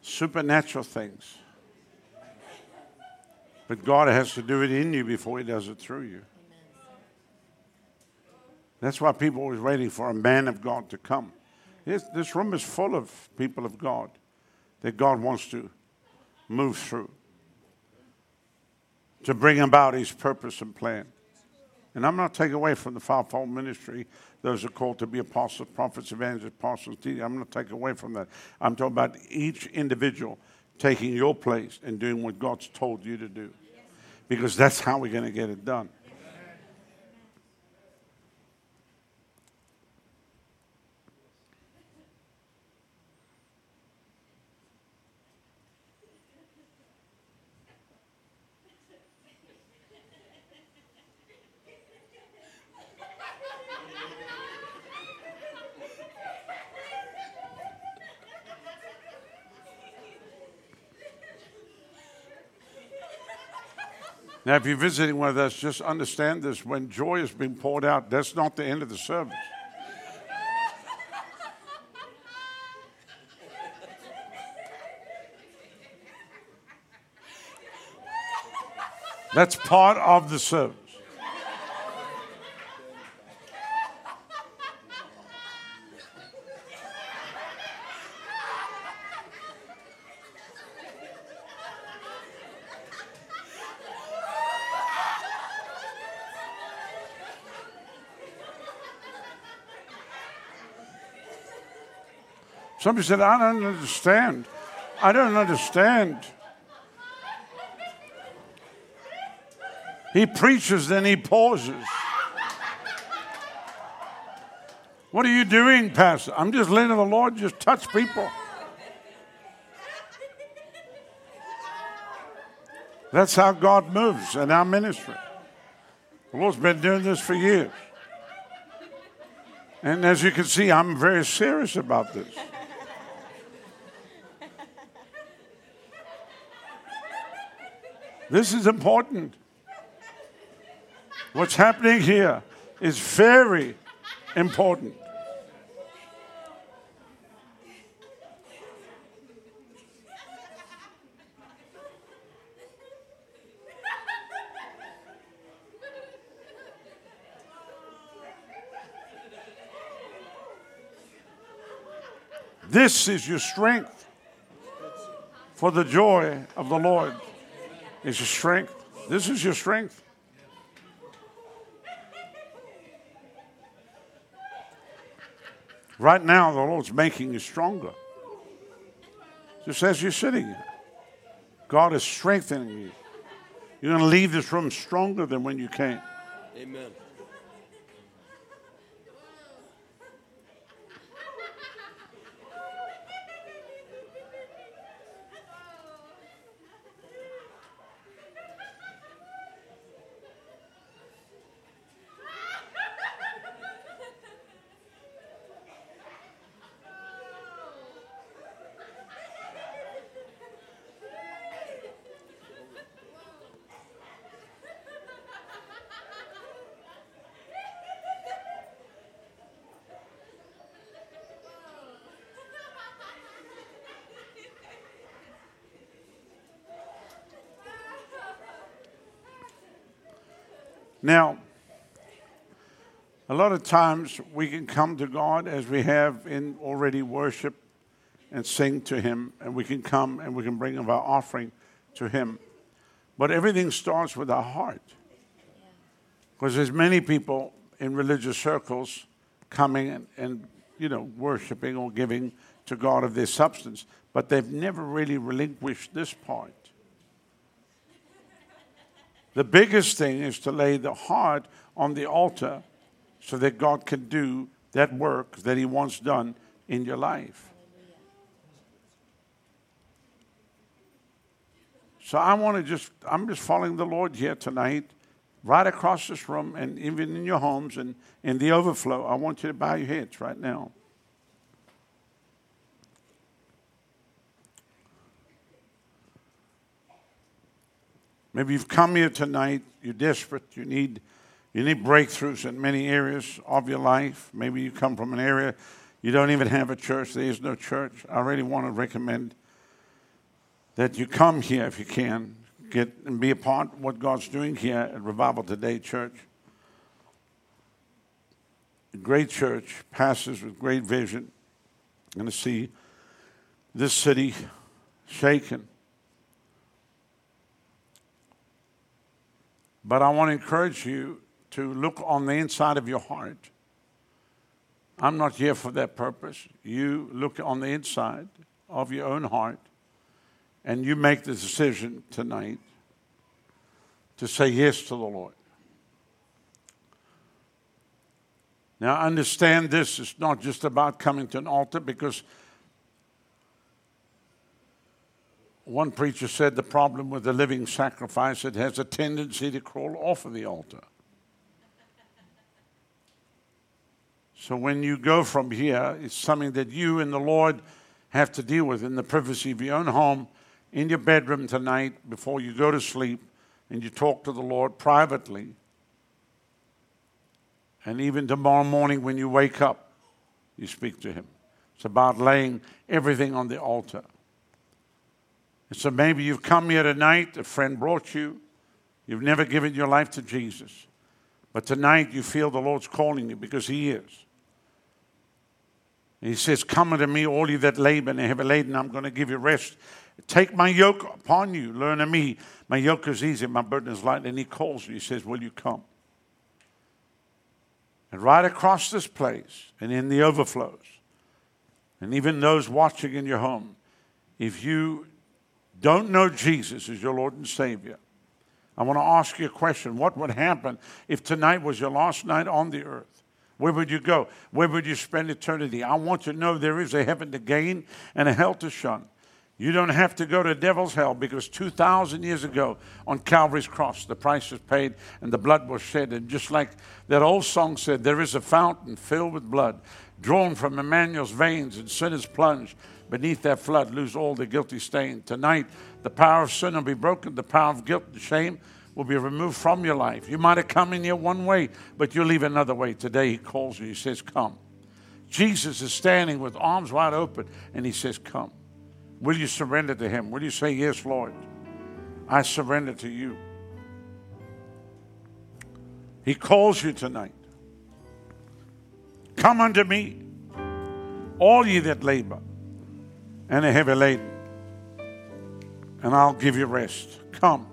Supernatural things. But God has to do it in you before He does it through you. That's why people are always waiting for a man of God to come. This, this room is full of people of God that God wants to move through to bring about His purpose and plan. And I'm not taking away from the fivefold ministry. Those are called to be apostles, prophets, evangelists, apostles, teachers. I'm not taking away from that. I'm talking about each individual taking your place and doing what God's told you to do. Because that's how we're going to get it done. Now, if you're visiting with us, just understand this when joy is being poured out, that's not the end of the service. That's part of the service. Somebody said, I don't understand. I don't understand. He preaches, then he pauses. What are you doing, Pastor? I'm just letting the Lord just touch people. That's how God moves in our ministry. The Lord's been doing this for years. And as you can see, I'm very serious about this. This is important. What's happening here is very important. This is your strength for the joy of the Lord. Is your strength. This is your strength. Right now, the Lord's making you stronger. Just as you're sitting here, God is strengthening you. You're going to leave this room stronger than when you came. Amen. Now, a lot of times we can come to God as we have in already worship and sing to Him, and we can come and we can bring our offering to Him. But everything starts with our heart. Because there's many people in religious circles coming and, and, you know, worshiping or giving to God of their substance, but they've never really relinquished this part. The biggest thing is to lay the heart on the altar so that God can do that work that He wants done in your life. So I want to just, I'm just following the Lord here tonight, right across this room, and even in your homes and in the overflow. I want you to bow your heads right now. Maybe you've come here tonight, you're desperate, you need, you need breakthroughs in many areas of your life. Maybe you come from an area you don't even have a church, there is no church. I really want to recommend that you come here if you can, get and be a part of what God's doing here at Revival Today Church. A great church, pastors with great vision. Going to see this city shaken But I want to encourage you to look on the inside of your heart. I'm not here for that purpose. You look on the inside of your own heart and you make the decision tonight to say yes to the Lord. Now, understand this it's not just about coming to an altar because One preacher said the problem with the living sacrifice, it has a tendency to crawl off of the altar. So when you go from here, it's something that you and the Lord have to deal with in the privacy of your own home, in your bedroom tonight, before you go to sleep. and you talk to the Lord privately. And even tomorrow morning when you wake up, you speak to Him. It's about laying everything on the altar. And so maybe you've come here tonight, a friend brought you, you've never given your life to Jesus. But tonight you feel the Lord's calling you because He is. He says, Come unto me, all you that labor and are heavy laden, I'm going to give you rest. Take my yoke upon you. Learn of me. My yoke is easy, my burden is light. And he calls you. He says, Will you come? And right across this place and in the overflows, and even those watching in your home, if you don't know Jesus as your Lord and Savior, I want to ask you a question. What would happen if tonight was your last night on the earth? Where would you go? Where would you spend eternity? I want you to know there is a heaven to gain and a hell to shun. You don't have to go to devil's hell because 2,000 years ago on Calvary's cross, the price was paid and the blood was shed. And just like that old song said, there is a fountain filled with blood drawn from Emmanuel's veins, and sinners plunge beneath that flood, lose all the guilty stain. Tonight, the power of sin will be broken, the power of guilt and shame will be removed from your life. You might have come in here one way, but you'll leave another way. Today, He calls you, He says, Come. Jesus is standing with arms wide open, and He says, Come. Will you surrender to Him? Will you say, Yes, Lord? I surrender to you. He calls you tonight. Come unto me, all ye that labor and are heavy laden, and I'll give you rest. Come,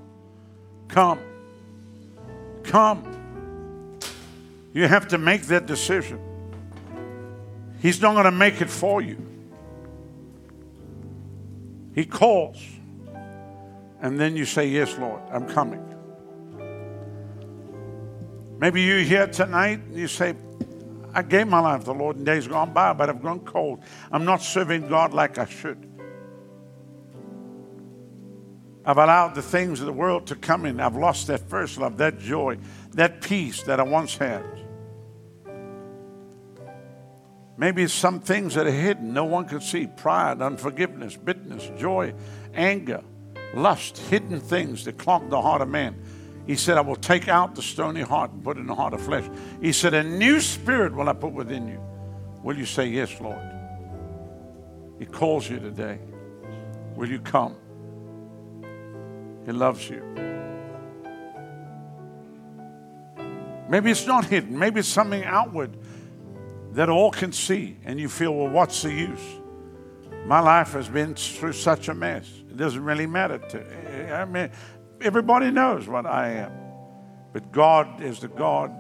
come, come. You have to make that decision. He's not going to make it for you. He calls, and then you say, Yes, Lord, I'm coming. Maybe you're here tonight and you say, I gave my life to the Lord in days gone by, but I've grown cold. I'm not serving God like I should. I've allowed the things of the world to come in. I've lost that first love, that joy, that peace that I once had. Maybe it's some things that are hidden, no one can see pride, unforgiveness, bitterness, joy, anger, lust, hidden things that clog the heart of man. He said, I will take out the stony heart and put in the heart of flesh. He said, A new spirit will I put within you. Will you say, Yes, Lord? He calls you today. Will you come? He loves you. Maybe it's not hidden, maybe it's something outward that all can see, and you feel, well, what's the use? My life has been through such a mess. It doesn't really matter to I mean, everybody knows what I am. But God is the God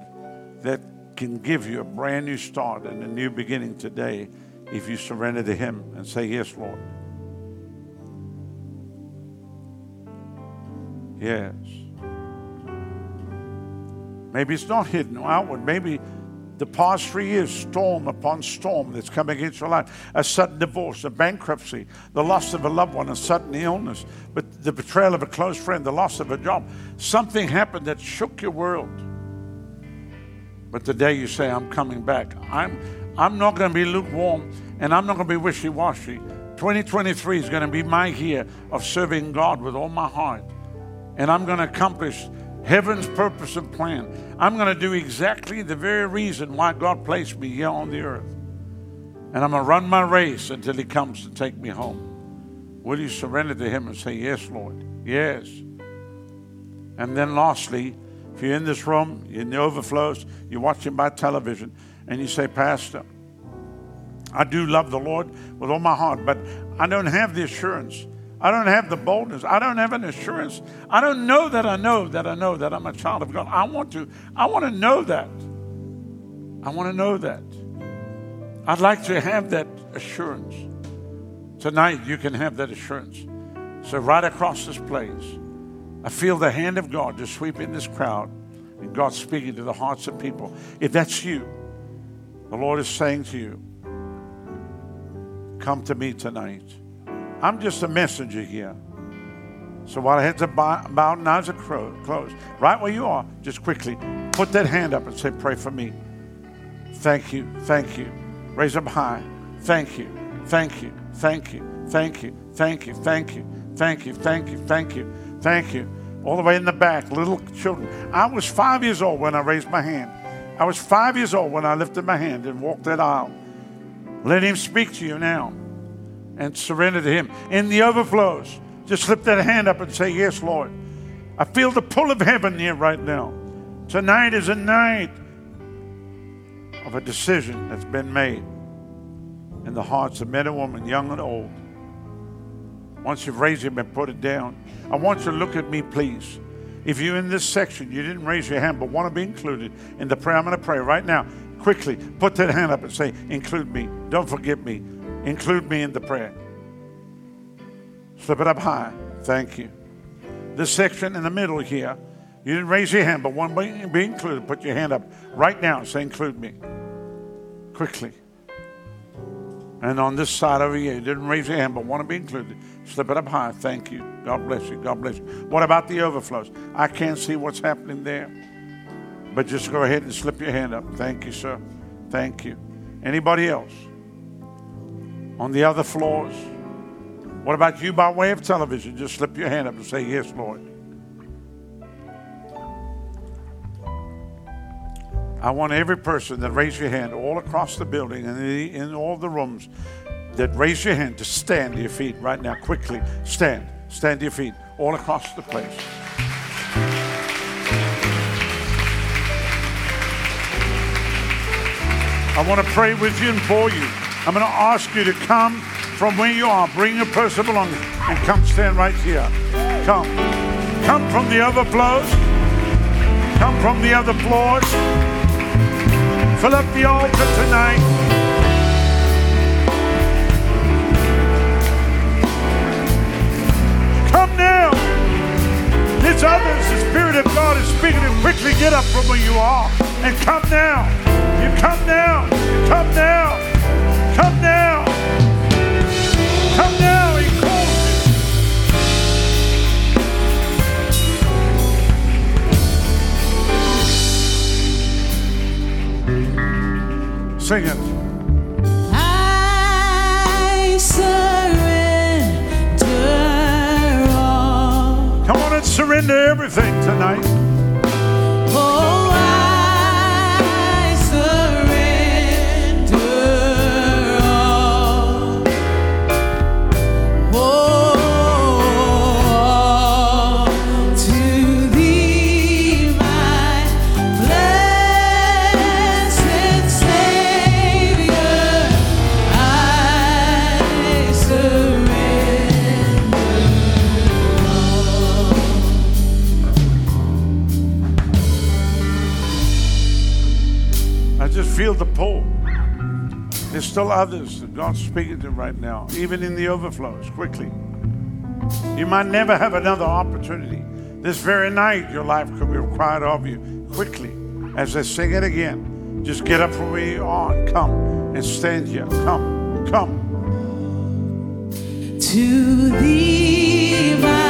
that can give you a brand new start and a new beginning today if you surrender to Him and say, Yes, Lord. Yes. Maybe it's not hidden outward. Maybe the past three years, storm upon storm that's come against your life. A sudden divorce, a bankruptcy, the loss of a loved one, a sudden illness, but the betrayal of a close friend, the loss of a job. Something happened that shook your world. But today you say, I'm coming back. I'm, I'm not going to be lukewarm and I'm not going to be wishy washy. 2023 is going to be my year of serving God with all my heart. And I'm going to accomplish heaven's purpose and plan. I'm going to do exactly the very reason why God placed me here on the earth. And I'm going to run my race until He comes to take me home. Will you surrender to Him and say, Yes, Lord? Yes. And then, lastly, if you're in this room, you're in the overflows, you're watching by television, and you say, Pastor, I do love the Lord with all my heart, but I don't have the assurance I don't have the boldness. I don't have an assurance. I don't know that I know that I know that I'm a child of God. I want to. I want to know that. I want to know that. I'd like to have that assurance. Tonight, you can have that assurance. So, right across this place, I feel the hand of God just sweeping this crowd and God speaking to the hearts of people. If that's you, the Lord is saying to you, Come to me tonight. I'm just a messenger here. So while heads are bowed and eyes are closed, right where you are, just quickly put that hand up and say, Pray for me. Thank you, thank you. Raise them high. Thank you, thank you, thank you, thank you, thank you, thank you, thank you, thank you, thank you, thank you. all the way in the back, little children. I was five years old when I raised my hand. I was five years old when I lifted my hand and walked that aisle. Let Him speak to you now and surrender to Him. In the overflows, just slip that hand up and say, Yes, Lord. I feel the pull of heaven here right now. Tonight is a night of a decision that's been made in the hearts of men and women, young and old. Once you've raised it and put it down, I want you to look at me, please. If you're in this section, you didn't raise your hand but want to be included in the prayer, I'm going to pray right now. Quickly, put that hand up and say, Include me. Don't forget me. Include me in the prayer. Slip it up high. Thank you. This section in the middle here, you didn't raise your hand, but one be, be included. Put your hand up right now say, Include me. Quickly. And on this side over here, you didn't raise your hand, but want to be included. Slip it up high. Thank you. God bless you. God bless you. What about the overflows? I can't see what's happening there. But just go ahead and slip your hand up. Thank you, sir. Thank you. Anybody else? On the other floors? What about you by way of television? Just slip your hand up and say, Yes, Lord. I want every person that raised your hand all across the building and in, all the rooms that raise your hand to stand to your feet right now. Quickly, stand. Stand to your feet all across the place. I want to pray with you and for you. I'm going to ask you to come from where you are. Bring your personal belongings and come stand right here. Come. Come from the overflows. Come from the other floors. Fill up the altar tonight. Come now. It's others. The Spirit of God is speaking to quickly get up from where you are and come now. You come now. You come now. Come now. Come now. He calls you. Sing it. I surrender all. Come on and surrender everything tonight. Oh, still others that God's speaking to right now, even in the overflows, quickly. You might never have another opportunity. This very night, your life could be required of you quickly. As I sing it again, just get up from where you are and come and stand here. Come, come. To thee, my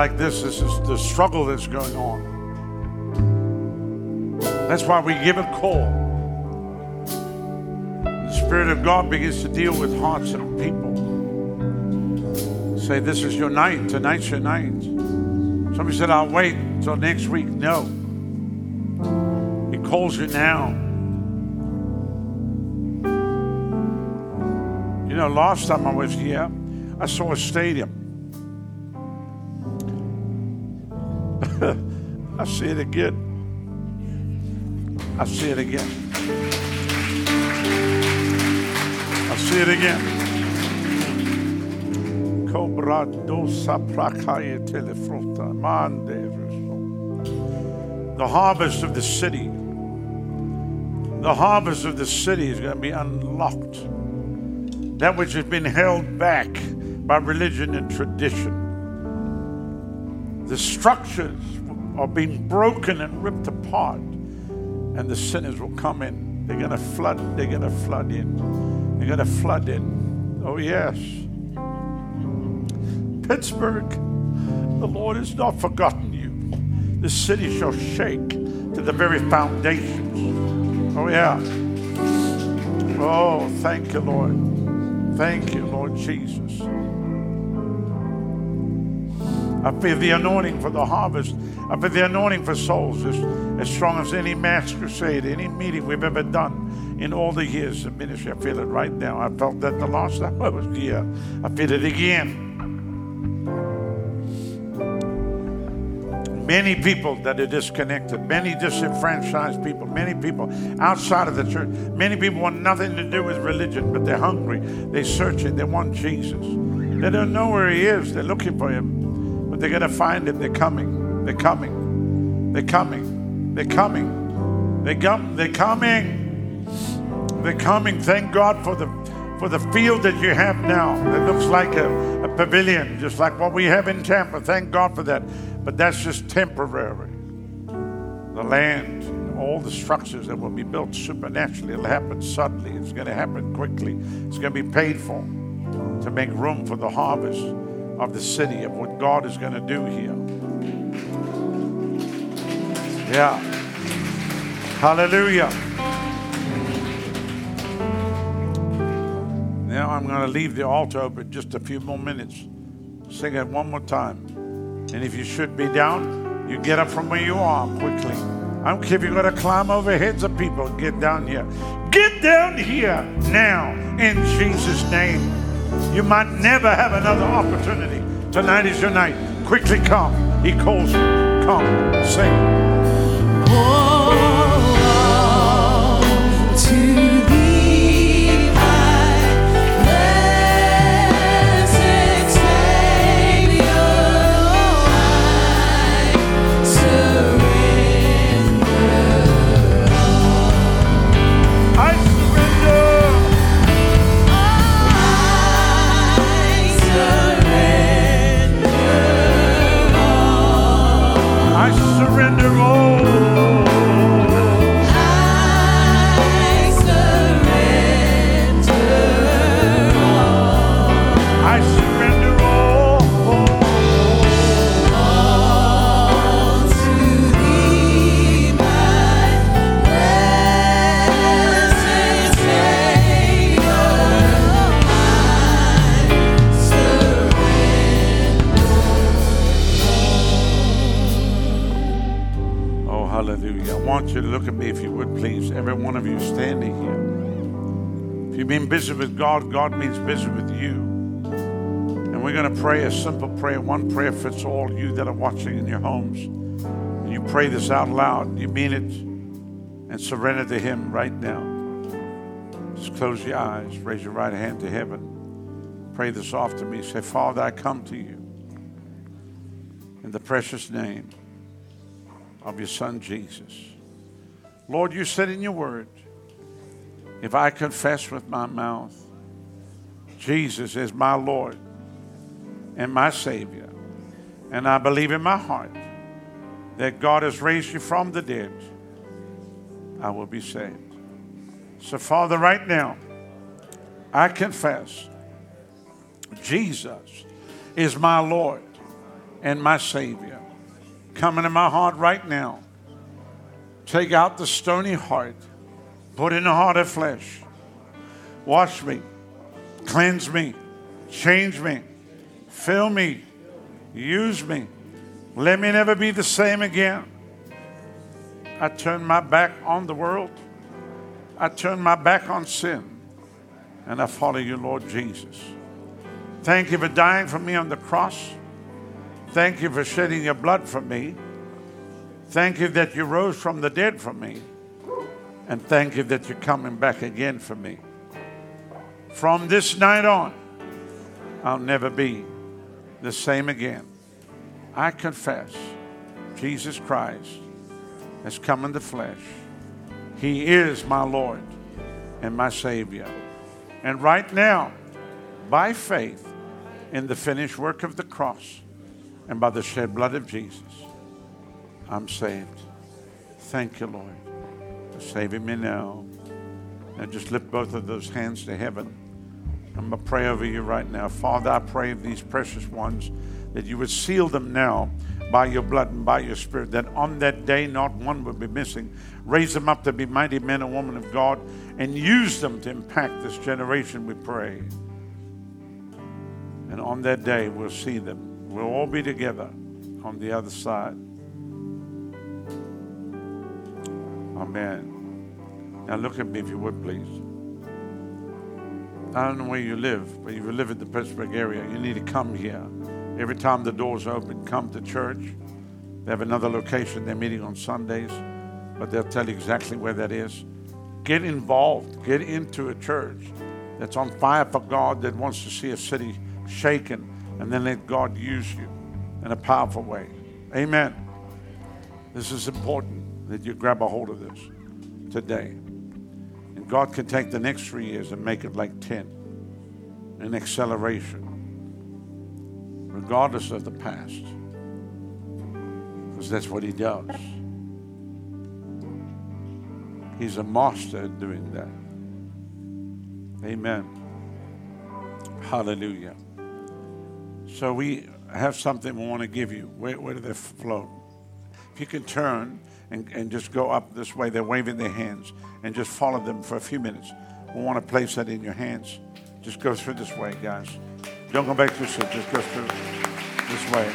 like this, this is the struggle that's going on. That's why we give a call. The Spirit of God begins to deal with hearts of people. Say, this is your night. Tonight's your night. Somebody said, I'll wait until next week. No. He calls you now. You know, last time I was here, I saw a stadium. I see it again. I see it again. I see it again. Cobra dosa prakaya mande. The harvest of the city. The harvest of the city is going to be unlocked. That which has been held back by religion and tradition. The structures are being broken and ripped apart, and the sinners will come in. They're going to flood. They're going to flood in. They're going to flood in. Oh, yes. Pittsburgh, the Lord has not forgotten you. The city shall shake to the very foundations. Oh, yeah. Oh, thank you, Lord. Thank you, Lord Jesus. I feel the anointing for the harvest. I feel the anointing for souls as, as strong as any mass crusade, any meeting we've ever done in all the years of ministry. I feel it right now. I felt that the last time I was here. I feel it again. Many people that are disconnected, many disenfranchised people, many people outside of the church, many people want nothing to do with religion, but they're hungry. They search it. They want Jesus. They don't know where he is. They're looking for him, but they're going to find him. They're coming. They're coming. They're coming. They're coming. They come. They're coming. They're coming. Thank God for the for the field that you have now. It looks like a, a pavilion, just like what we have in Tampa. Thank God for that. But that's just temporary. The land, all the structures that will be built supernaturally, it'll happen suddenly. It's going to happen quickly. It's going to be paid for to make room for the harvest of the city, of what God is going to do here. Yeah. Hallelujah. Now I'm going to leave the altar open just a few more minutes. Sing it one more time. And if you should be down, you get up from where you are quickly. I don't care if you're going to climb over heads of people. Get down here. Get down here now in Jesus' name. You might never have another opportunity. Tonight is your night. Quickly come. He calls you. Come. Sing. You to look at me if you would, please. Every one of you standing here. If you've been busy with God, God means busy with you. And we're going to pray a simple prayer. One prayer fits all you that are watching in your homes. And you pray this out loud. You mean it and surrender to Him right now. Just close your eyes. Raise your right hand to heaven. Pray this to me. Say, Father, I come to you in the precious name of your son Jesus. Lord, you said in your word, if I confess with my mouth Jesus is my Lord and my Savior, and I believe in my heart that God has raised you from the dead, I will be saved. So, Father, right now, I confess Jesus is my Lord and my Savior. Come into my heart right now. Take out the stony heart, put in a heart of flesh. Wash me, cleanse me, change me, fill me, use me. Let me never be the same again. I turn my back on the world. I turn my back on sin. And I follow you, Lord Jesus. Thank you for dying for me on the cross. Thank you for shedding your blood for me. Thank you that you rose from the dead for me. And thank you that you're coming back again for me. From this night on, I'll never be the same again. I confess Jesus Christ has come in the flesh. He is my Lord and my Savior. And right now, by faith in the finished work of the cross and by the shed blood of Jesus, I'm saved. Thank you, Lord, for saving me now. Now just lift both of those hands to heaven. I'm going to pray over you right now. Father, I pray these precious ones that you would seal them now by your blood and by your spirit, that on that day not one would be missing. Raise them up to be mighty men and women of God and use them to impact this generation, we pray. And on that day, we'll see them. We'll all be together on the other side. Amen. Now look at me if you would, please. I don't know where you live, but if you live in the Pittsburgh area, you need to come here. Every time the doors open, come to church. They have another location. They're meeting on Sundays, but they'll tell you exactly where that is. Get involved. Get into a church that's on fire for God, that wants to see a city shaken, and then let God use you in a powerful way. Amen. This is important that you grab a hold of this today. And God can take the next three years and make it like 10 in acceleration, regardless of the past. Because that's what He does. He's a master at doing that. Amen. Hallelujah. So we have something we want to give you. Where, where do they float? If you can turn and, and just go up this way, they're waving their hands, and just follow them for a few minutes. We want to place that in your hands. Just go through this way, guys. Don't go back to your seat. Just go through this way.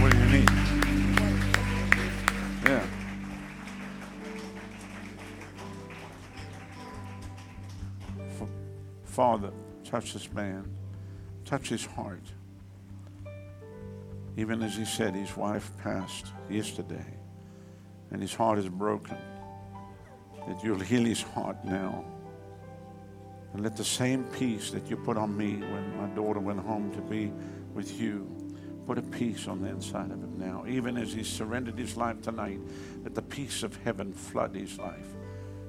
What do you need? Yeah. Father, touch this man, touch his heart. Even as he said, his wife passed yesterday, and his heart is broken. That you'll heal his heart now. And let the same peace that you put on me when my daughter went home to be with you, put a peace on the inside of him now. Even as he surrendered his life tonight, let the peace of heaven flood his life.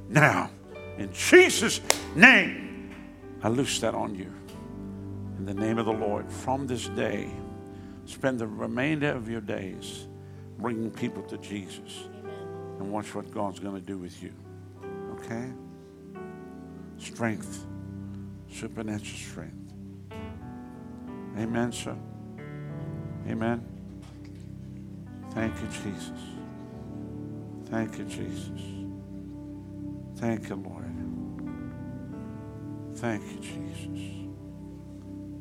Now, in Jesus' name, I loose that on you. In the name of the Lord, from this day, spend the remainder of your days bringing people to Jesus and watch what God's going to do with you. Okay? Strength, supernatural strength. Amen, sir. Amen. Thank you, Jesus. Thank you, Jesus. Thank you, Lord. Thank you, Jesus.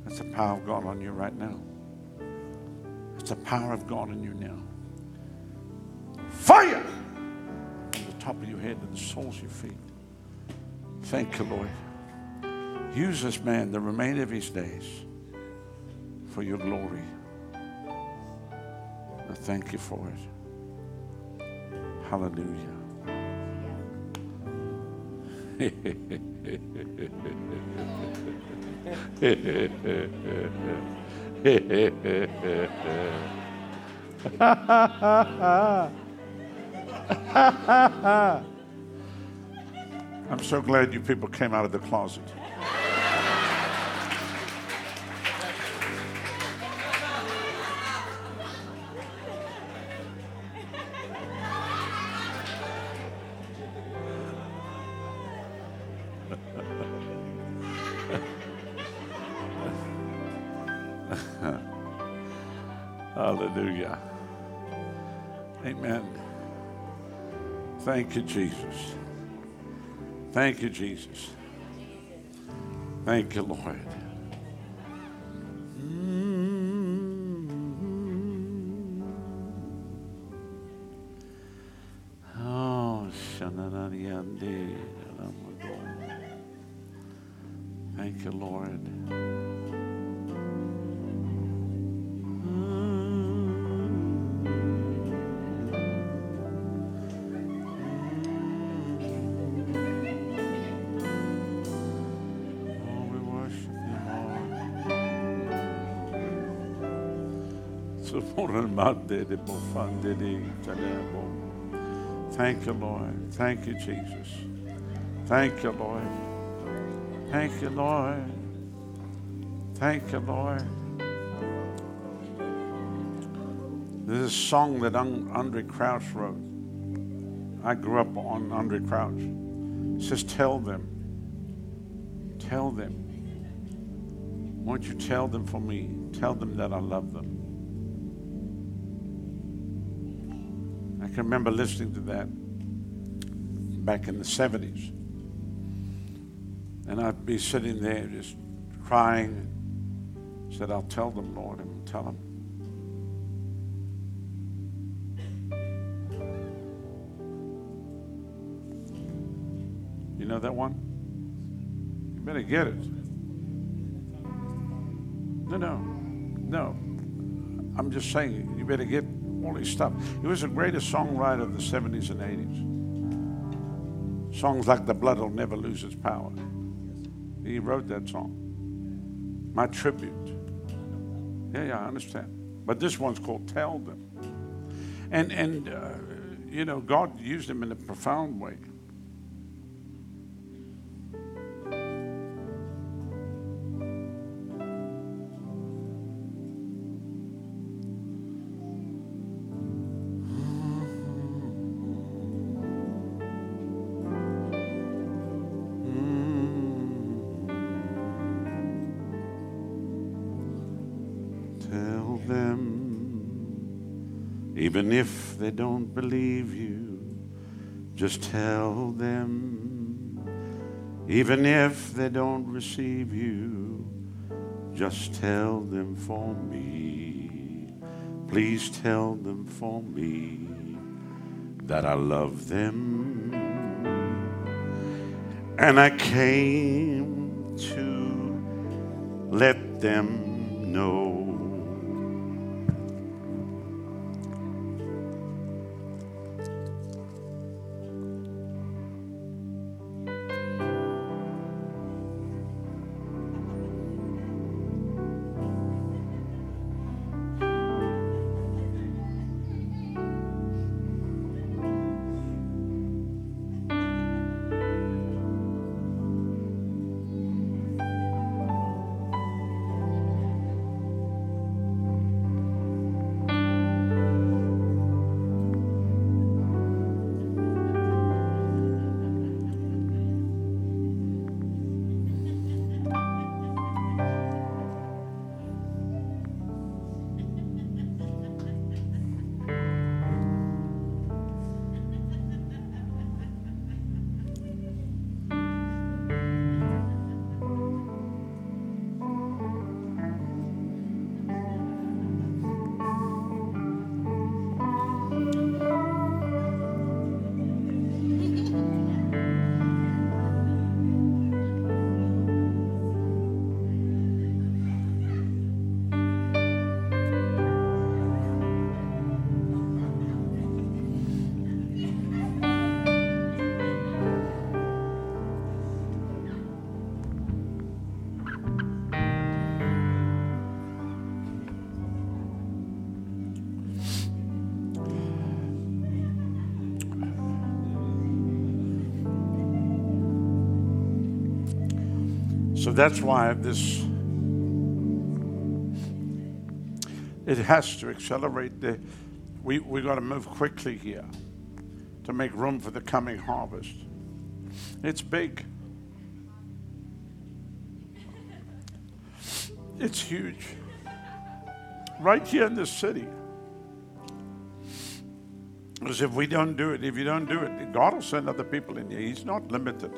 That's the power of God on you right now. It's the power of God in you now. Fire! From the top of your head to the soles of your feet. Thank you, Lord. Use this man the remainder of his days for your glory. I thank you for it. Hallelujah. I'm so glad you people came out of the closet. Thank you, Jesus. Thank you, Jesus. Thank you, Lord. Thank you, Lord. Thank you, Jesus. Thank you, Lord. Thank you, Lord. Thank you, Lord. This is a song that Andraé Crouch wrote. I grew up on Andraé Crouch. It says, Tell them. Tell them. Won't you tell them for me? Tell them that I love them. Can remember listening to that back in the 70s. And I'd be sitting there just crying. Said, I'll tell them, Lord, and tell them. You know that one? You better get it. No, no, no. I'm just saying, you better get his stuff. He was the greatest songwriter of the 70s and 80s. Songs like The Blood Will Never Lose Its Power. He wrote that song. My tribute. Yeah, yeah, I understand. But this one's called Tell Them. And, and uh, you know, God used him in a profound way. Believe you, just tell them, even if they don't receive you, just tell them for me. Please tell them for me that I love them. And I came to let them know. That's why this it has to accelerate the we we got to move quickly here to make room for the coming harvest. It's big. It's huge. Right here in this city. Because if we don't do it, if you don't do it, God will send other people in here. He's not limited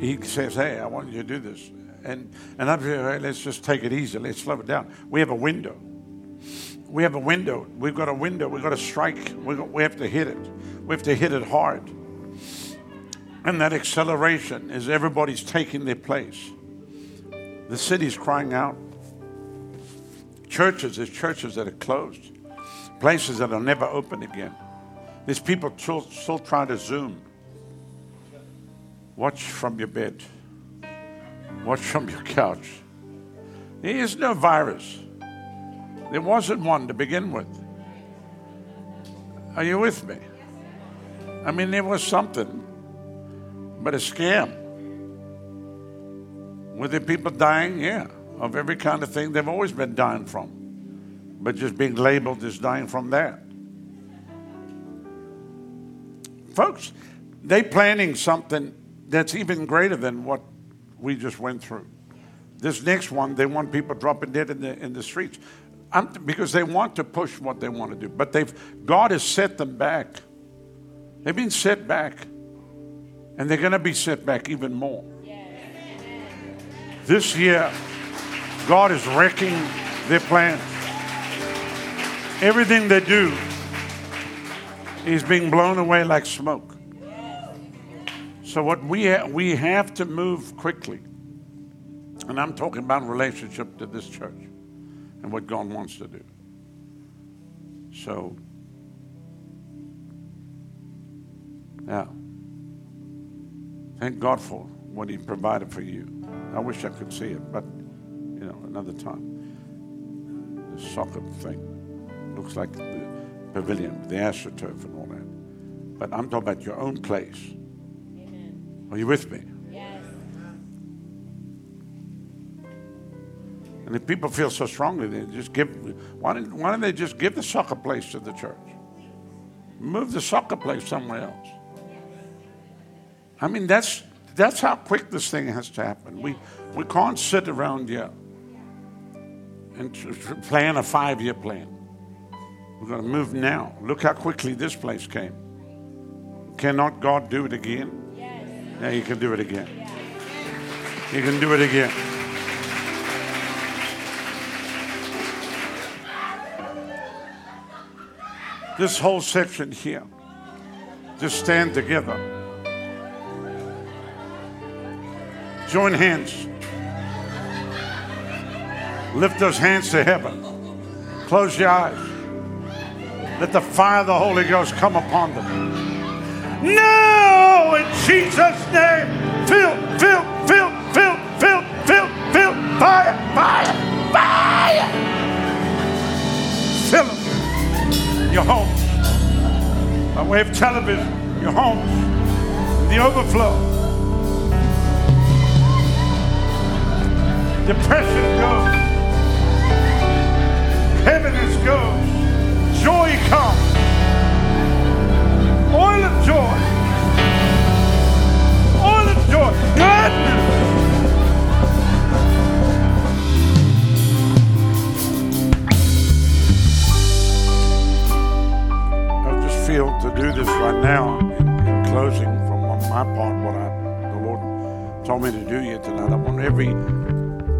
he says, Hey, I want you to do this. And, and I'm saying, hey, let's just take it easy. Let's slow it down. We have a window. We have a window. We've got a window. We've got to strike. We, got, we have to hit it. We have to hit it hard. And that acceleration is everybody's taking their place. The city's crying out. Churches, there's churches that are closed, places that are never open again. There's people still, still trying to Zoom. Watch from your bed. Watch from your couch. There is no virus. There wasn't one to begin with. Are you with me? I mean, there was something, but a scam. Were there people dying? Yeah, of every kind of thing they've always been dying from, but just being labeled as dying from that. Folks, they planning something that's even greater than what we just went through. This next one, they want people dropping dead in the in the streets, I'm, because they want to push what they want to do. But they've God has set them back. They've been set back, and they're going to be set back even more. This year, God is wrecking their plans. Everything they do is being blown away like smoke. So what we ha- we have to move quickly, and I'm talking about relationship to this church and what God wants to do. So, yeah, thank God for what He provided for you. I wish I could see it, but you know, another time. The soccer thing looks like the pavilion, the astroturf, and all that. But I'm talking about your own place. Are you with me? Yes. And if people feel so strongly, they just give. Why don't, why don't they just give the soccer place to the church? Move the soccer place somewhere else. I mean, that's that's how quick this thing has to happen. We we can't sit around here and plan a five-year plan. We're going to move now. Look how quickly this place came. Cannot God do it again? Yeah, you can do it again. You can do it again. This whole section here, just stand together. Join hands. Lift those hands to heaven. Close your eyes. Let the fire of the Holy Ghost come upon them. No, in Jesus' name. Fill, fill, fill, fill, fill, fill, fill. Fire, fire, fire. Fill them. Your homes. By way of television, your homes. The overflow. Depression goes. Heaviness goes. Joy comes oil of joy, oil of joy, gladness. I just feel to do this right now in, in closing from my part what I, the Lord told me to do here tonight. I want every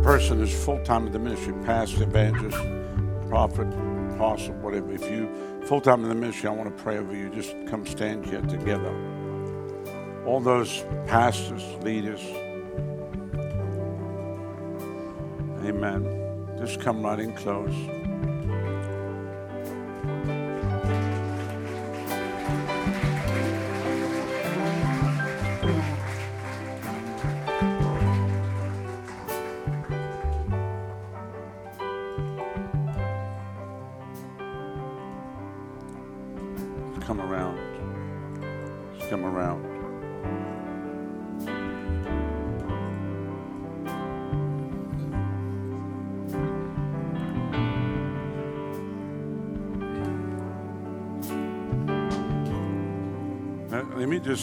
person who's full time in the ministry, pastor, evangelist, prophet, apostle, whatever. If you full time in the ministry, I want to pray over you. Just come stand here together. All those pastors, leaders. Amen. Just come right in close.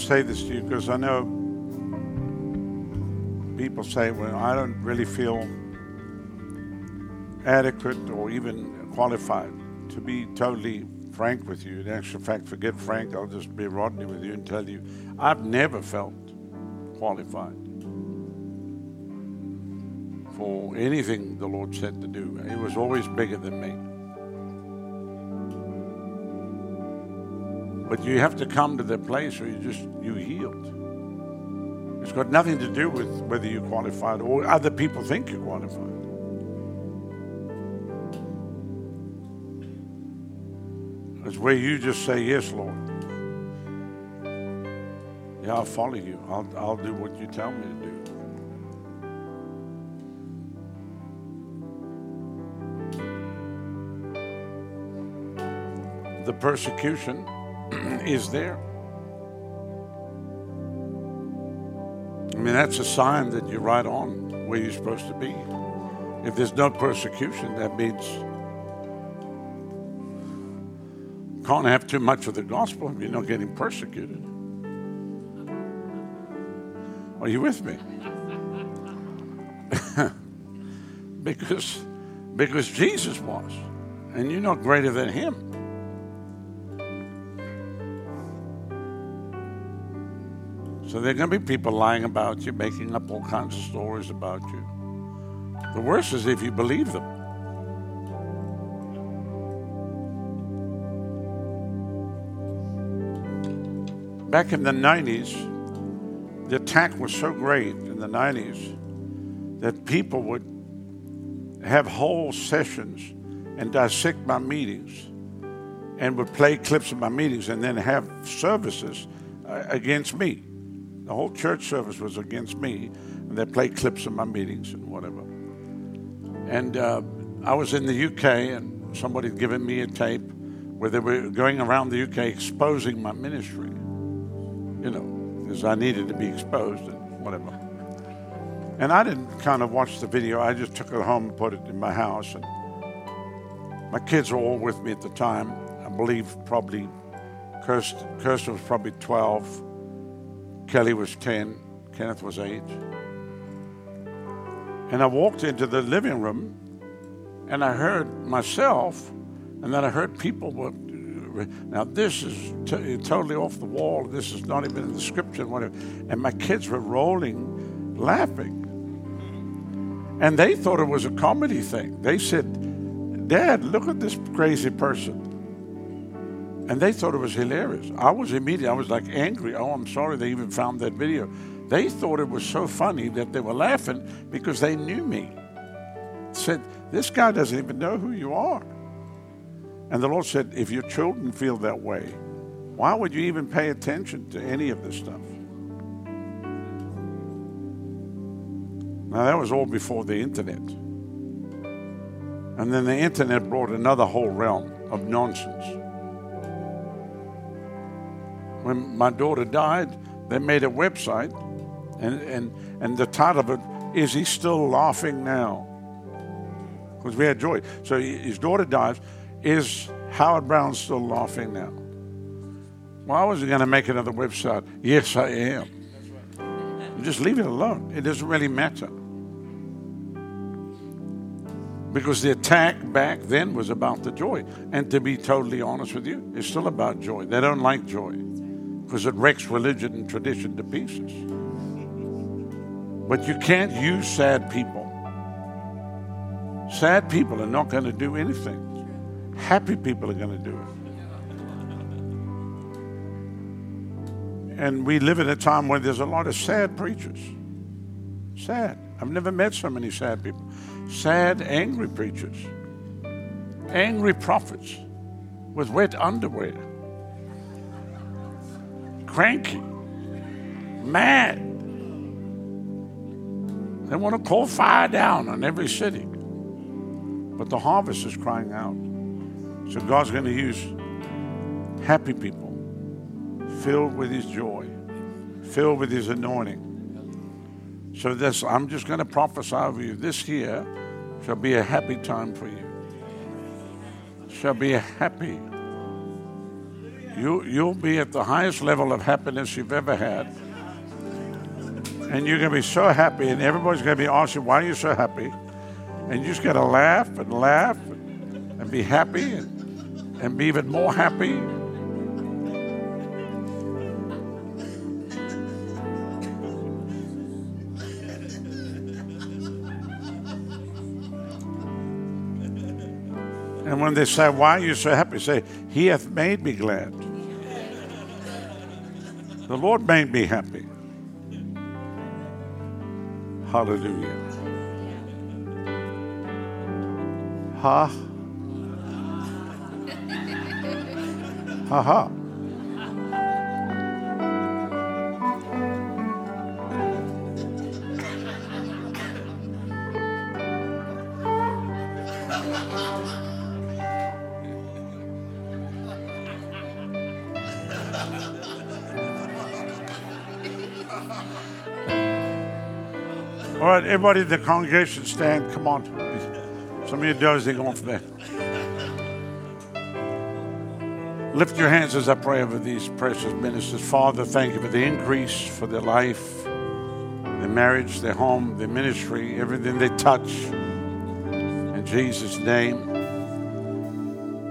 Say this to you because I know people say, well, I don't really feel adequate or even qualified to be totally frank with you. In actual fact, forget frank, I'll just be Rodney with you and tell you, I've never felt qualified for anything the Lord said to do. It was always bigger than me. But you have to come to the place where you just you healed. It's got nothing to do with whether you're qualified or other people think you're qualified. It's where you just say, Yes, Lord. Yeah, I'll follow you. I'll, I'll do what you tell me to do. the persecution is there. I mean, that's a sign that you're right on where you're supposed to be. If there's no persecution, that means can't have too much of the gospel if you're not getting persecuted. Are you with me? because, because Jesus was, and you're not greater than him. So there are going to be people lying about you, making up all kinds of stories about you. The worst is if you believe them. Back in the 90s, the attack was so great in the 90s that people would have whole sessions and dissect my meetings and would play clips of my meetings and then have services uh, against me. The whole church service was against me, and they played clips of my meetings and whatever. And uh, I was in the UK, and somebody had given me a tape where they were going around the UK exposing my ministry you know, because I needed to be exposed and whatever. And I didn't kind of watch the video. I just took it home and put it in my house. And my kids were all with me at the time. I believe probably Kirsten, Kirsten was probably 12. Kelly was 10. Kenneth was 8. And I walked into the living room and I heard myself, and then I heard people were now, this is t- totally off the wall. This is not even in the scripture. And, whatever. and my kids were rolling, laughing. And they thought it was a comedy thing. They said, Dad, look at this crazy person. And they thought it was hilarious. I was immediately, I was like angry. Oh, I'm sorry they even found that video. They thought it was so funny that they were laughing because they knew me. Said, This guy doesn't even know who you are. And the Lord said, if your children feel that way, why would you even pay attention to any of this stuff? Now, that was all before the internet. And then the internet brought another whole realm of nonsense. When my daughter died, they made a website, and, and, and the title of it is He Still Laughing Now? Because we had joy. So his daughter dies. Is Howard-Browne still laughing now? Why was he going to make another website? Yes, I am. Just leave it alone. It doesn't really matter. Because the attack back then was about the joy. And to be totally honest with you, it's still about joy. They don't like joy because it wrecks religion and tradition to pieces. But you can't use sad people. Sad people are not going to do anything. Happy people are going to do it. And we live in a time where there's a lot of sad preachers. Sad. I've never met so many sad people. Sad, angry preachers. Angry prophets with wet underwear. Cranky. Mad. They want to call fire down on every city. But the harvest is crying out. So God's going to use happy people, filled with His joy, filled with His anointing. So this, I'm just going to prophesy over you. This year shall be a happy time for you. Shall be a happy. You, you'll be at the highest level of happiness you've ever had. And you're going to be so happy, and everybody's going to be asking, why are you so happy? And you just got to laugh and laugh and be happy and and be even more happy. And when they say, Why are you so happy? Say, He hath made me glad. The Lord made me happy. Hallelujah. Ha. Ha ha. Right, everybody in the congregation stand. Come on. Some of you dozing off there. Lift your hands as I pray over these precious ministers. Father, thank you for the increase, for their life, their marriage, their home, their ministry, everything they touch. In Jesus' name.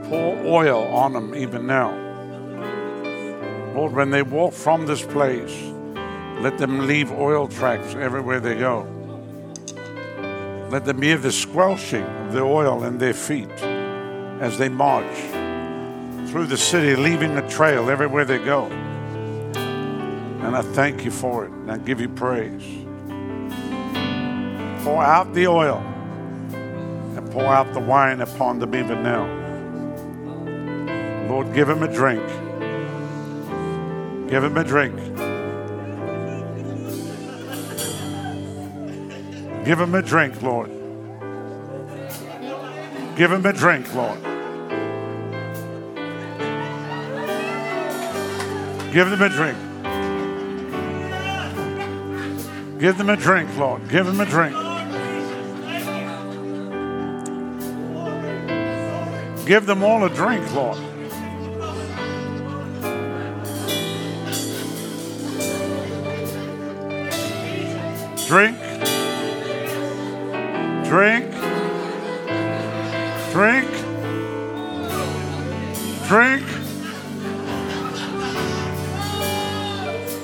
Pour oil on them even now. Lord, when they walk from this place, let them leave oil tracks everywhere they go. Let them hear the squelching of the oil in their feet as they march through the city, leaving a trail everywhere they go. And I thank you for it, and I give you praise. Pour out the oil and pour out the wine upon them even now. Lord, give him a drink. Give him a drink. Give him a drink, Lord. Give him a drink, Lord. Give them a drink. Give them a drink, Lord. Give them a drink. Give them all a drink, Lord. Drink. Drink. Drink. Drink.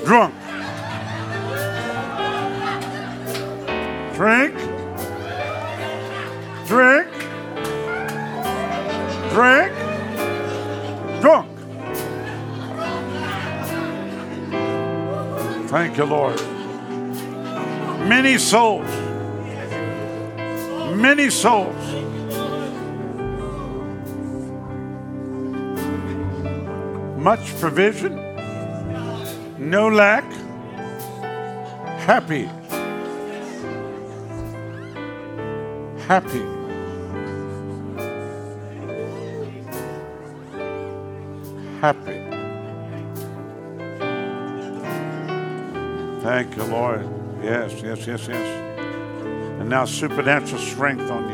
Drunk. Drink. Drink. Drink. Drunk. Thank you, Lord. Many souls. Many souls. Much provision. No lack. Happy. Happy. Happy. Thank you, Lord. Yes, yes, yes, yes. And now supernatural strength on you.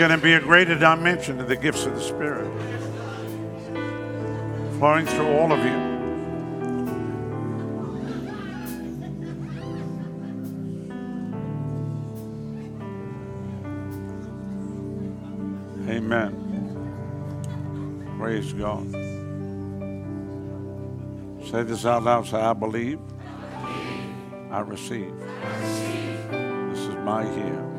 Going to be a greater dimension to the gifts of the Spirit flowing through all of you. Amen. Praise God. Say this out loud. Say, I believe. I receive. This is my here.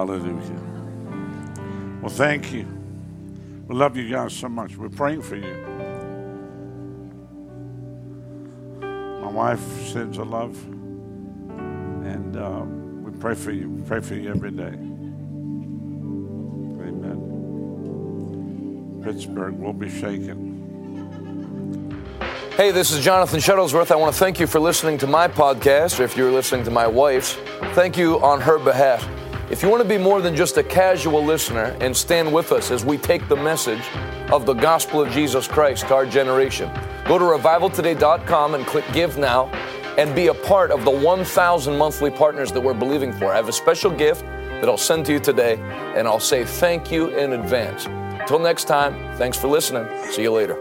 Hallelujah. Well, thank you. We love you guys so much. We're praying for you. My wife sends her love, and uh, we pray for you. We pray for you every day. Amen. Pittsburgh will be shaken. Hey, this is Jonathan Shuttlesworth. I want to thank you for listening to my podcast, or if you're listening to my wife's, thank you on her behalf. If you want to be more than just a casual listener and stand with us as we take the message of the gospel of Jesus Christ to our generation, go to revivaltoday.com and click Give Now and be a part of the 1,000 monthly partners that we're believing for. I have a special gift that I'll send to you today, and I'll say thank you in advance. Until next time, thanks for listening. See you later.